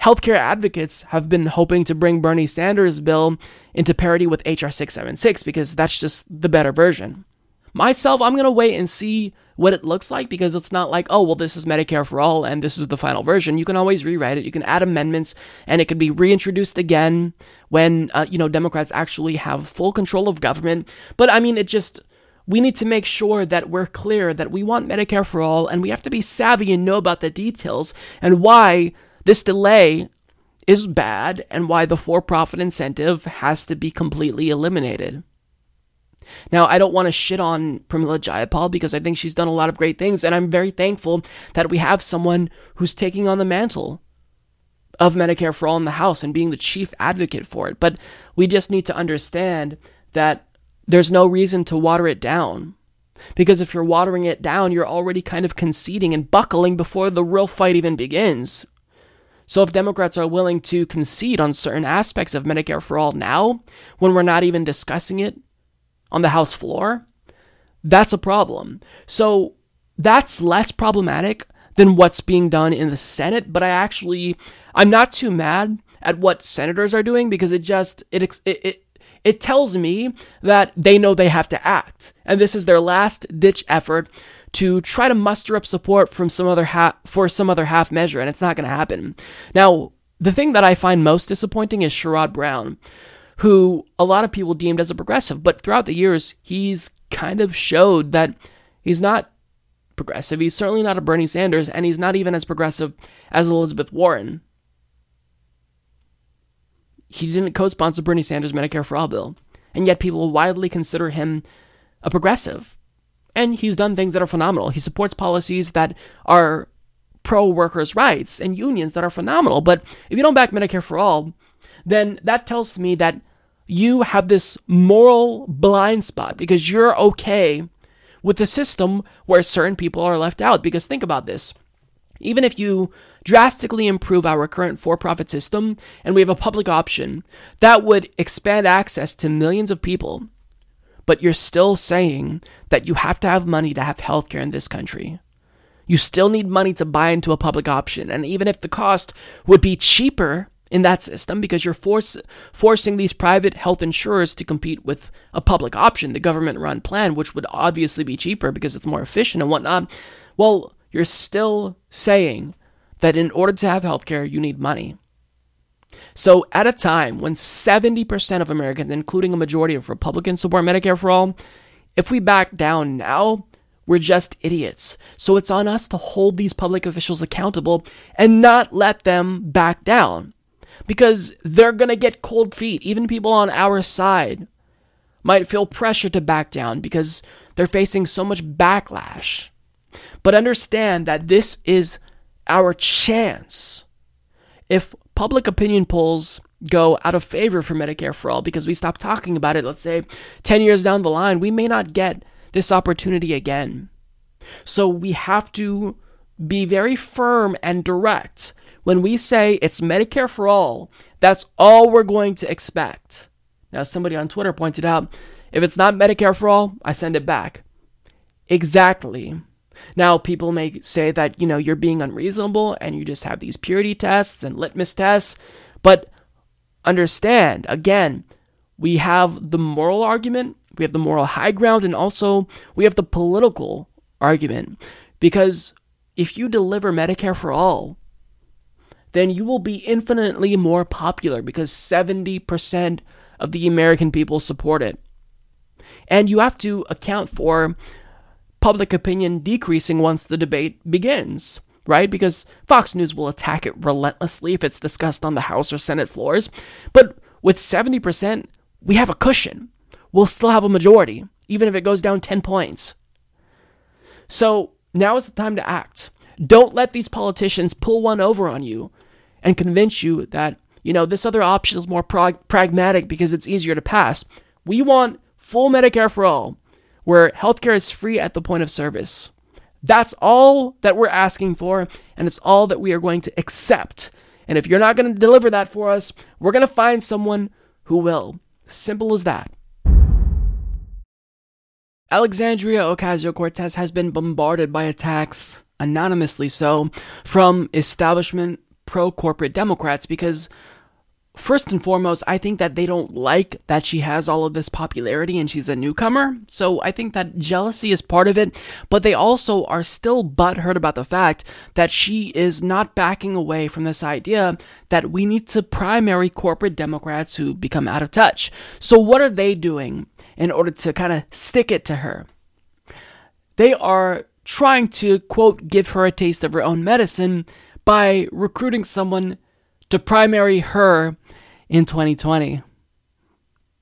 healthcare advocates have been hoping to bring Bernie Sanders' bill into parity with HR 676 because that's just the better version. Myself, I'm going to wait and see what it looks like because it's not like, oh, well, this is Medicare for all and this is the final version. You can always rewrite it. You can add amendments and it can be reintroduced again when, uh, you know, Democrats actually have full control of government. But I mean, it just, we need to make sure that we're clear that we want Medicare for all and we have to be savvy and know about the details and why this delay is bad and why the for profit incentive has to be completely eliminated. Now, I don't want to shit on Pramila Jayapal because I think she's done a lot of great things, and I'm very thankful that we have someone who's taking on the mantle of Medicare for All in the House and being the chief advocate for it. But we just need to understand that there's no reason to water it down. Because if you're watering it down, you're already kind of conceding and buckling before the real fight even begins. So if Democrats are willing to concede on certain aspects of Medicare for All now, when we're not even discussing it on the House floor, that's a problem. So that's less problematic than what's being done in the Senate, but I actually I'm not too mad at what senators are doing because it just it it, it it tells me that they know they have to act. And this is their last ditch effort to try to muster up support from some other half for some other half measure, and it's not going to happen. Now, the thing that I find most disappointing is Sherrod Brown, who a lot of people deemed as a progressive, but throughout the years, he's kind of showed that he's not progressive. He's certainly not a Bernie Sanders, and he's not even as progressive as Elizabeth Warren he didn't co sponsor Bernie Sanders' Medicare for All bill, and yet people widely consider him a progressive. And he's done things that are phenomenal. He supports policies that are pro workers' rights and unions that are phenomenal. But if you don't back Medicare for All, then that tells me that you have this moral blind spot because you're okay with a system where certain people are left out. Because think about this even if you drastically improve our current for profit system and we have a public option, that would expand access to millions of people. But you're still saying that you have to have money to have healthcare in this country. You still need money to buy into a public option. And even if the cost would be cheaper in that system because you're force, forcing these private health insurers to compete with a public option, the government run plan, which would obviously be cheaper because it's more efficient and whatnot, well, you're still saying that in order to have healthcare, you need money. So, at a time when 70% of Americans, including a majority of Republicans, support Medicare for all, if we back down now, we're just idiots. So, it's on us to hold these public officials accountable and not let them back down because they're going to get cold feet. Even people on our side might feel pressure to back down because they're facing so much backlash. But understand that this is our chance. If public opinion polls go out of favor for Medicare for all because we stop talking about it, let's say 10 years down the line, we may not get this opportunity again. So we have to be very firm and direct. When we say it's Medicare for all, that's all we're going to expect. Now, somebody on Twitter pointed out if it's not Medicare for all, I send it back. Exactly. Now, people may say that, you know, you're being unreasonable and you just have these purity tests and litmus tests, but understand, again, we have the moral argument, we have the moral high ground, and also we have the political argument. Because if you deliver Medicare for all, then you will be infinitely more popular because 70% of the American people support it. And you have to account for public opinion decreasing once the debate begins, right? Because Fox News will attack it relentlessly if it's discussed on the House or Senate floors. But with 70%, we have a cushion. We'll still have a majority, even if it goes down 10 points. So now is the time to act. Don't let these politicians pull one over on you and convince you that, you know, this other option is more prog- pragmatic because it's easier to pass. We want full Medicare for all where healthcare is free at the point of service. That's all that we're asking for, and it's all that we are going to accept. And if you're not going to deliver that for us, we're going to find someone who will. Simple as that. Alexandria Ocasio Cortez has been bombarded by attacks anonymously so, from establishment pro corporate Democrats because first and foremost, I think that they don't like that she has all of this popularity and she's a newcomer. So I think that jealousy is part of it, but they also are still butthurt about the fact that she is not backing away from this idea that we need to primary corporate Democrats who become out of touch. So what are they doing in order to kind of stick it to her? They are trying to, quote, give her a taste of her own medicine by recruiting someone to primary her in 2020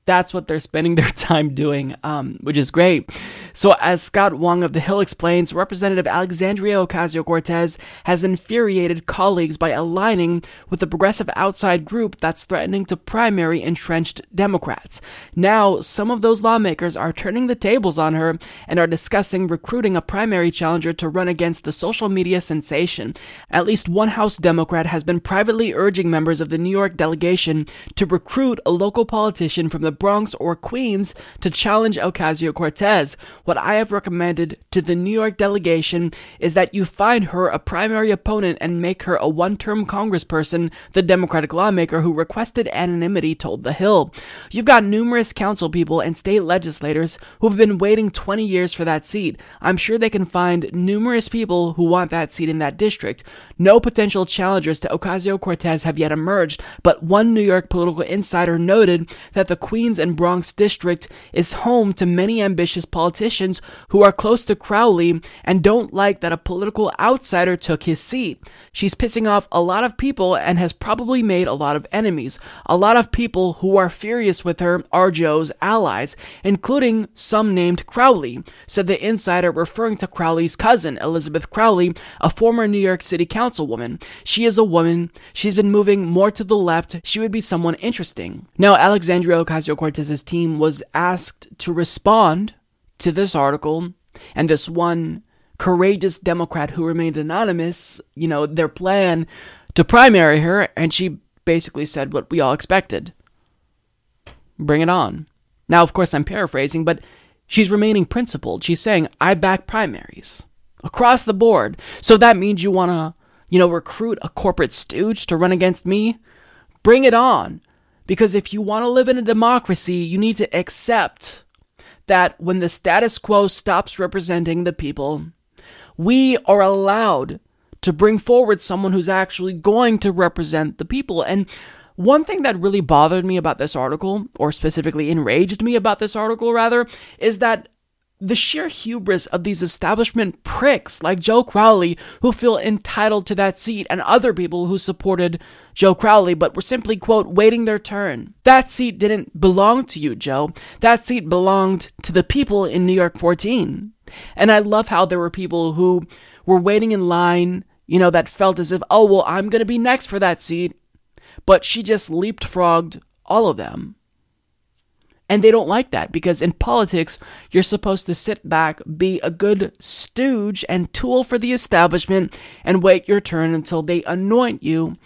that's what they're spending their time doing, um, which is great. So, as Scott Wong of The Hill explains, Representative Alexandria Ocasio Cortez has infuriated colleagues by aligning with the progressive outside group that's threatening to primary entrenched Democrats. Now, some of those lawmakers are turning the tables on her and are discussing recruiting a primary challenger to run against the social media sensation. At least one House Democrat has been privately urging members of the New York delegation to recruit a local politician from the Bronx or Queens to challenge Ocasio Cortez. What I have recommended to the New York delegation is that you find her a primary opponent and make her a one term congressperson, the Democratic lawmaker who requested anonymity told The Hill. You've got numerous council people and state legislators who have been waiting 20 years for that seat. I'm sure they can find numerous people who want that seat in that district. No potential challengers to Ocasio Cortez have yet emerged, but one New York political insider noted that the Queens and Bronx district is home to many ambitious politicians who are close to Crowley and don't like that a political outsider took his seat. She's pissing off a lot of people and has probably made a lot of enemies. A lot of people who are furious with her are Joe's allies, including some named Crowley, said the insider referring to Crowley's cousin, Elizabeth Crowley, a former New York City councilwoman. She is a woman. She's been moving more to the left. She would be someone interesting. Now, Alexandria Ocasio Cortez's team was asked to respond to this article, and this one courageous Democrat who remained anonymous, you know, their plan to primary her, and she basically said what we all expected bring it on. Now, of course, I'm paraphrasing, but she's remaining principled. She's saying, I back primaries across the board. So that means you want to, you know, recruit a corporate stooge to run against me? Bring it on. Because if you want to live in a democracy, you need to accept that when the status quo stops representing the people, we are allowed to bring forward someone who's actually going to represent the people. And one thing that really bothered me about this article, or specifically enraged me about this article, rather, is that the sheer hubris of these establishment pricks like Joe Crowley who feel entitled to that seat and other people who supported Joe Crowley but were simply, quote, waiting their turn. That seat didn't belong to you, Joe. That seat belonged to the people in New York 14. And I love how there were people who were waiting in line, you know, that felt as if, oh, well, I'm going to be next for that seat. But she just leapfrogged all of them. And they don't like that because in politics, you're supposed to sit back, be a good stooge and tool for the establishment, and wait your turn until they anoint you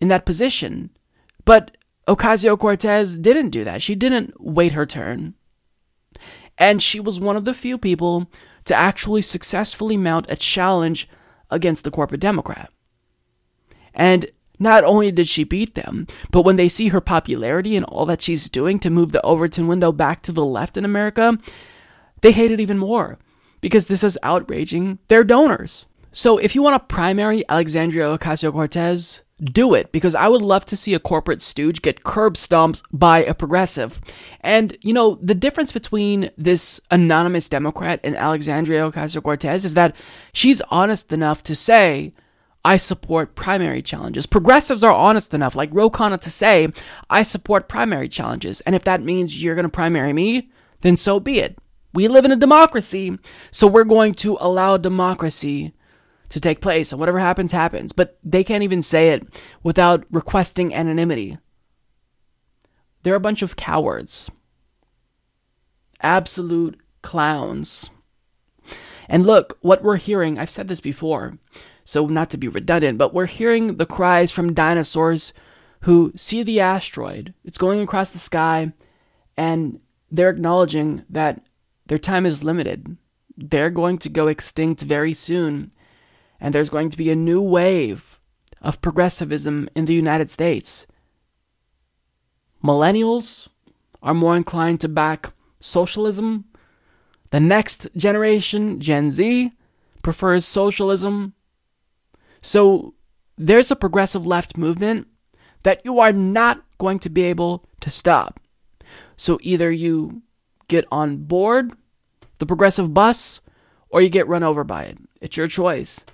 in that position. But Ocasio Cortez didn't do that. She didn't wait her turn. And she was one of the few people to actually successfully mount a challenge against the corporate Democrat. And not only did she beat them, but when they see her popularity and all that she's doing to move the Overton window back to the left in America, they hate it even more because this is outraging their donors. So if you want to primary Alexandria Ocasio Cortez, do it because I would love to see a corporate stooge get curb stomped by a progressive. And, you know, the difference between this anonymous Democrat and Alexandria Ocasio Cortez is that she's honest enough to say, I support primary challenges. Progressives are honest enough, like Ro Khanna, to say, I support primary challenges. And if that means you're going to primary me, then so be it. We live in a democracy, so we're going to allow democracy to take place. And whatever happens, happens. But they can't even say it without requesting anonymity. They're a bunch of cowards. Absolute clowns. And look, what we're hearing, I've said this before so, not to be redundant, but we're hearing the cries from dinosaurs who see the asteroid. It's going across the sky, and they're acknowledging that their time is limited. They're going to go extinct very soon. and there's going to be a new wave of progressivism in the United States. Millennials are more inclined to back socialism. The next generation, Gen Z, prefers socialism. So there's a progressive left movement that you are not going to be able to stop. So either you get on board the progressive bus or you get run over by it. It's your choice.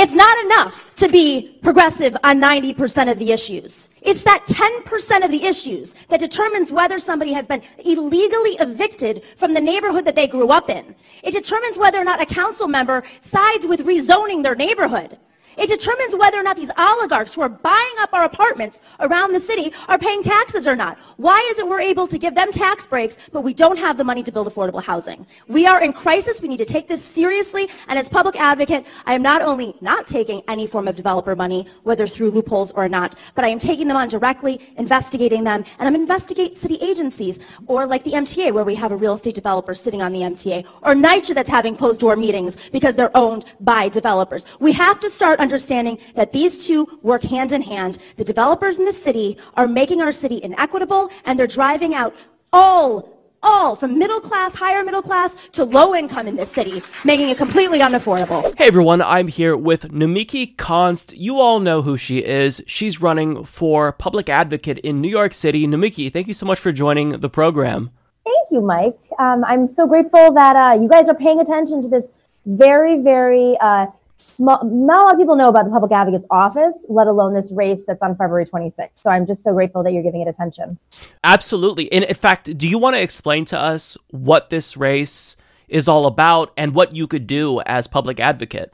It's not enough to be progressive on 90% of the issues. It's that 10% of the issues that determines whether somebody has been illegally evicted from the neighborhood that they grew up in. It determines whether or not a council member sides with rezoning their neighborhood. It determines whether or not these oligarchs who are buying up our apartments around the city are paying taxes or not. Why is it we're able to give them tax breaks, but we don't have the money to build affordable housing? We are in crisis. We need to take this seriously. And as public advocate, I am not only not taking any form of developer money, whether through loopholes or not, but I am taking them on directly, investigating them, and I'm investigating city agencies, or like the MTA, where we have a real estate developer sitting on the MTA, or NYCHA that's having closed door meetings because they're owned by developers. We have to start understanding that these two work hand in hand. The developers in the city are making our city inequitable and they're driving out all all from middle class, higher middle class to low income in this city, making it completely unaffordable. Hey everyone, I'm here with Nomiki Konst. You all know who she is. She's running for public advocate in New York City. Nomiki, thank you so much for joining the program. Thank you, Mike. Um, I'm so grateful that uh, you guys are paying attention to this very, very uh, small, not a lot of people know about the public advocate's office, let alone this race that's on February 26th. So I'm just so grateful that you're giving it attention. Absolutely. And in fact, do you want to explain to us what this race is all about and what you could do as public advocate?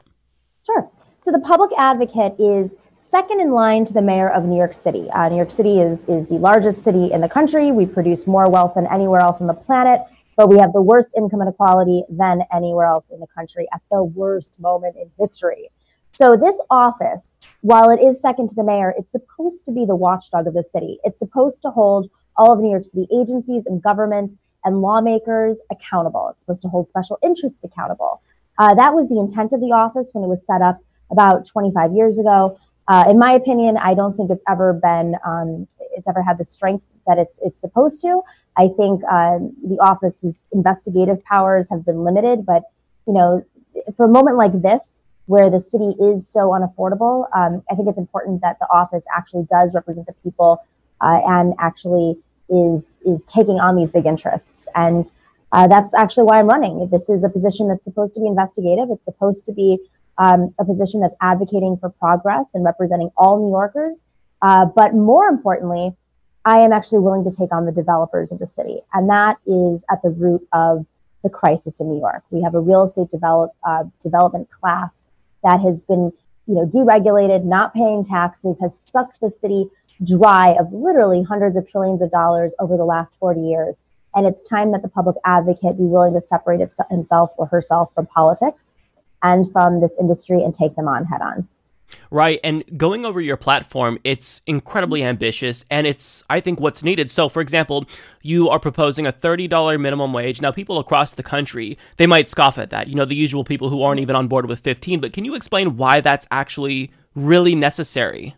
Sure. So the public advocate is second in line to the mayor of New York City. Uh, New York City is, is the largest city in the country. We produce more wealth than anywhere else on the planet but we have the worst income inequality than anywhere else in the country at the worst moment in history. So this office, while it is second to the mayor, it's supposed to be the watchdog of the city. It's supposed to hold all of New York City agencies and government and lawmakers accountable. It's supposed to hold special interests accountable. Uh, that was the intent of the office when it was set up about 25 years ago. Uh, in my opinion, I don't think it's ever been, um, it's ever had the strength that it's it's supposed to. I think um, the office's investigative powers have been limited, but you know, for a moment like this, where the city is so unaffordable, um, I think it's important that the office actually does represent the people uh, and actually is is taking on these big interests. And uh, that's actually why I'm running. This is a position that's supposed to be investigative. It's supposed to be um, a position that's advocating for progress and representing all New Yorkers. Uh, but more importantly, I am actually willing to take on the developers of the city. And that is at the root of the crisis in New York. We have a real estate develop, uh, development class that has been, you know, deregulated, not paying taxes, has sucked the city dry of literally hundreds of trillions of dollars over the last 40 years. And it's time that the public advocate be willing to separate himself or herself from politics and from this industry and take them on head on. Right. And going over your platform, it's incredibly ambitious and it's, I think, what's needed. So, for example, you are proposing a $30 minimum wage. Now, people across the country, they might scoff at that. You know, the usual people who aren't even on board with 15. But can you explain why that's actually really necessary?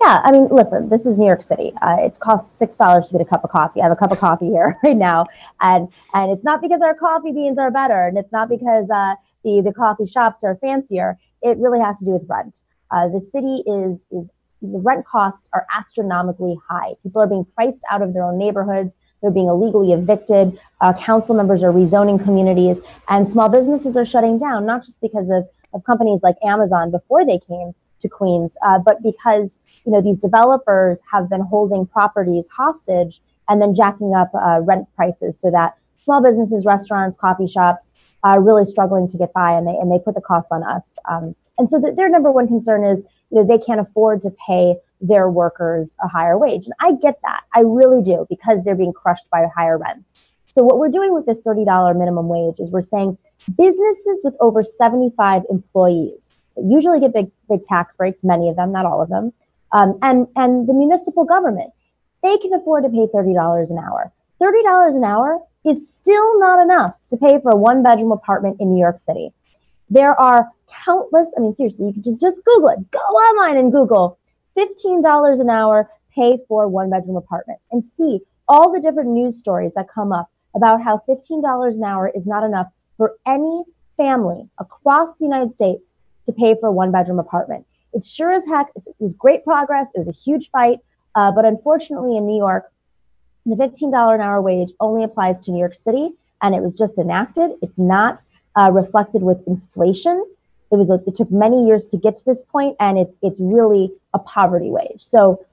Yeah, I mean, listen, this is New York City. Uh, it costs six dollars to get a cup of coffee. I have a cup of coffee here right now, and and it's not because our coffee beans are better, and it's not because uh, the the coffee shops are fancier it really has to do with rent. Uh, the city is is the rent costs are astronomically high. People are being priced out of their own neighborhoods. They're being illegally evicted. Uh, council members are rezoning communities, and small businesses are shutting down, not just because of, of companies like Amazon before they came to Queens, uh, but because you know these developers have been holding properties hostage and then jacking up uh, rent prices so that small businesses, restaurants, coffee shops are really struggling to get by, and they and they put the costs on us. Um, and so the, their number one concern is you know they can't afford to pay their workers a higher wage, and I get that, I really do, because they're being crushed by higher rents. So what we're doing with this thirty dollar minimum wage is we're saying businesses with over seventy five employees so usually get big big tax breaks, many of them, not all of them, um, and and the municipal government they can afford to pay thirty dollars an hour. Thirty dollars an hour is still not enough to pay for a one bedroom apartment in New York City. There are countless, I mean, seriously, you can just, just Google it. Go online and Google $15 an hour, pay for one bedroom apartment and see all the different news stories that come up about how $15 an hour is not enough for any family across the United States to pay for a one bedroom apartment. It sure as heck, it was great progress. It was a huge fight. Uh, but unfortunately, in New York, the $15 an hour wage only applies to New York City, and it was just enacted. It's not uh, reflected with inflation. It was it took many years to get to this point, and it's it's really a poverty wage. So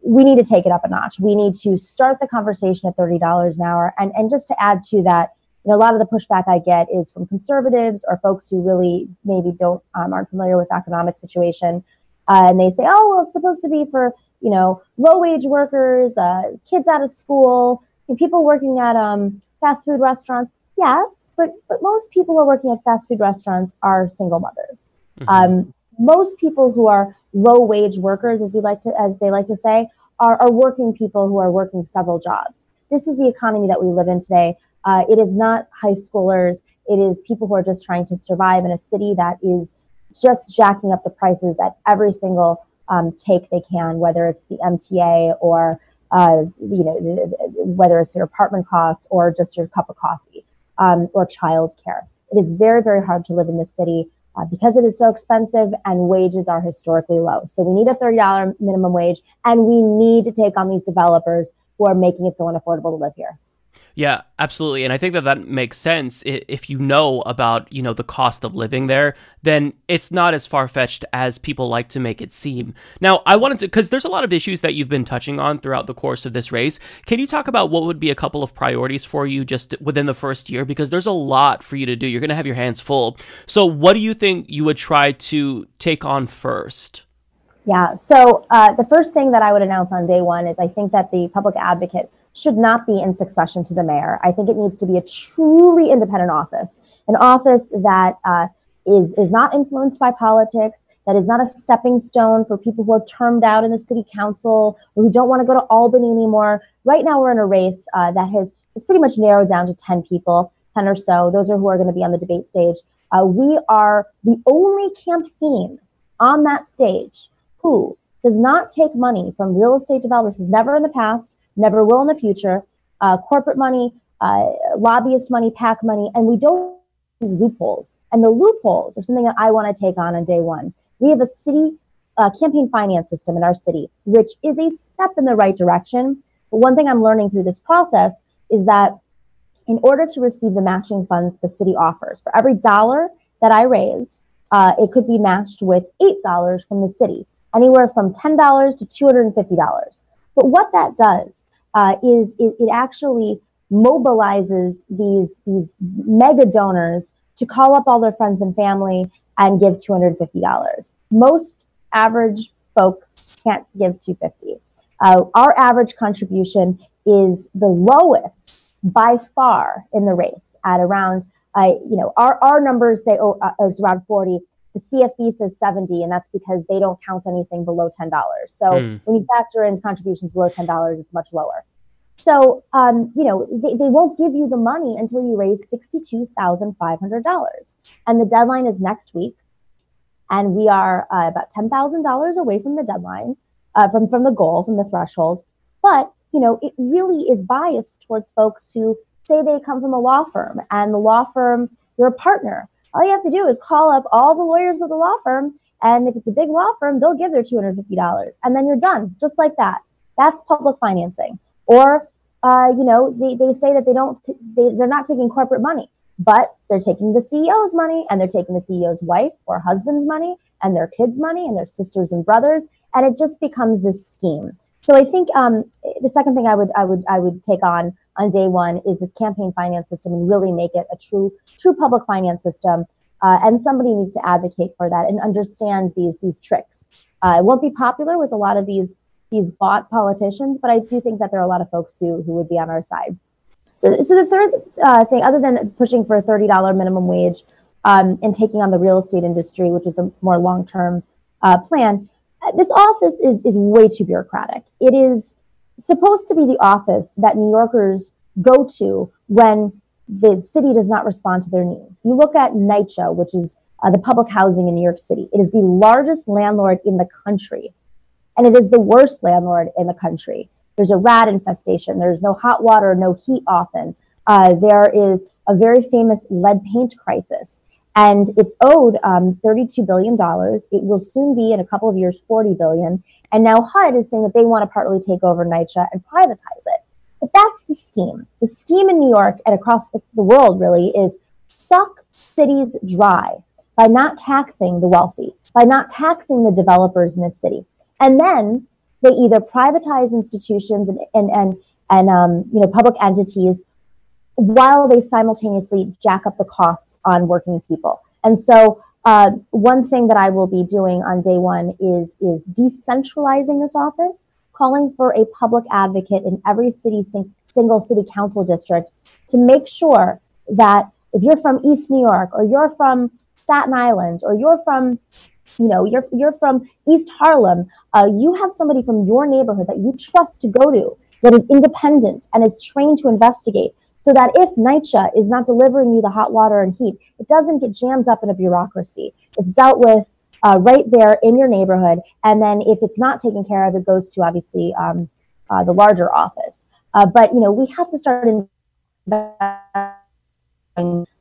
we need to take it up a notch. We need to start the conversation at thirty dollars an hour, and and just to add to that, you know, a lot of the pushback I get is from conservatives or folks who really maybe don't um, aren't familiar with the economic situation, uh, and they say, oh well, it's supposed to be for you know, low wage workers, uh, kids out of school, people working at um, fast food restaurants. Yes, but but most people who are working at fast food restaurants are single mothers. Mm-hmm. Um, most people who are low wage workers, as we like to as they like to say, are, are working people who are working several jobs. This is the economy that we live in today. Uh, it is not high schoolers. It is people who are just trying to survive in a city that is just jacking up the prices at every single um, take they can, whether it's the MTA or uh, you know whether it's your apartment costs or just your cup of coffee um, or childcare. It is very very hard to live in this city uh, because it is so expensive and wages are historically low. So we need a thirty dollar minimum wage, and we need to take on these developers who are making it so unaffordable to live here. Yeah, absolutely. And I think that that makes sense. If you know about, you know, the cost of living there, then it's not as far-fetched as people like to make it seem. Now, I wanted to cuz there's a lot of issues that you've been touching on throughout the course of this race. Can you talk about what would be a couple of priorities for you just within the first year because there's a lot for you to do. You're going to have your hands full. So, what do you think you would try to take on first? Yeah. So, uh, the first thing that I would announce on day 1 is I think that the public advocate should not be in succession to the mayor. I think it needs to be a truly independent office, an office that uh, is is not influenced by politics, that is not a stepping stone for people who are termed out in the city council or who don't want to go to Albany anymore. Right now, we're in a race uh, that has is pretty much narrowed down to ten people, ten or so. Those are who are going to be on the debate stage. Uh, we are the only campaign on that stage who does not take money from real estate developers. Has never in the past never will in the future. Uh, corporate money, uh, lobbyist money, PAC money, and we don't use loopholes. And the loopholes are something that I want to take on on day one. We have a city uh, campaign finance system in our city, which is a step in the right direction. But one thing I'm learning through this process is that in order to receive the matching funds the city offers, for every dollar that I raise, uh, it could be matched with $8 from the city, anywhere from $10 to $250. But what that does uh, is it, it actually mobilizes these these mega donors to call up all their friends and family and give $250. Most average folks can't give 250. Uh, our average contribution is the lowest by far in the race at around, uh, you know, our, our numbers say oh, uh, is around 40. The CFB says 70, and that's because they don't count anything below $10. So mm. when you factor in contributions below $10, it's much lower. So, um, you know, they, they won't give you the money until you raise $62,500. And the deadline is next week. And we are uh, about $10,000 away from the deadline, uh, from, from the goal, from the threshold. But, you know, it really is biased towards folks who say they come from a law firm and the law firm, you're a partner all you have to do is call up all the lawyers of the law firm. And if it's a big law firm, they'll give their $250. And then you're done, just like that. That's public financing. Or, uh, you know, they, they say that they don't, t- they, they're not taking corporate money, but they're taking the CEO's money and they're taking the CEO's wife or husband's money and their kids' money and their sisters and brothers. And it just becomes this scheme. So I think um, the second thing I would I would I would take on on day one is this campaign finance system and really make it a true true public finance system. Uh, and somebody needs to advocate for that and understand these these tricks. Uh, it won't be popular with a lot of these these bought politicians, but I do think that there are a lot of folks who who would be on our side. So, so the third uh, thing, other than pushing for a thirty dollar minimum wage um, and taking on the real estate industry, which is a more long term uh, plan, this office is is way too bureaucratic. It is supposed to be the office that New Yorkers go to when the city does not respond to their needs. You look at NYCHA, which is uh, the public housing in New York City. It is the largest landlord in the country, and it is the worst landlord in the country. There's a rat infestation. There's no hot water, no heat often. Uh, there is a very famous lead paint crisis, and it's owed um, $32 billion. It will soon be, in a couple of years, 40 billion. And now HUD is saying that they want to partly take over NYCHA and privatize it. But that's the scheme. The scheme in New York and across the, the world really is suck cities dry by not taxing the wealthy, by not taxing the developers in the city. And then they either privatize institutions and, and, and, and um, you know, public entities while they simultaneously jack up the costs on working people. And so uh, one thing that I will be doing on day one is, is decentralizing this office, calling for a public advocate in every city, sing, single city council district to make sure that if you're from East New York or you're from Staten Island or you're from you know you're you're from East Harlem, uh, you have somebody from your neighborhood that you trust to go to that is independent and is trained to investigate so that if NYCHA is not delivering you the hot water and heat, it doesn't get jammed up in a bureaucracy. It's dealt with uh, right there in your neighborhood. And then if it's not taken care of, it goes to obviously um, uh, the larger office. Uh, but, you know, we have to start investing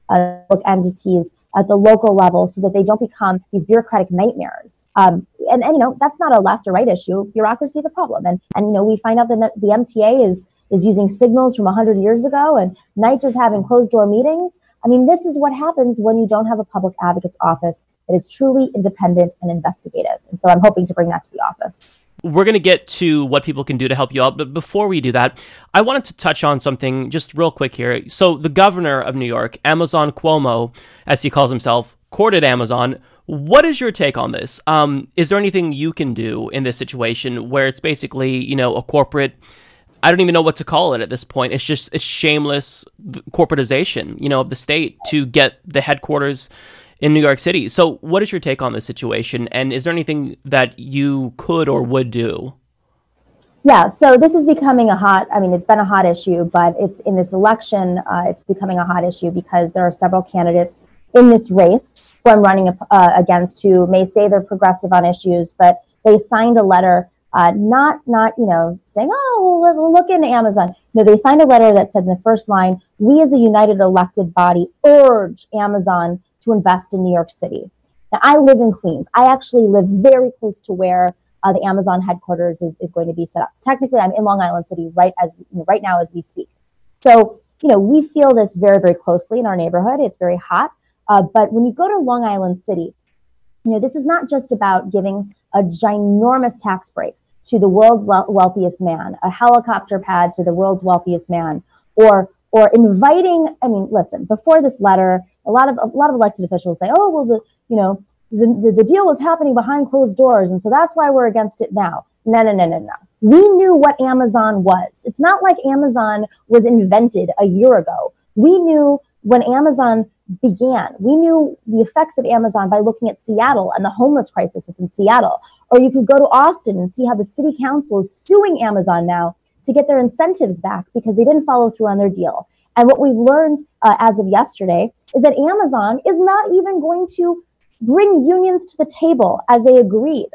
uh, entities at the local level so that they don't become these bureaucratic nightmares. Um, and, and, you know, that's not a left or right issue. Bureaucracy is a problem. And, and, you know, we find out that the MTA is is using signals from 100 years ago and NYCHA is having closed door meetings. I mean, this is what happens when you don't have a public advocate's office that is truly independent and investigative. And so I'm hoping to bring that to the office. We're going to get to what people can do to help you out. But before we do that, I wanted to touch on something just real quick here. So, the governor of New York, Amazon Cuomo, as he calls himself, courted Amazon. What is your take on this? Um, is there anything you can do in this situation where it's basically, you know, a corporate I don't even know what to call it at this point. It's just it's shameless corporatization, you know, of the state to get the headquarters in New York City. So, what is your take on this situation, and is there anything that you could or would do? Yeah, so this is becoming a hot. I mean, it's been a hot issue, but it's in this election, uh, it's becoming a hot issue because there are several candidates in this race who I'm running uh, against who may say they're progressive on issues, but they signed a letter uh, not not you know saying oh we'll, we'll look into Amazon. No, they signed a letter that said in the first line, "We as a united elected body urge Amazon to invest in New York City." Now I live in Queens. I actually live very close to where uh, the Amazon headquarters is, is going to be set up. Technically, I'm in Long Island City right as you know, right now as we speak. So you know we feel this very very closely in our neighborhood. It's very hot. Uh, but when you go to Long Island City, you know this is not just about giving a ginormous tax break to the world's wealthiest man, a helicopter pad to the world's wealthiest man, or or inviting. I mean, listen. Before this letter, a lot of a lot of elected officials say, "Oh, well, the you know the, the, the deal was happening behind closed doors, and so that's why we're against it now." No, no, no, no, no. We knew what Amazon was. It's not like Amazon was invented a year ago. We knew when Amazon began. We knew the effects of Amazon by looking at Seattle and the homeless crisis that's in Seattle. Or you could go to Austin and see how the city council is suing Amazon now to get their incentives back because they didn't follow through on their deal. And what we've learned uh, as of yesterday is that Amazon is not even going to bring unions to the table as they agreed.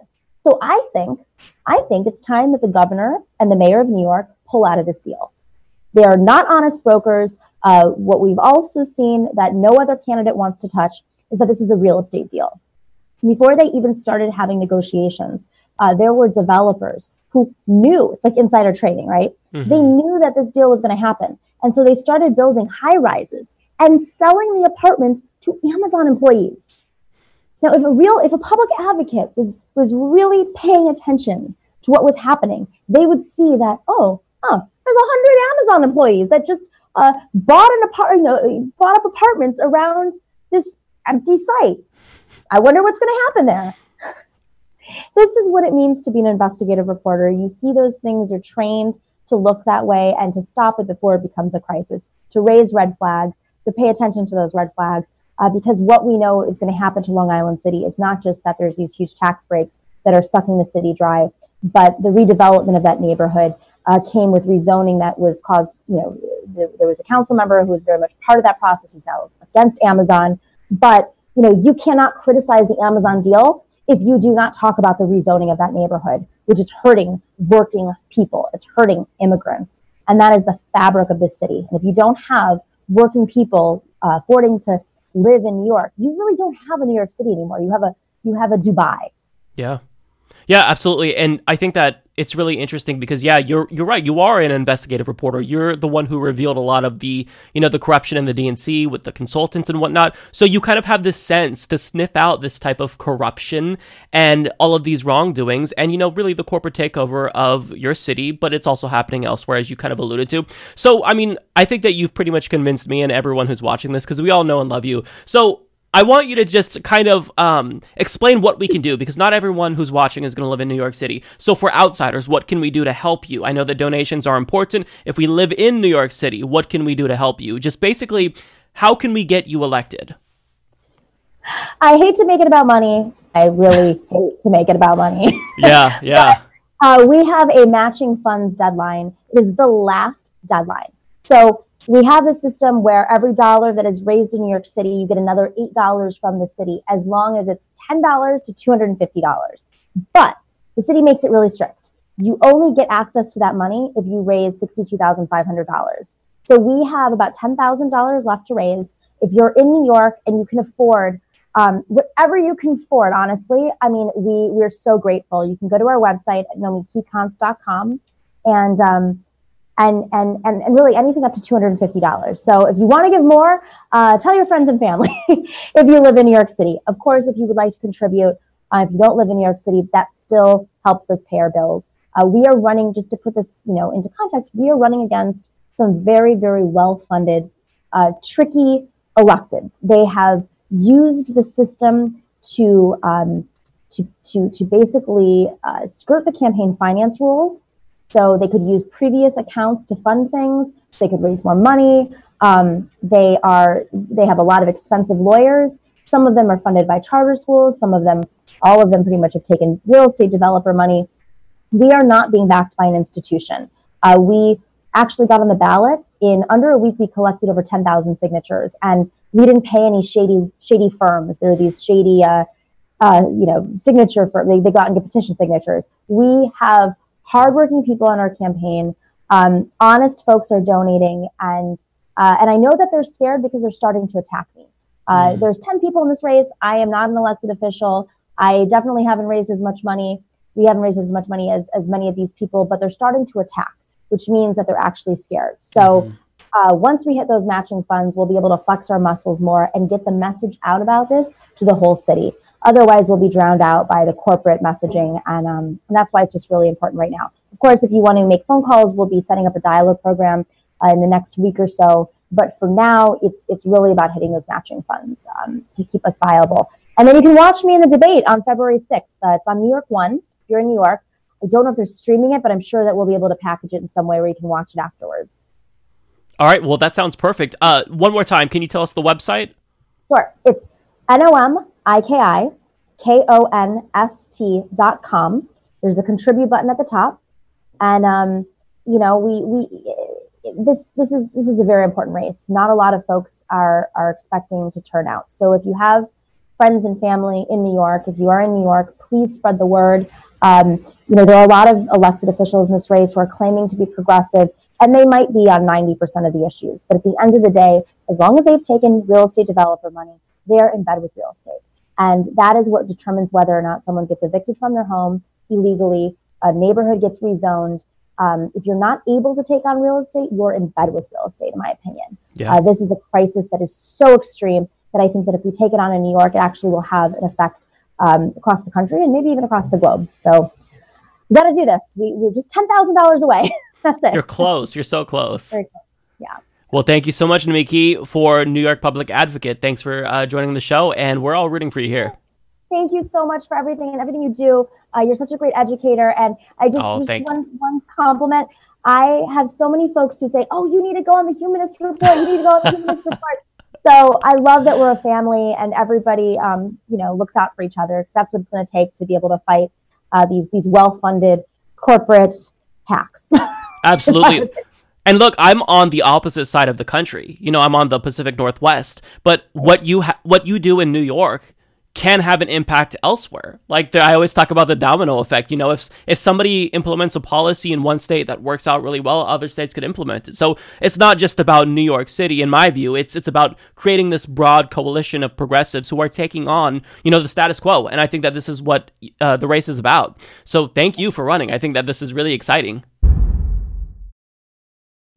So I think, I think it's time that the governor and the mayor of New York pull out of this deal. They are not honest brokers. Uh, what we've also seen that no other candidate wants to touch is that this was a real estate deal. Before they even started having negotiations, uh, there were developers who knew it's like insider trading, right? Mm-hmm. They knew that this deal was going to happen. And so they started building high rises and selling the apartments to Amazon employees. Now, if a real, if a public advocate was, was really paying attention to what was happening, they would see that, oh, oh, there's a hundred Amazon employees that just uh, bought an apartment, you know, bought up apartments around this empty site. I wonder what's going to happen there. this is what it means to be an investigative reporter. You see those things, you're trained to look that way and to stop it before it becomes a crisis, to raise red flags, to pay attention to those red flags. Uh, because what we know is going to happen to Long Island City is not just that there's these huge tax breaks that are sucking the city dry, but the redevelopment of that neighborhood uh, came with rezoning that was caused, you know, there was a council member who was very much part of that process who's now against Amazon. But you know, you cannot criticize the Amazon deal if you do not talk about the rezoning of that neighborhood, which is hurting working people. It's hurting immigrants. And that is the fabric of this city. And if you don't have working people uh, affording to live in New York, you really don't have a New York City anymore. You have a you have a Dubai. Yeah. Yeah, absolutely. And I think that it's really interesting because yeah, you're you're right. You are an investigative reporter. You're the one who revealed a lot of the you know the corruption in the DNC with the consultants and whatnot. So you kind of have this sense to sniff out this type of corruption and all of these wrongdoings, and you know really the corporate takeover of your city. But it's also happening elsewhere, as you kind of alluded to. So I mean, I think that you've pretty much convinced me and everyone who's watching this because we all know and love you. So I want you to just kind of um, explain what we can do because not everyone who's watching is going to live in New York City. So, for outsiders, what can we do to help you? I know that donations are important. If we live in New York City, what can we do to help you? Just basically, how can we get you elected? I hate to make it about money. I really hate to make it about money. Yeah, yeah. but, uh, we have a matching funds deadline. It is the last deadline. So we have a system where every dollar that is raised in New York City, you get another $8 from the city as long as it's $10 to $250. But the city makes it really strict. You only get access to that money if you raise $62,500. So we have about $10,000 left to raise. If you're in New York and you can afford um, whatever you can afford, honestly, I mean, we, we're so grateful. You can go to our website at nomikikonst.com and um, and, and, and, and really anything up to $250. So if you want to give more, uh, tell your friends and family if you live in New York City. Of course, if you would like to contribute, uh, if you don't live in New York City, that still helps us pay our bills. Uh, we are running, just to put this, you know, into context, we are running against some very, very well-funded, uh, tricky electeds. They have used the system to, um, to, to, to basically uh, skirt the campaign finance rules so they could use previous accounts to fund things. They could raise more money. Um, they are they have a lot of expensive lawyers. Some of them are funded by charter schools. Some of them, all of them, pretty much have taken real estate developer money. We are not being backed by an institution. Uh, we actually got on the ballot in under a week. We collected over ten thousand signatures, and we didn't pay any shady shady firms. There are these shady. Uh, uh, you know, signature for they, they got and get petition signatures. We have hardworking people on our campaign. Um, honest folks are donating, and uh, and I know that they're scared because they're starting to attack me. Uh, mm. There's 10 people in this race. I am not an elected official. I definitely haven't raised as much money. We haven't raised as much money as, as many of these people, but they're starting to attack, which means that they're actually scared. So mm-hmm. uh, once we hit those matching funds, we'll be able to flex our muscles more and get the message out about this to the whole city. Otherwise, we'll be drowned out by the corporate messaging, and, um, and that's why it's just really important right now. Of course, if you want to make phone calls, we'll be setting up a dialogue program uh, in the next week or so. But for now, it's it's really about hitting those matching funds um, to keep us viable. And then you can watch me in the debate on February 6th. Uh, it's on New York One. If you're in New York, I don't know if they're streaming it, but I'm sure that we'll be able to package it in some way where you can watch it afterwards. All right. Well, that sounds perfect. Uh, one more time, can you tell us the website? Sure. It's N O M I K I K O N S T dot com. There's a contribute button at the top. And um, you know, we we this this is this is a very important race. Not a lot of folks are are expecting to turn out. So if you have friends and family in New York, if you are in New York, please spread the word. Um, you know, there are a lot of elected officials in this race who are claiming to be progressive, and they might be on 90% of the issues. But at the end of the day, as long as they've taken real estate developer money, they're in bed with real estate. And that is what determines whether or not someone gets evicted from their home illegally a neighborhood gets rezoned. Um, if you're not able to take on real estate, you're in bed with real estate, in my opinion. Yeah. Uh, this is a crisis that is so extreme that I think that if we take it on in New York, it actually will have an effect um, across the country and maybe even across the globe. So we got to do this. We, we're just ten thousand dollars away. That's it. You're close. You're so close. close. Yeah. Well, thank you so much, Nomiki, for New York Public Advocate. Thanks for uh, joining the show, and we're all rooting for you here. Thank you so much for everything and everything you do. Uh, you're such a great educator. And I just, oh, just one, one compliment. I have so many folks who say, Oh, you need to go on the humanist report. You need to go on the humanist report. So I love that we're a family and everybody, um, you know, looks out for each other because that's what it's going to take to be able to fight uh, these these well funded corporate hacks. Absolutely. And look, I'm on the opposite side of the country. You know, I'm on the Pacific Northwest. But what you ha- what you do in New York can have an impact elsewhere. Like the, I always talk about the domino effect. You know, if if somebody implements a policy in one state that works out really well, other states could implement it. So it's not just about New York City, in my view. It's it's about creating this broad coalition of progressives who are taking on you know the status quo. And I think that this is what uh, the race is about. So thank you for running. I think that this is really exciting.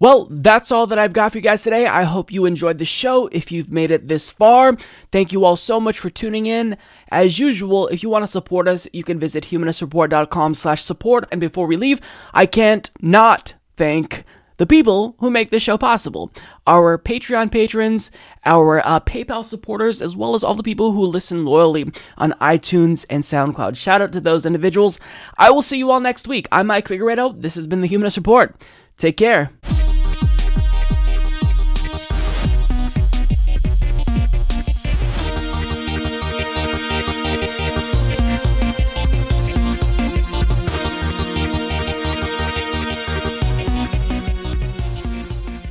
Well, that's all that I've got for you guys today. I hope you enjoyed the show. If you've made it this far, thank you all so much for tuning in. As usual, if you want to support us, you can visit humanistreport.com slash support. And before we leave, I can't not thank the people who make this show possible. Our Patreon patrons, our uh, PayPal supporters, as well as all the people who listen loyally on iTunes and SoundCloud. Shout out to those individuals. I will see you all next week. I'm Mike Figueredo. This has been the Humanist Report. Take care.